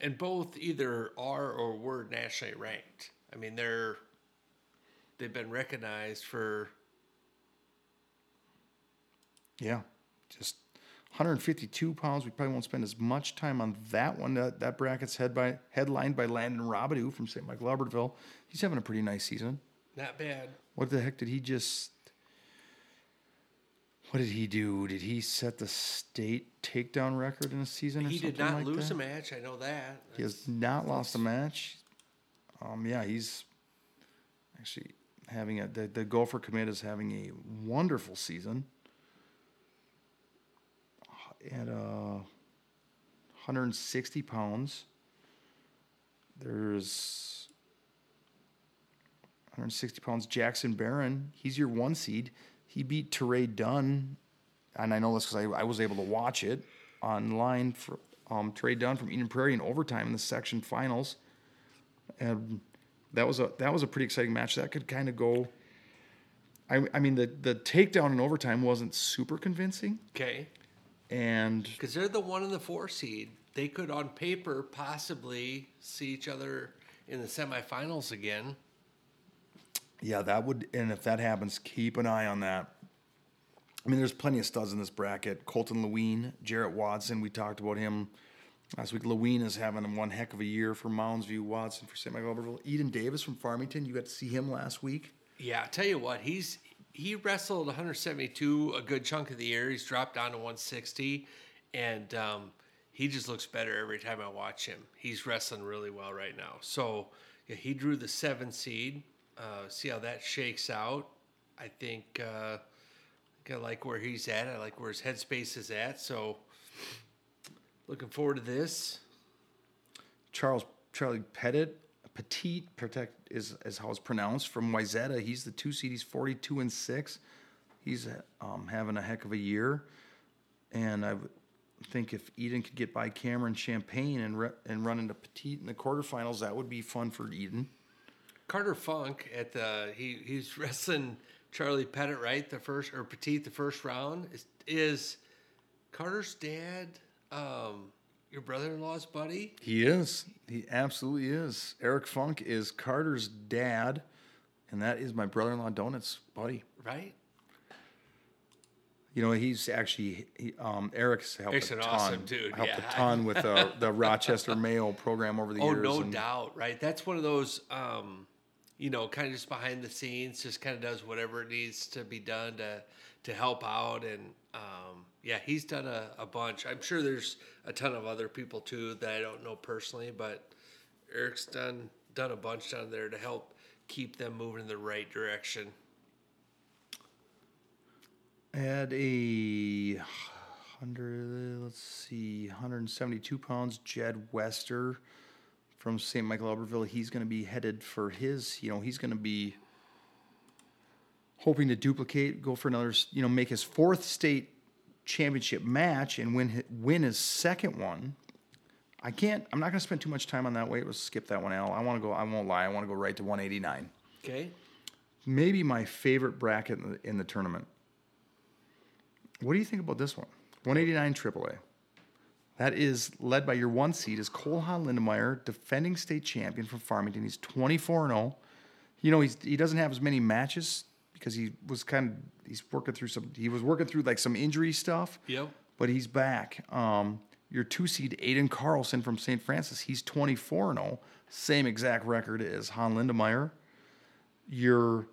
and both either are or were nationally ranked. I mean, they're they've been recognized for yeah, just 152 pounds. We probably won't spend as much time on that one. That, that bracket's head by, headlined by Landon Robidoux from St. Michael Albertville. He's having a pretty nice season. not bad. What the heck did he just? What did he do? Did he set the state takedown record in a season? He did not like lose that? a match. I know that. He has not lost a match. Um, yeah, he's actually having a the, the Gopher commit is having a wonderful season. At uh, 160 pounds, there's 160 pounds. Jackson Barron, he's your one seed. He beat Teray Dunn, and I know this because I, I was able to watch it online for um, Teray Dunn from Eden Prairie in overtime in the section finals, and that was a that was a pretty exciting match. That could kind of go. I, I mean the the takedown in overtime wasn't super convincing, Okay. and Because they're the one and the four seed. They could, on paper, possibly see each other in the semifinals again. Yeah, that would, and if that happens, keep an eye on that. I mean, there's plenty of studs in this bracket. Colton Lewine, Jarrett Watson, we talked about him last week. Lewine is having one heck of a year for Mounds View, Watson for St. Michael Albertville. Eden Davis from Farmington, you got to see him last week. Yeah, I tell you what, he's he wrestled 172 a good chunk of the year. He's dropped down to 160, and um, he just looks better every time I watch him. He's wrestling really well right now. So yeah, he drew the seven seed. Uh, see how that shakes out. I think uh, I like where he's at. I like where his headspace is at. So looking forward to this. Charles Charlie Pettit, Petit Protect is is how it's pronounced from Wayzata. He's the two seed. He's forty two and six. He's um, having a heck of a year, and I think if Eden could get by Cameron Champagne and re- and run into Petit in the quarterfinals, that would be fun for Eden. Carter Funk at the he he's wrestling Charlie Pettit right the first or Petit the first round is is Carter's dad um, your brother-in-law's buddy He is. He absolutely is. Eric Funk is Carter's dad, and that is my brother-in-law Donut's buddy. right You know, he's actually he, um, Eric's helped Eric's a ton, awesome dude, helped yeah. a ton with the the Rochester Mayo program over the oh years. no and- doubt right that's one of those um, you know kind of just behind the scenes just kind of does whatever it needs to be done to to help out and um, yeah he's done a, a bunch I'm sure there's a ton of other people too that I don't know personally but Eric's done done a bunch down there to help keep them moving in the right direction. At a hundred, let's see, 172 pounds, Jed Wester from St. Michael Albertville. He's going to be headed for his, you know, he's going to be hoping to duplicate, go for another, you know, make his fourth state championship match and win hi- win his second one. I can't. I'm not going to spend too much time on that weight. Let's skip that one, Al. I want to go. I won't lie. I want to go right to 189 Okay. maybe my favorite bracket in the, in the tournament. What do you think about this one? 189 AAA. That is led by your one seed is Cole Hahn Lindemeyer, defending state champion from Farmington. He's 24 and 0. You know, he's, he doesn't have as many matches because he was kind of he's working through some he was working through like some injury stuff. Yep. But he's back. Um, your two seed Aiden Carlson from St. Francis, he's 24 and 0, same exact record as Hahn Lindemeyer. Your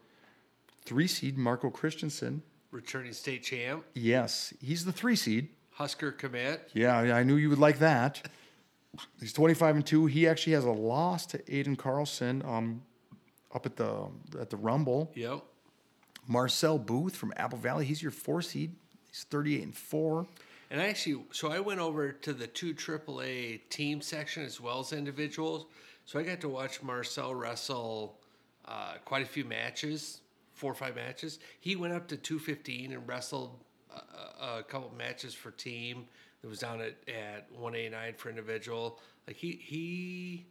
three seed Marco Christensen, Returning state champ, yes, he's the three seed. Husker commit. Yeah, I knew you would like that. He's 25 and 2. He actually has a loss to Aiden Carlson um, up at the at the Rumble. Yep. Marcel Booth from Apple Valley, he's your four seed. He's 38 and 4. And I actually, so I went over to the two AAA team section as well as individuals. So I got to watch Marcel wrestle uh, quite a few matches, four or five matches. He went up to 215 and wrestled a, a couple matches for team. It was down at, at 189 for individual. Like he he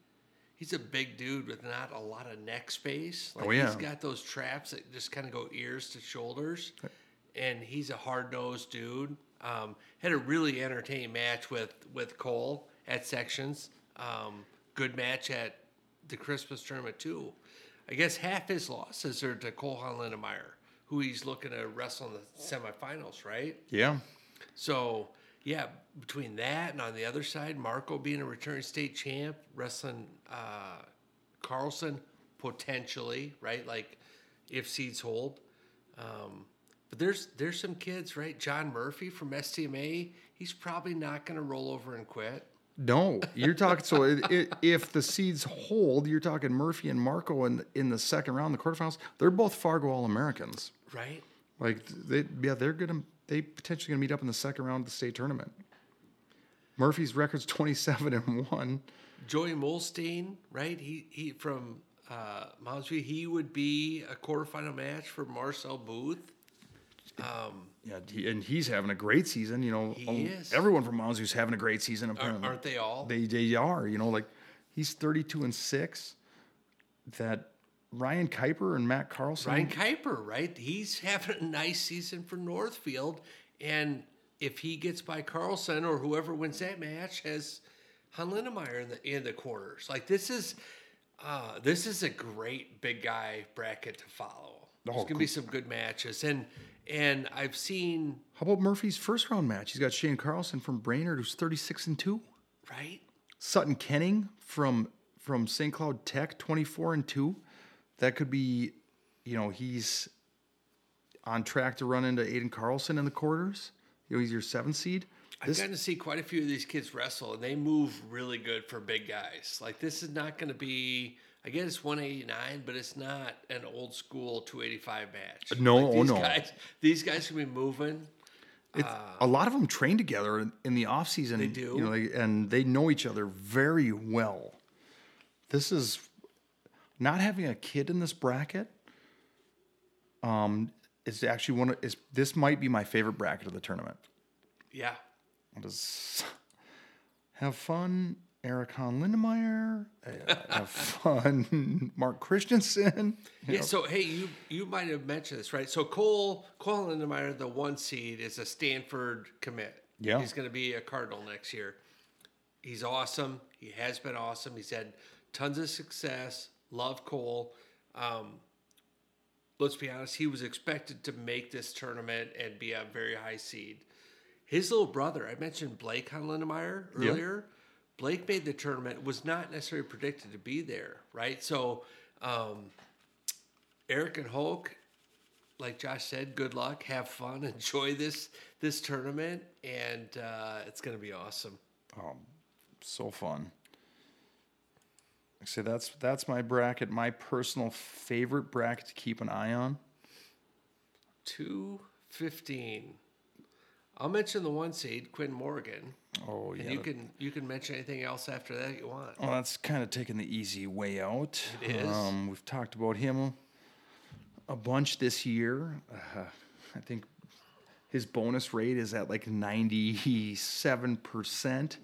he's a big dude with not a lot of neck space. Like Oh, yeah. He's got those traps that just kind of go ears to shoulders, and he's a hard nosed dude. Um, had a really entertaining match with with Cole at sections. Um, good match at the Christmas tournament too. I guess half his losses are to Cole Lindemeyer, who he's looking to wrestle in the semifinals, right? Yeah. So yeah, between that and on the other side, Marco being a returning state champ, wrestling uh, Carlson potentially, right? Like if seeds hold. Um, but there's there's some kids, right? John Murphy from STMA, he's probably not going to roll over and quit, No, you're talking. So it, it, if the seeds hold, you're talking Murphy and Marco in in the second round, the quarterfinals. They're both Fargo All Americans. right? Like they, yeah, they're gonna they potentially gonna meet up in the second round of the state tournament. Murphy's record's 27 and one. Joey Molstein, right? He he from uh, Mounds View, he would be a quarterfinal match for Marcel Booth. Yeah, he, and he's having a great season. You know, He um, is. everyone from Mounds View's having a great season. Apparently, aren't they all? They they are. You know, like he's 32 and six. That Ryan Kuiper and Matt Carlson. Ryan Kuiper, right? He's having a nice season for Northfield, and if he gets by Carlson or whoever wins that match, has Hahn Lindemeyer in the in the quarters. Like this is, uh, this is a great big guy bracket to follow. There's Oh, gonna be some good matches, and and I've seen How about Murphy's first round match? He's got Shane Carlson from Brainerd, who's 36 and two. right. Sutton Kenning from from St. Cloud Tech, 24 and 2. That could be, you know, he's on track to run into Aiden Carlson in the quarters. You know, he's your seventh seed. I've gotten to see quite a few of these kids wrestle, and they move really good for big guys. Like this is not going to be. I guess it's 189, but it's not an old school 285 match. No, like oh, no. Guys, these guys can be moving. It's, a lot of them train together in, in the off season. They do. you know, they, and they know each other very well. This is not having a kid in this bracket. Um, is actually one of is this might be my favorite bracket of the tournament. Yeah, It is have fun, Eric Hahn Lindemeyer. uh, have fun, Mark Christensen. Yeah. So hey, you you might have mentioned this, right? So Cole Cole Lindemeyer, the one seed, is a Stanford commit. Yeah. He's going to be a Cardinal next year. He's awesome. He has been awesome. He's had tons of success. Love Cole. Um, let's be honest, he was expected to make this tournament and be a very high seed. His little brother, I mentioned Blake Hahn Lindemeyer earlier. Blake made the tournament, was not necessarily predicted to be there, right? So um, Eric and Hulk, like Josh said, good luck, have fun, enjoy this this tournament, and uh, it's going to be awesome. Oh, so fun. Say that's that's my bracket, my personal favorite bracket to keep an eye on. Two fifteen. I'll mention the one seed, Quinn Morgan, Oh yeah. and you can you can mention anything else after that you want. well, that's kind of taking the easy way out. It is. Um, we've talked about him a bunch this year. Uh, I think his bonus rate is at like ninety-seven percent.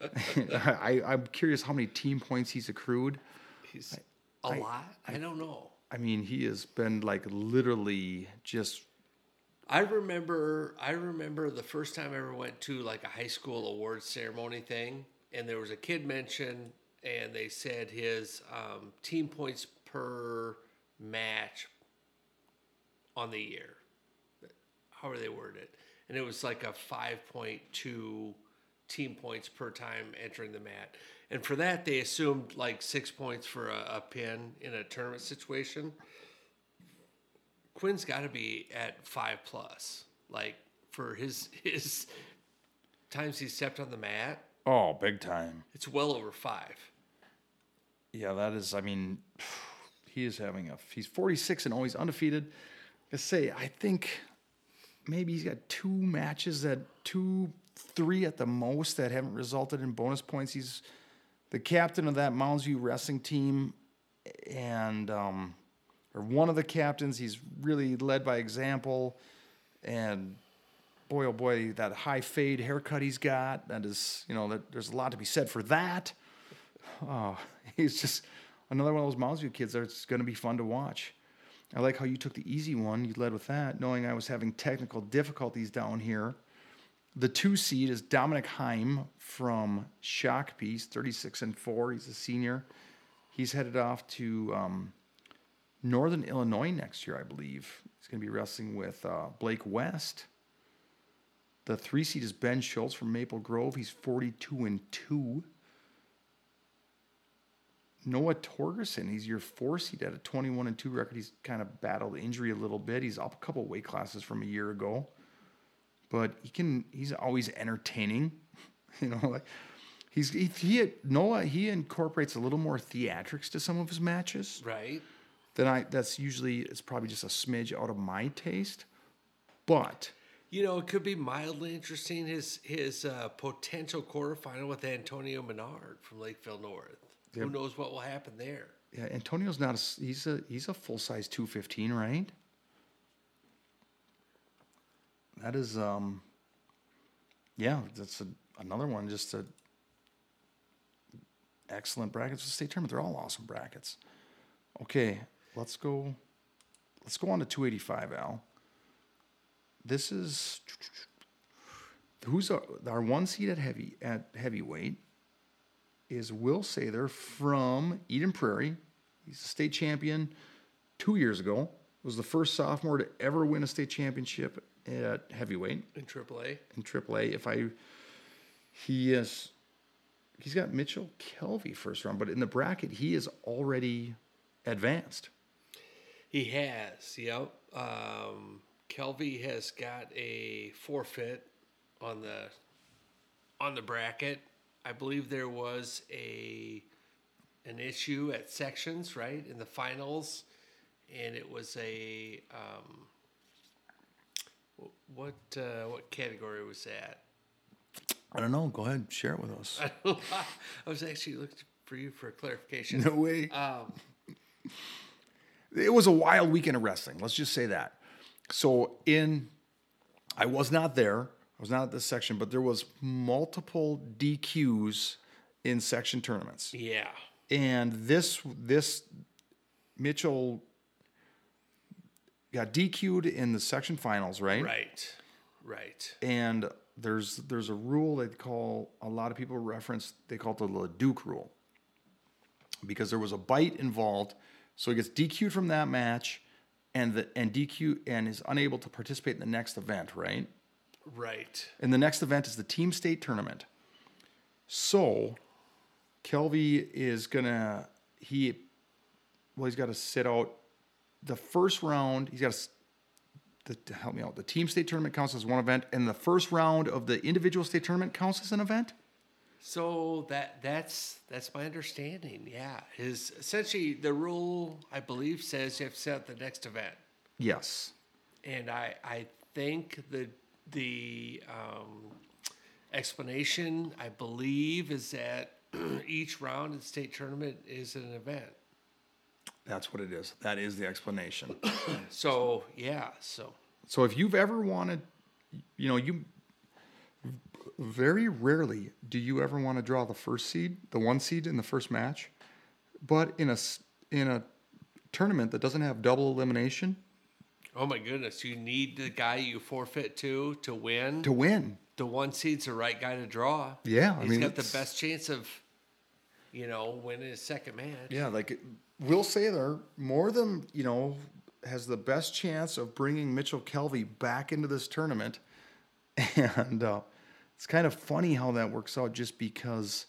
I, I'm curious how many team points he's accrued. He's a lot. I don't know. I mean, he has been like literally just I remember I remember the first time I ever went to like a high school awards ceremony thing, and there was a kid mentioned, and they said his um, team points per match on the year. How are they worded? And it was like a five point two team points per time entering the mat. And for that, they assumed like six points for a, a pin in a tournament situation. Quinn's got to be at five plus. Like for his his times he stepped on the mat, oh, big time. it's well over five. Yeah, that is. I mean, he is having a. He's 46 and always undefeated. I say, I think maybe he's got two matches that two, three at the most that haven't resulted in bonus points. He's the captain of that Mounds View wrestling team, and um, or one of the captains. He's really led by example, and boy, oh boy, that high fade haircut he's got. That is, you know, that there's a lot to be said for that. Oh, he's just another one of those Mounds kids that's going to be fun to watch. I like how you took the easy one. You led with that, knowing I was having technical difficulties down here. The two seed is Dominic Heim from Shakopee, 36 and 4. He's a senior. He's headed off to um, Northern Illinois next year, I believe. He's going to be wrestling with uh, Blake West. The three seed is Ben Schultz from Maple Grove. He's 42 and 2. Noah Torgerson, he's your four seed at a 21 and 2 record. He's kind of battled injury a little bit. He's up a couple weight classes from a year ago. But he can he's always entertaining. you know, like he's he, he Noah he incorporates a little more theatrics to some of his matches Right. Than I that's usually it's probably just a smidge out of my taste. But You know, it could be mildly interesting. His his uh, potential quarterfinal with Antonio Menard from Lakeville North. Who knows what will happen there? Yeah, Antonio's not a he's a he's a full size two fifteen, right? That is um yeah, that's a, another one. Just a excellent brackets for state tournament. They're all awesome brackets. Okay, let's go. Let's go on to two eighty five, Al. This is who's our, our one seed at heavy at heavyweight is Will Sather from Eden Prairie. He's a state champion two years ago. Was the first sophomore to ever win a state championship at heavyweight In AAA. in AAA. If I, he is, he's got Mitchell Kelvey first round, but in the bracket he is already advanced. He has, yep. Um, Kelvy has got a forfeit on the on the bracket. I believe there was a an issue at sections, right, in the finals, and it was a um, what uh, what category was that? I don't know. Go ahead, share it with us. I was actually looking for you for clarification. No way. Um, it was a wild weekend of wrestling. Let's just say that. So in, I was not there. I was not at this section, but there was multiple DQs in section tournaments, yeah, and this this Mitchell got DQ'd in the section finals, right? right, right. And there's there's a rule they call a lot of people reference they call it the Leduc rule because there was a bite involved, so he gets DQ'd from that match, and the and DQ and is unable to participate in the next event, right? Right. And the next event is the team state tournament. So, Kelvy is gonna he well he's got to sit out the first round. He's got to the, to help me out. The team state tournament counts as one event, and the first round of the individual state tournament counts as an event. So that that's that's my understanding. Yeah, is essentially the rule I believe says you have to set the next event, Yes. and I I think the the um, explanation I believe is that each round in state tournament is an event. That's what it is. That is the explanation. So yeah, so So if you've ever wanted, you know, you very rarely do you ever want to draw the first seed, the one seed in the first match, but in a in a tournament that doesn't have double elimination oh my goodness, you need the guy you forfeit to to win. to win. the one seed's the right guy to draw. Yeah, I he's mean, got the it's- best chance of, you know, winning his second match. Yeah, like we'll say there more than you know has the best chance of bringing Mitchell Kelvey back into this tournament, and uh, it's kind of funny how that works out. Just because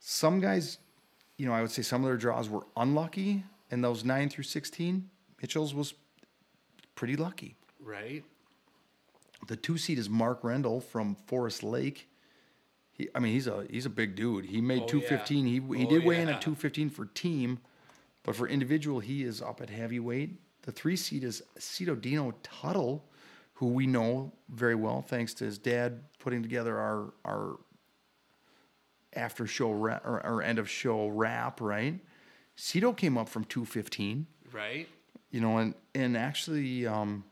some guys, you know, I would say some of their draws were unlucky, and those nine through sixteen, Mitchell's was pretty lucky. Right. The two seed is Mark Rendell from Forest Lake. He, I mean, he's a he's a big dude. He made Oh, two fifteen. He he Oh, did weigh in at two fifteen for team, but for individual, he is up at heavyweight. The three seed is Cito Dino Tuttle, who we know very well thanks to his dad putting together our our after show ra- or, or end of show wrap. Right, Cito came up from two fifteen Right. you know and and actually um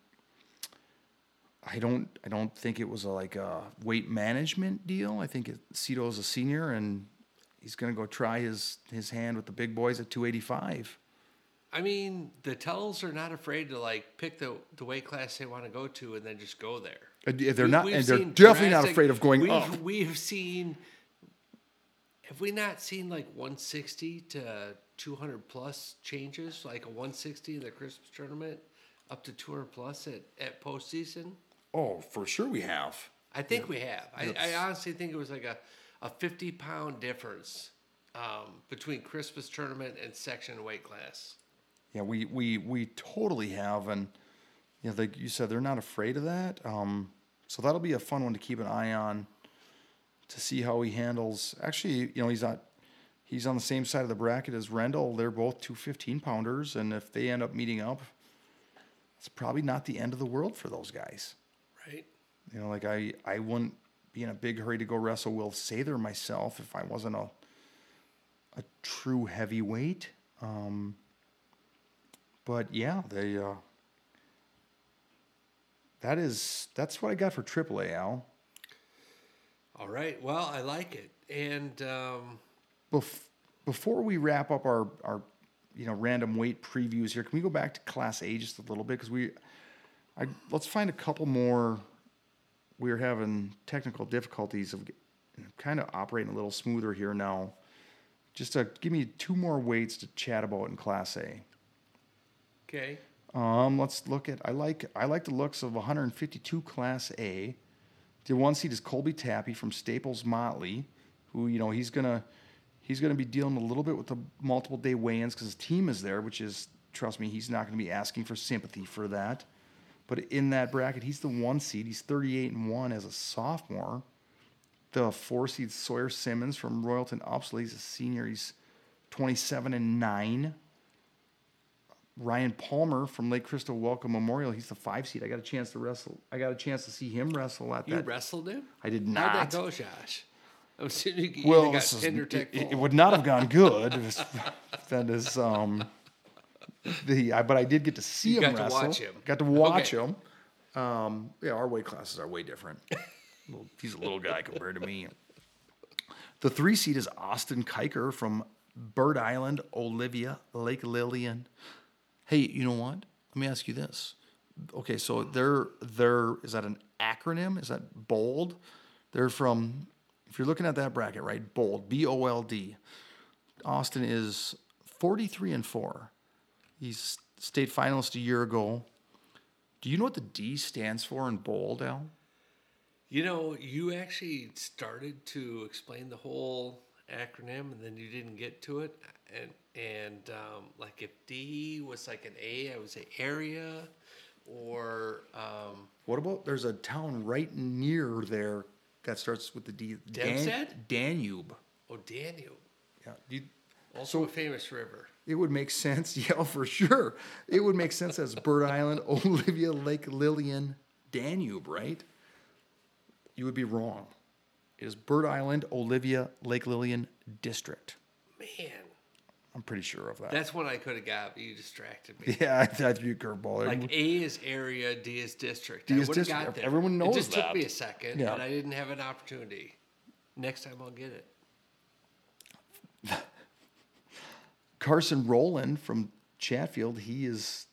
i don't i don't think it was a, like a weight management deal i think it, Cito's a senior and he's going to go try his his hand with the big boys at 285 I mean, the Tells are not afraid to like pick the the weight class they want to go to and then just go there. They're not we've and they're seen definitely not afraid of going we've, up We've seen. Have we not seen like 160 to 200 plus changes, like a 160 in the Christmas tournament, up to 200 plus at at postseason? oh for sure we have I think we have. I, I honestly think it was like a, a 50 pound difference um, between Christmas tournament and section weight class. Yeah, we we we totally have, and you know, like you said, they're not afraid of that. Um, so that'll be a fun one to keep an eye on, to see how he handles. Actually, you know, he's not. He's on the same side of the bracket as Rendell. They're both two 15 pounders, and if they end up meeting up, it's probably not the end of the world for those guys. Right. You know, like I I wouldn't be in a big hurry to go wrestle Will Sather myself if I wasn't a a true heavyweight. Um, but yeah, they uh, that is that's what I got for AAA Al. All right. Well, I like it. And um, Bef- before we wrap up our our you know random weight previews here, can we go back to Class A just a little bit because we I let's find a couple more. We're having technical difficulties of kind of operating a little smoother here now. Just to give me two more weights to chat about in Class A. okay. Um, let's look at. I like I like the looks of 152 Class A. The one seed is Colby Tappy from Staples Motley, who you know he's gonna he's gonna be dealing a little bit with the multiple day weigh-ins because his team is there, which is trust me, he's not gonna be asking for sympathy for that. But in that bracket, he's the one seed. He's 38 and one as a sophomore. the four seed Sawyer Simmons from Royalton Upsala. He's a senior. He's 27 and 9. Ryan Palmer from Lake Crystal Wellcome Memorial. He's the five seed. I got a chance to wrestle. I got a chance to see him wrestle at that. You wrestled him? I did How'd not. that go, Josh? You well, either got this is- it, it- would not have gone good. Was- that is um the I, but I did get to see You him got to wrestle. watch him. Got to watch Okay. him. Um, yeah, our weight classes are way different. He's a little guy compared to me. The three seed is Austin Kiker from Bird Island, Olivia, Lake Lillian. Hey, you know what? Let me ask you this. Okay, so they're they're is that an acronym? Is that bold? They're from if you're looking at that bracket, right? Bold, B O L D. Austin is 43 and 4. He's state finalist a year ago. Do you know what the D stands for in bold, Al? You know, you actually started to explain the whole acronym, and then you didn't get to it. And and um, like if D was like an A, I would say area, or um, What about there's a town right near there that starts with the D. Dempsted? Danube. oh Danube, Yeah. You, also a famous river. it would make sense, yeah, for sure. It would make sense as Bird Island, Olivia, Lake Lillian, Danube, right? You would be wrong. It is Bird Island, Olivia, Lake Lillian District. Man, I'm pretty sure of that. that's what I could have got, but you distracted me. yeah, I thought you a curveball. Like A is area, D is district. D I is would have district. got there. Everyone knows that. It just that. took me a second, Yeah. and I didn't have an opportunity. Next time I'll get it. Carson Rowland from Chatfield, he is,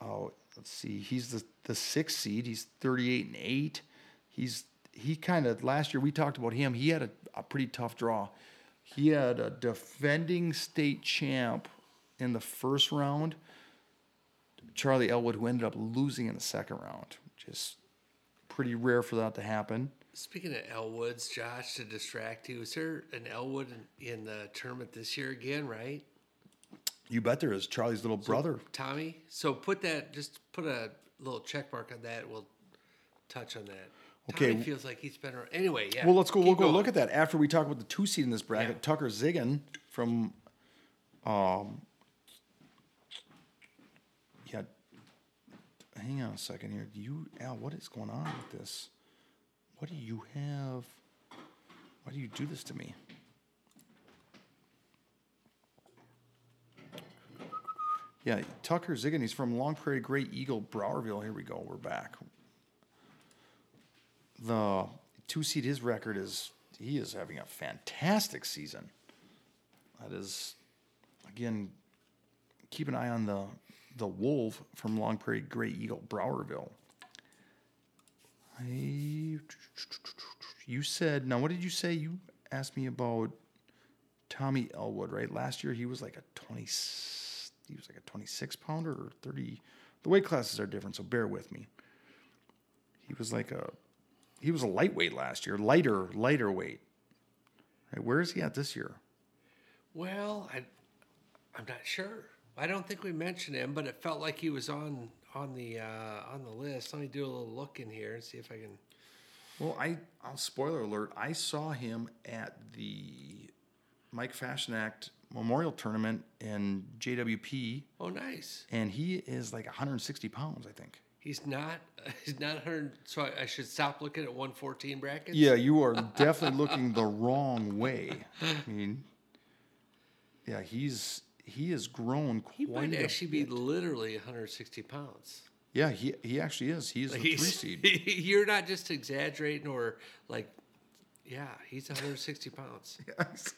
oh, let's see, he's the, the sixth seed. He's 38 and 8. He's, he kind of, last year we talked about him. He had a, a pretty tough draw. He had a defending state champ in the first round, Charlie Elwood, who ended up losing in the second round, which is pretty rare for that to happen. Speaking of Elwoods, Josh, to distract you, is there an Elwood in, in the tournament this year again, right? You bet there is. Charlie's little brother. Tommy? So put that, just put a little check mark on that. We'll touch on that. Okay. Tommy feels like he's been around. Anyway, yeah. Well, let's go. We'll go going. look at that after we talk about the two seed in this bracket. Yeah. Tucker Ziggin from, um, yeah. Hang on a second here. Do you Al? What is going on with this? What do you have? Why do you do this to me? Yeah, Tucker Ziggin. He's from Long Prairie Grey Eagle, Browerville. Here we go. We're back the two seed his record is he is having a fantastic season. That is again keep an eye on the the wolf from long prairie grey eagle browerville. I, you said now what did you say? You asked me about tommy elwood right? Last year he was like a 20 he was like a 26 pounder or 30 the weight classes are different so bear with me. He was like a he was a lightweight last year, lighter, lighter weight. Right, where is he at this year? Well, I, I'm not sure. I don't think we mentioned him, but it felt like he was on on the uh, on the list. Let me do a little look in here and see if I can. Well, I I'll spoiler alert. I saw him at the Mike Fashion Act Memorial Tournament in JWP, Oh, nice. and he is like 160 pounds, I think. He's not. He's not 100. So I, I should stop looking at 114 brackets. Yeah, you are definitely looking the wrong way. I mean, yeah, he's he has grown quite. He might a actually be literally 160 pounds. Yeah, he he actually is. He is the three He's, seed. you're not just exaggerating or like, yeah, he's 160 pounds. Yes.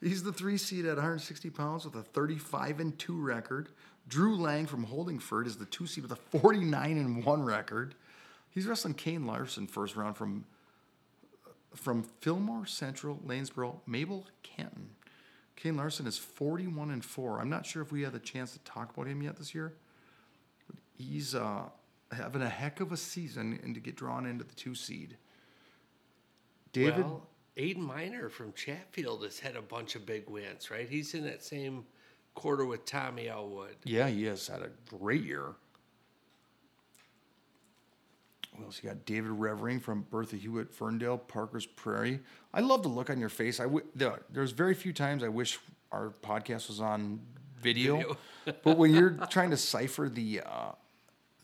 He's the three seed at 160 pounds with a 35 and 2 record. Drew Lang from Holdingford is the two seed with a 49 and 1 record. He's wrestling Kane Larson first round from from Fillmore Central, Lanesboro, Mabel Canton. Kane Larson is 41 and 4. I'm not sure if we had the chance to talk about him yet this year. He's uh, having a heck of a season and to get drawn into the two seed. David Well, Aiden Miner from Chatfield has had a bunch of big wins, right? He's in that same quarter with Tommy Elwood. Yeah, he has had a great year. What else you got? David Revering from Bertha Hewitt, Verndale, Parker's Prairie. I love the look on your face. I w- the, there's very few times I wish our podcast was on video, Video. but when you're trying to cipher the uh,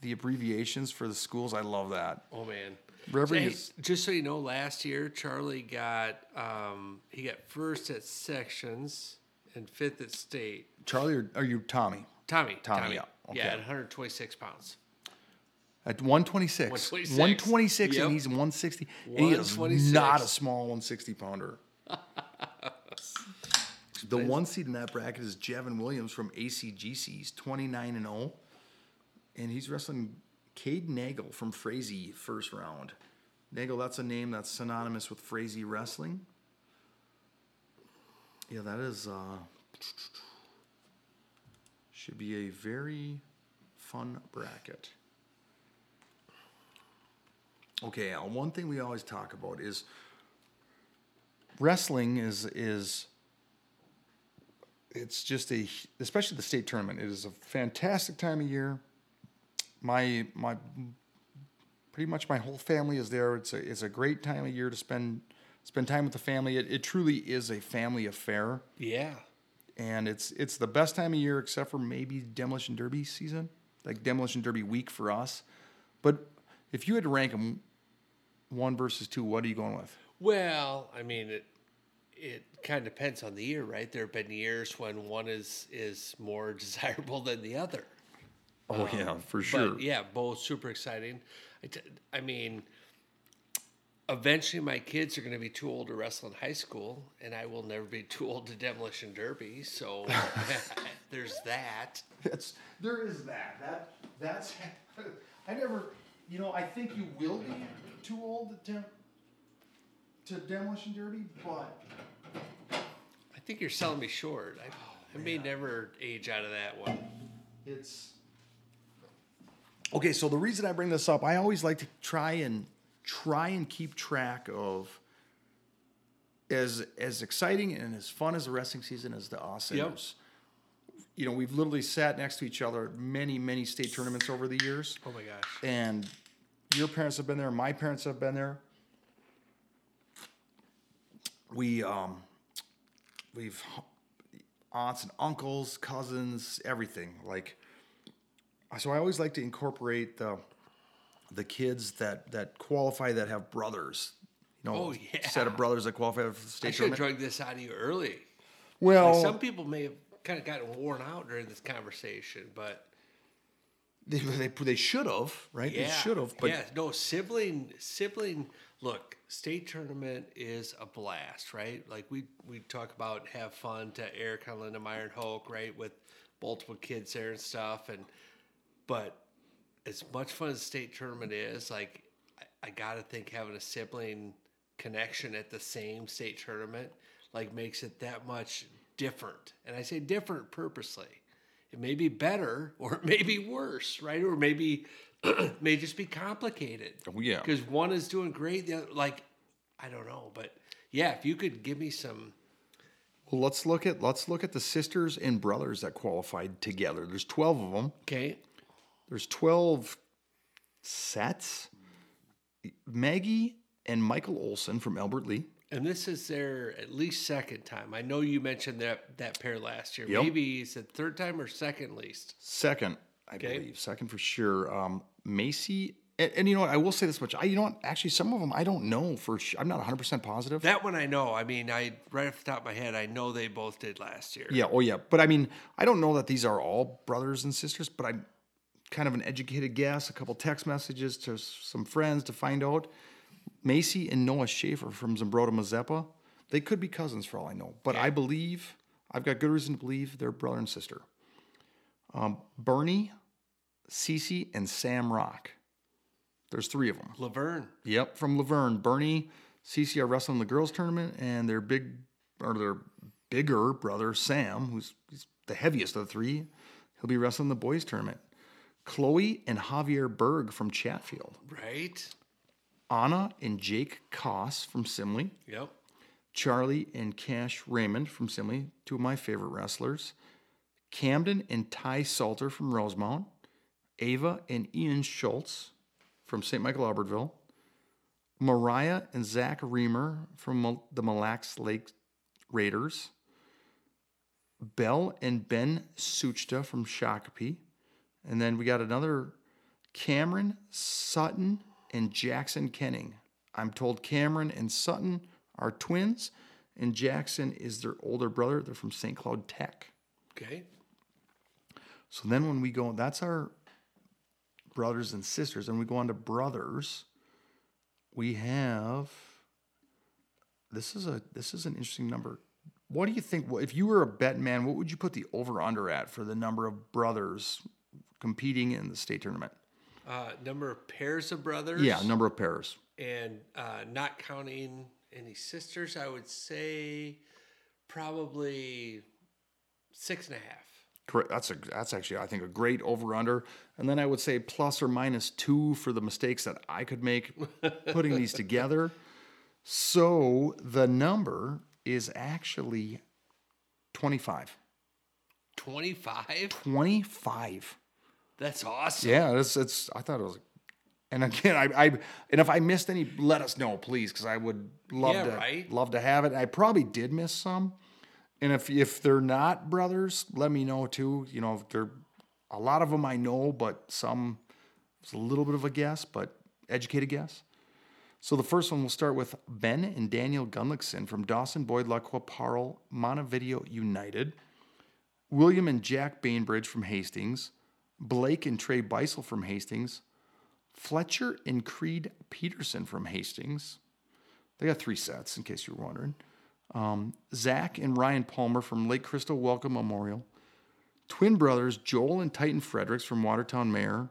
the abbreviations for the schools, I love that. Oh man. Revering Hey, is- just so you know, last year Charlie got um, he got first at sections and fifth at state. Charlie, or are you Tommy? Tommy, Tommy, yeah, yeah, okay. at 126 pounds. At 126. 126. 126 Yep. and he's 160. And he is not a small 160 pounder. the one seed in that bracket is Jevin Williams from ACGC. He's 29 and 0. And he's wrestling Cade Nagel from Frazee first round. Nagel, that's a name that's synonymous with Frazee wrestling. Yeah, that is uh should be a very fun bracket. Okay, Al, one thing we always talk about is wrestling is is it's just a especially the state tournament. It is a fantastic time of year. My my pretty much my whole family is there. It's a it's a great time of year to spend spend time with the family. It, it truly is a family affair, Yeah. and it's it's the best time of year except for maybe demolition derby season, like demolition derby week for us. But if you had to rank them one versus two, what are you going with? Well, I mean it. It kind of depends on the year, right? There have been years when one is is more desirable than the other. Oh yeah, um, for But yeah, both super exciting. I, t- I mean, eventually my kids are going to be too old to wrestle in high school, and I will never be too old to demolition derby. So there's that. That's there is that. That that's I never you know, I think you will be too old to dem- to demolition derby, but I think you're selling me short. I, oh, I may never age out of that one. it's Okay, so the reason I bring this up, I always like to try and try and keep track of as as exciting and as fun as the wrestling season is to us. Yep. You know, we've literally sat next to each other at many, many state tournaments over the years. Oh my gosh. and your parents have been there my parents have been there we um we've aunts and uncles cousins everything like so i always like to incorporate the the kids that that qualify that have brothers you know Oh, a set of brothers that qualify for the I state should have tournament this out of you early. well Like some people may have kind of gotten worn out during this conversation, but they, they, they should have right yeah, they should have but yeah, no sibling sibling. Look, state tournament is a blast, right? Like we we talk about have fun to Eric Hahn Lindemeyer and Hulk, right, with multiple kids there and stuff, and but as much fun as state tournament is, like I, I gotta think having a sibling connection at the same state tournament like makes it that much different. And I say different purposely. It may be better or it may be worse, right? Or maybe may just be complicated. Oh, yeah. Because one is doing great, the other, like I don't know, but yeah, if you could give me some Well, let's look at let's look at the sisters and brothers that qualified together. There's 12 of them. okay. There's 12 sets. Maggie and Michael Olson from Albert Lea. And this is their at least second time. I know you mentioned that that pair last year. Yep. Maybe it's the third time or second least. Second, I Okay. believe. Second for sure. Um, Macy. And, and you know what? I will say this much. I, you know what? Actually, some of them I don't know for sure. I'm not 100% positive. That one I know. I mean, I right off the top of my head, I know they both did last year. Yeah, oh yeah. But I mean, I don't know that these are all brothers and sisters, but I'm kind of an educated guess, a couple text messages to some friends to find out. Macy and Noah Schaefer from Zumbrota Mazeppa, they could be cousins for all I know. But I believe, I've got good reason to believe they're brother and sister. Um, Bernie, Cece, and Sam Rock. There's three of them. Luverne. Yep, from Luverne. Bernie, Cece are wrestling the girls tournament, and their big or their bigger brother Sam, who's he's the heaviest of the three, he'll be wrestling the boys tournament. Chloe and Javier Berg from Chatfield. Right? Anna and Jake Koss from Simley. Yep. Charlie and Cash Raymond from Simley, two of my favorite wrestlers. Camden and Ty Salter from Rosemount. Ava and Ian Schultz from St. Michael Albertville, Mariah and Zach Reamer from the Mille Lacs Lake Raiders, Bell and Ben Suchta from Shakopee, and then we got another Cameron, Sutton, and Jackson Kenning. I'm told Cameron and Sutton are twins, and Jackson is their older brother. They're from St. Cloud Tech. Okay. So then when we go, that's our brothers and sisters, and we go on to brothers. We have this is a this is an interesting number. What do you think? If you were a bet man, what would you put the over under at for the number of brothers competing in the state tournament? Uh, number of pairs of brothers. Yeah, number of pairs. And uh, not counting any sisters, I would say probably six and a half. Correct. That's a that's actually I think a great over under. And then I would say plus or minus two for the mistakes that I could make putting these together. So the number is actually 25. 25? 25. That's awesome. Yeah, it's it's I thought it was and again, I, I and if I missed any, let us know, please, because I would love Yeah, to right? love to have it. I probably did miss some, and if if they're not brothers, let me know too. You know, if they're a lot of them I know, but some it's a little bit of a guess, but educated guess. So the first one we'll start with Ben and Daniel Gunlickson from Dawson Boyd Lac qui Parle Montevideo United. William and Jack Bainbridge from Hastings, Blake and Trey Beisel from Hastings, Fletcher and Creed Peterson from Hastings. They got three sets, in case you were wondering. Um, Zach and Ryan Palmer from Lake Crystal Wellcome Memorial. Twin brothers Joel and Titan Fredericks from Watertown Mayer.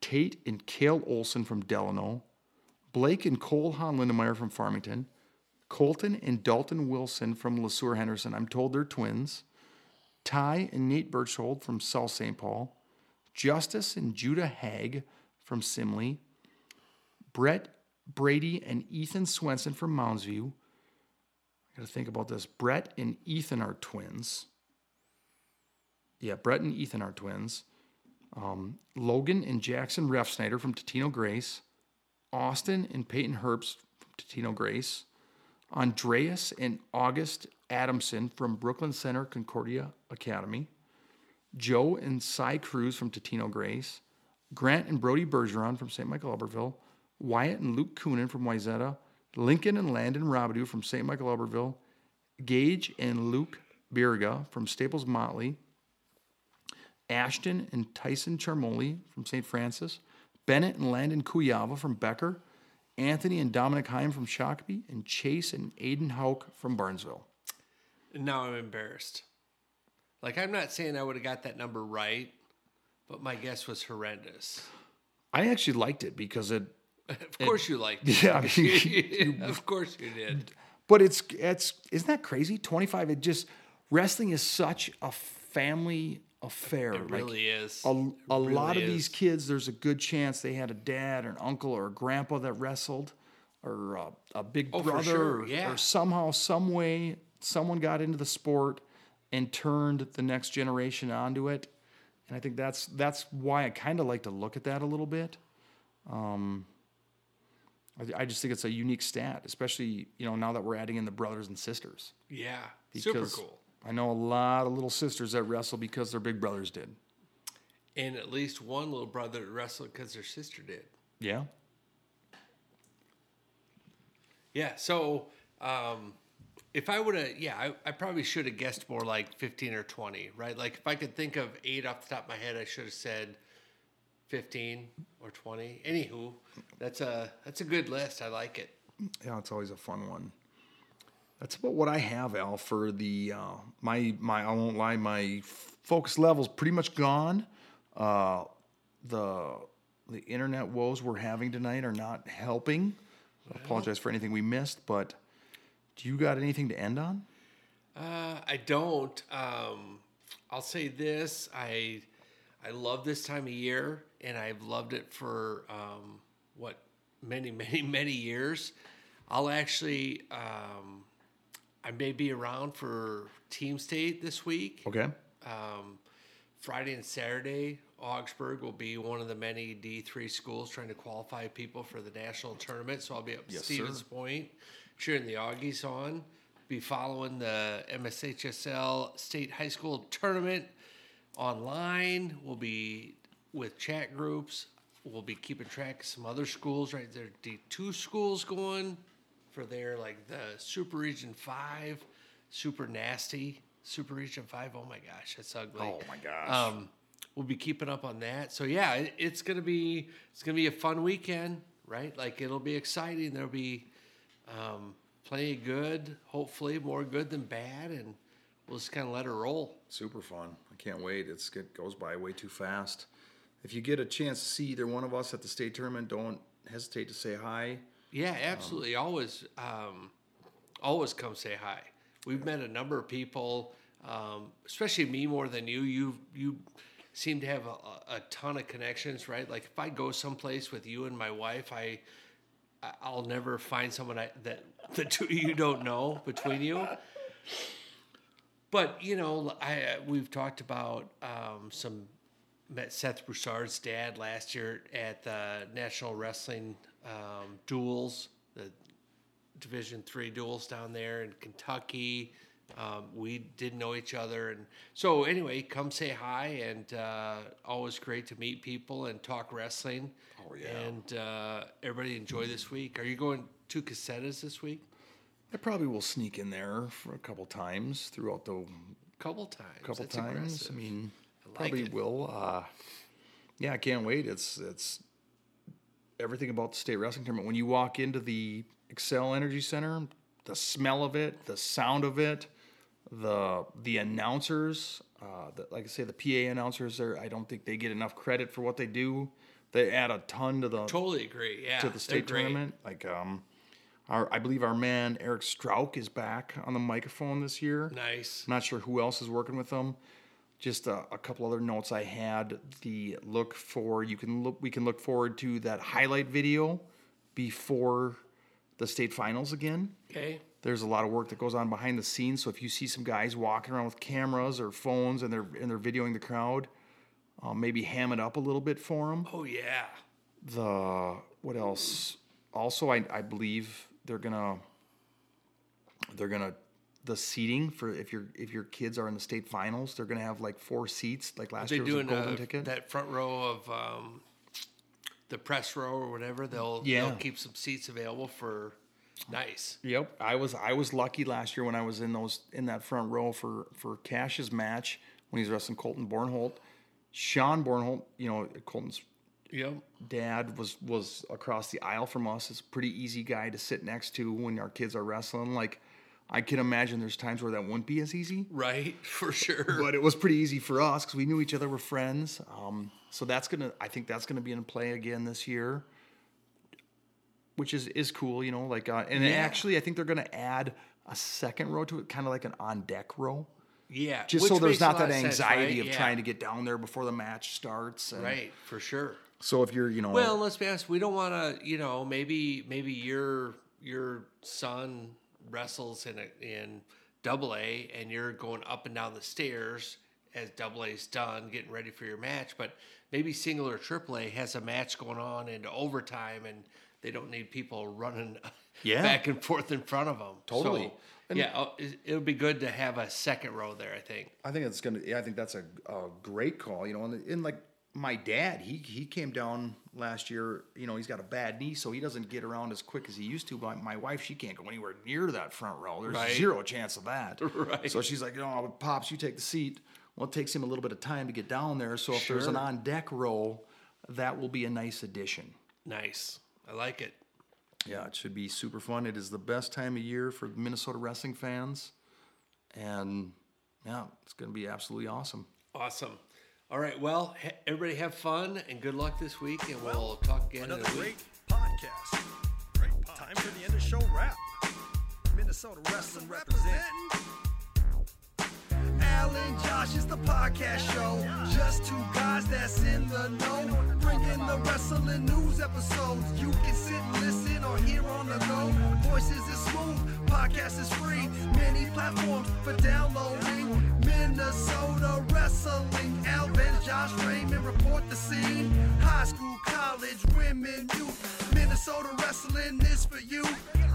Tate and Cale Olson from Delano. Blake and Cole Hahn Lindemeyer from Farmington. Colton and Dalton Wilson from Le Sueur Henderson. I'm told they're twins. Ty and Nate Birchhold from South St. Paul. Justice and Judah Hag from Simley. Brett Brady and Ethan Swenson from Mounds View. I got to think about this. Brett and Ethan are twins. Yeah, Brett and Ethan are twins. Um, Logan and Jackson Refsnyder from Totino Grace. Austin and Peyton Herbst from Totino Grace. Andreas and August Adamson from Brooklyn Center Concordia Academy. Joe and Cy Cruz from Totino Grace. Grant and Brody Bergeron from St. Michael Albertville. Wyatt and Luke Coonan from Wayzata. Lincoln and Landon Robidoux from St. Michael Albertville. Gage and Luke Birga from Staples Motley. Ashton and Tyson Charmoli from St. Francis, Bennett and Landon Kuyava from Becker, Anthony and Dominic Heim from Shakopee, and Chase and Aiden Hauk from Barnesville. Now I'm embarrassed. Like, I'm not saying I would have got that number right, but my guess was horrendous. I actually liked it because it, Of course you liked it. yeah, I mean, of course you did. but it's it's isn't that crazy? Twenty five. It just wrestling is such a family affair. It really is. A, It a lot of really these kids, there's a good chance they had a dad or an uncle or a grandpa that wrestled, or a, a big Oh, brother, sure, or- or somehow, some way, someone got into the sport and turned the next generation onto it. And I think that's that's why I kind of like to look at that a little bit. Um, I, I just think it's a unique stat, especially you know now that we're adding in the brothers and sisters. Yeah. Super Because cool. I know a lot of little sisters that wrestle because their big brothers did. And at least one little brother that wrestled because their sister did. Yeah. Yeah. So um, if I would have, yeah, I, I probably should have guessed more like 15 or 20, right? Like if I could think of eight off the top of my head, I should have said 15 or 20. Anywho, that's a that's a good list. I like it. Yeah, it's always a fun one. That's about what I have, Al, for the uh, my my. I won't lie, my focus level's pretty much gone. Uh, the the internet woes we're having tonight are not helping. I apologize for anything we missed, but do you got anything to end on? Uh, I don't. Um, I'll say this: I I love this time of year, and I've loved it for um, what many, many, many years. I'll actually, um, I may be around for Team State this week Okay. um, Friday and Saturday, Augsburg will be one of the many D3 schools trying to qualify people for the national tournament. So I'll be up Yes, Stevens sir. Point cheering the Augies on. Be following the MSHSL State High School Tournament online. We'll be with chat groups. We'll be keeping track of some other schools. Right there, D2 schools going for their like the Super Region Five, Super Nasty Super Region Five. Oh my gosh, that's ugly. Oh my gosh. Um, we'll be keeping up on that. So yeah, it, it's gonna be it's gonna be a fun weekend, right? Like it'll be exciting. There'll be um, plenty of good, hopefully more good than bad, and we'll just kind of let her roll. Super fun. I can't wait. It's it goes by way too fast. If you get a chance to see either one of us at the state tournament, don't hesitate to say hi. Yeah, absolutely. always, um, always come say hi. We've met a number of people, um, especially me more than you. You you seem to have a, a ton of connections, right? Like if I go someplace with you and my wife, I- I'll never find someone I, that the two you don't know between you. But you know, I we've talked about um, some met Seth Broussard's dad last year at the National Wrestling um, Duels, the Division Three duels down there in Kentucky. Um, we didn't know each other, and so anyway, come say hi, and uh, always great to meet people and talk wrestling. Oh, yeah. And uh, everybody enjoy this week. Are you going to Casetas this week? I probably will sneak in there for a couple times throughout the couple times. couple That's times. aggressive. I mean, I like probably it. will. Uh, yeah, I can't wait. It's it's everything about the state wrestling tournament. When you walk into the Xcel Energy Center, the smell of it, the sound of it, the the announcers, uh, the, like I say, the PA announcers. There, I don't think they get enough credit for what they do. They add a ton to the Totally agree. Yeah, to the state tournament. Like, um, our I believe our man Eric Strauk is back on the microphone this year. Nice. Not sure who else is working with them. Just a, a couple other notes I had. The look for you can look. We can look forward to that highlight video before the state finals again. Okay. There's a lot of work that goes on behind the scenes. So if you see some guys walking around with cameras or phones and they're and they're videoing the crowd, uh, maybe ham it up a little bit for them Oh yeah. the what else also i, I believe they're gonna they're gonna the seating for if your if your kids are in the state finals they're gonna have like four seats like last year was a golden uh, ticket that front row of um, the press row or whatever. They'll Yeah. they'll keep some seats available for nice. yep i was i was lucky last year when i was in those in that front row for for cash's match when he was wrestling colton bornholt sean bornholt you know colton's Yep. dad was was across the aisle from us. It's a pretty easy guy to sit next to when our kids are wrestling. Like I can imagine there's times where that wouldn't be as easy, Right. For sure. but it was pretty easy for us because we knew each other were friends. Um, so that's gonna I think that's gonna be in play again this year, which is is cool. You know, like uh, and Yeah. actually I think they're gonna add a second row to it, kind of like an on deck row. yeah. Just which so there's not that of sense, anxiety right? of Yeah. trying to get down there before the match starts. And Right. For sure. So if you're, you know, Well, let's be honest. We don't want to, you know, maybe maybe your your son wrestles in a, in double A, and you're going up and down the stairs as double A's done, getting ready for your match. But maybe single or triple A has a match going on into overtime, and they don't need people running Yeah. back and forth in front of them. Totally. yeah, uh, it it would be good to have a second row there. I think. I think it's gonna. Yeah, I think that's a, a great call. You know, and, and like my dad, he he came down last year. You know, he's got a bad knee, so he doesn't get around as quick as he used to. But my wife, she can't go anywhere near that front row. There's Right. zero chance of that. Right. So she's like, you know, pops, you take the seat. Well, it takes him a little bit of time to get down there. So if there's an on deck row, that will be a nice addition. Nice. I like it. Yeah, it should be super fun. It is the best time of year for Minnesota wrestling fans, and yeah, it's going to be absolutely awesome. Awesome. All right. Well, ha- everybody have fun and good luck this week, and we'll talk again in Another a great week. podcast. Great podcast. Time for the end of show wrap. Minnesota Wrestling representing. Alan Josh is the podcast show. Just two guys that's in the know. Bringing the wrestling news episodes. You can sit and listen or hear on the go. Voices is smooth. Podcast is free. Many platforms for downloading. Minnesota wrestling. Alvin, Josh Raymond report the scene. High school, college, women, youth. Minnesota wrestling is for you.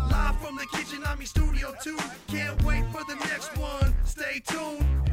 Live from the kitchen, I'm in studio too. Can't wait for the next one. Stay tuned.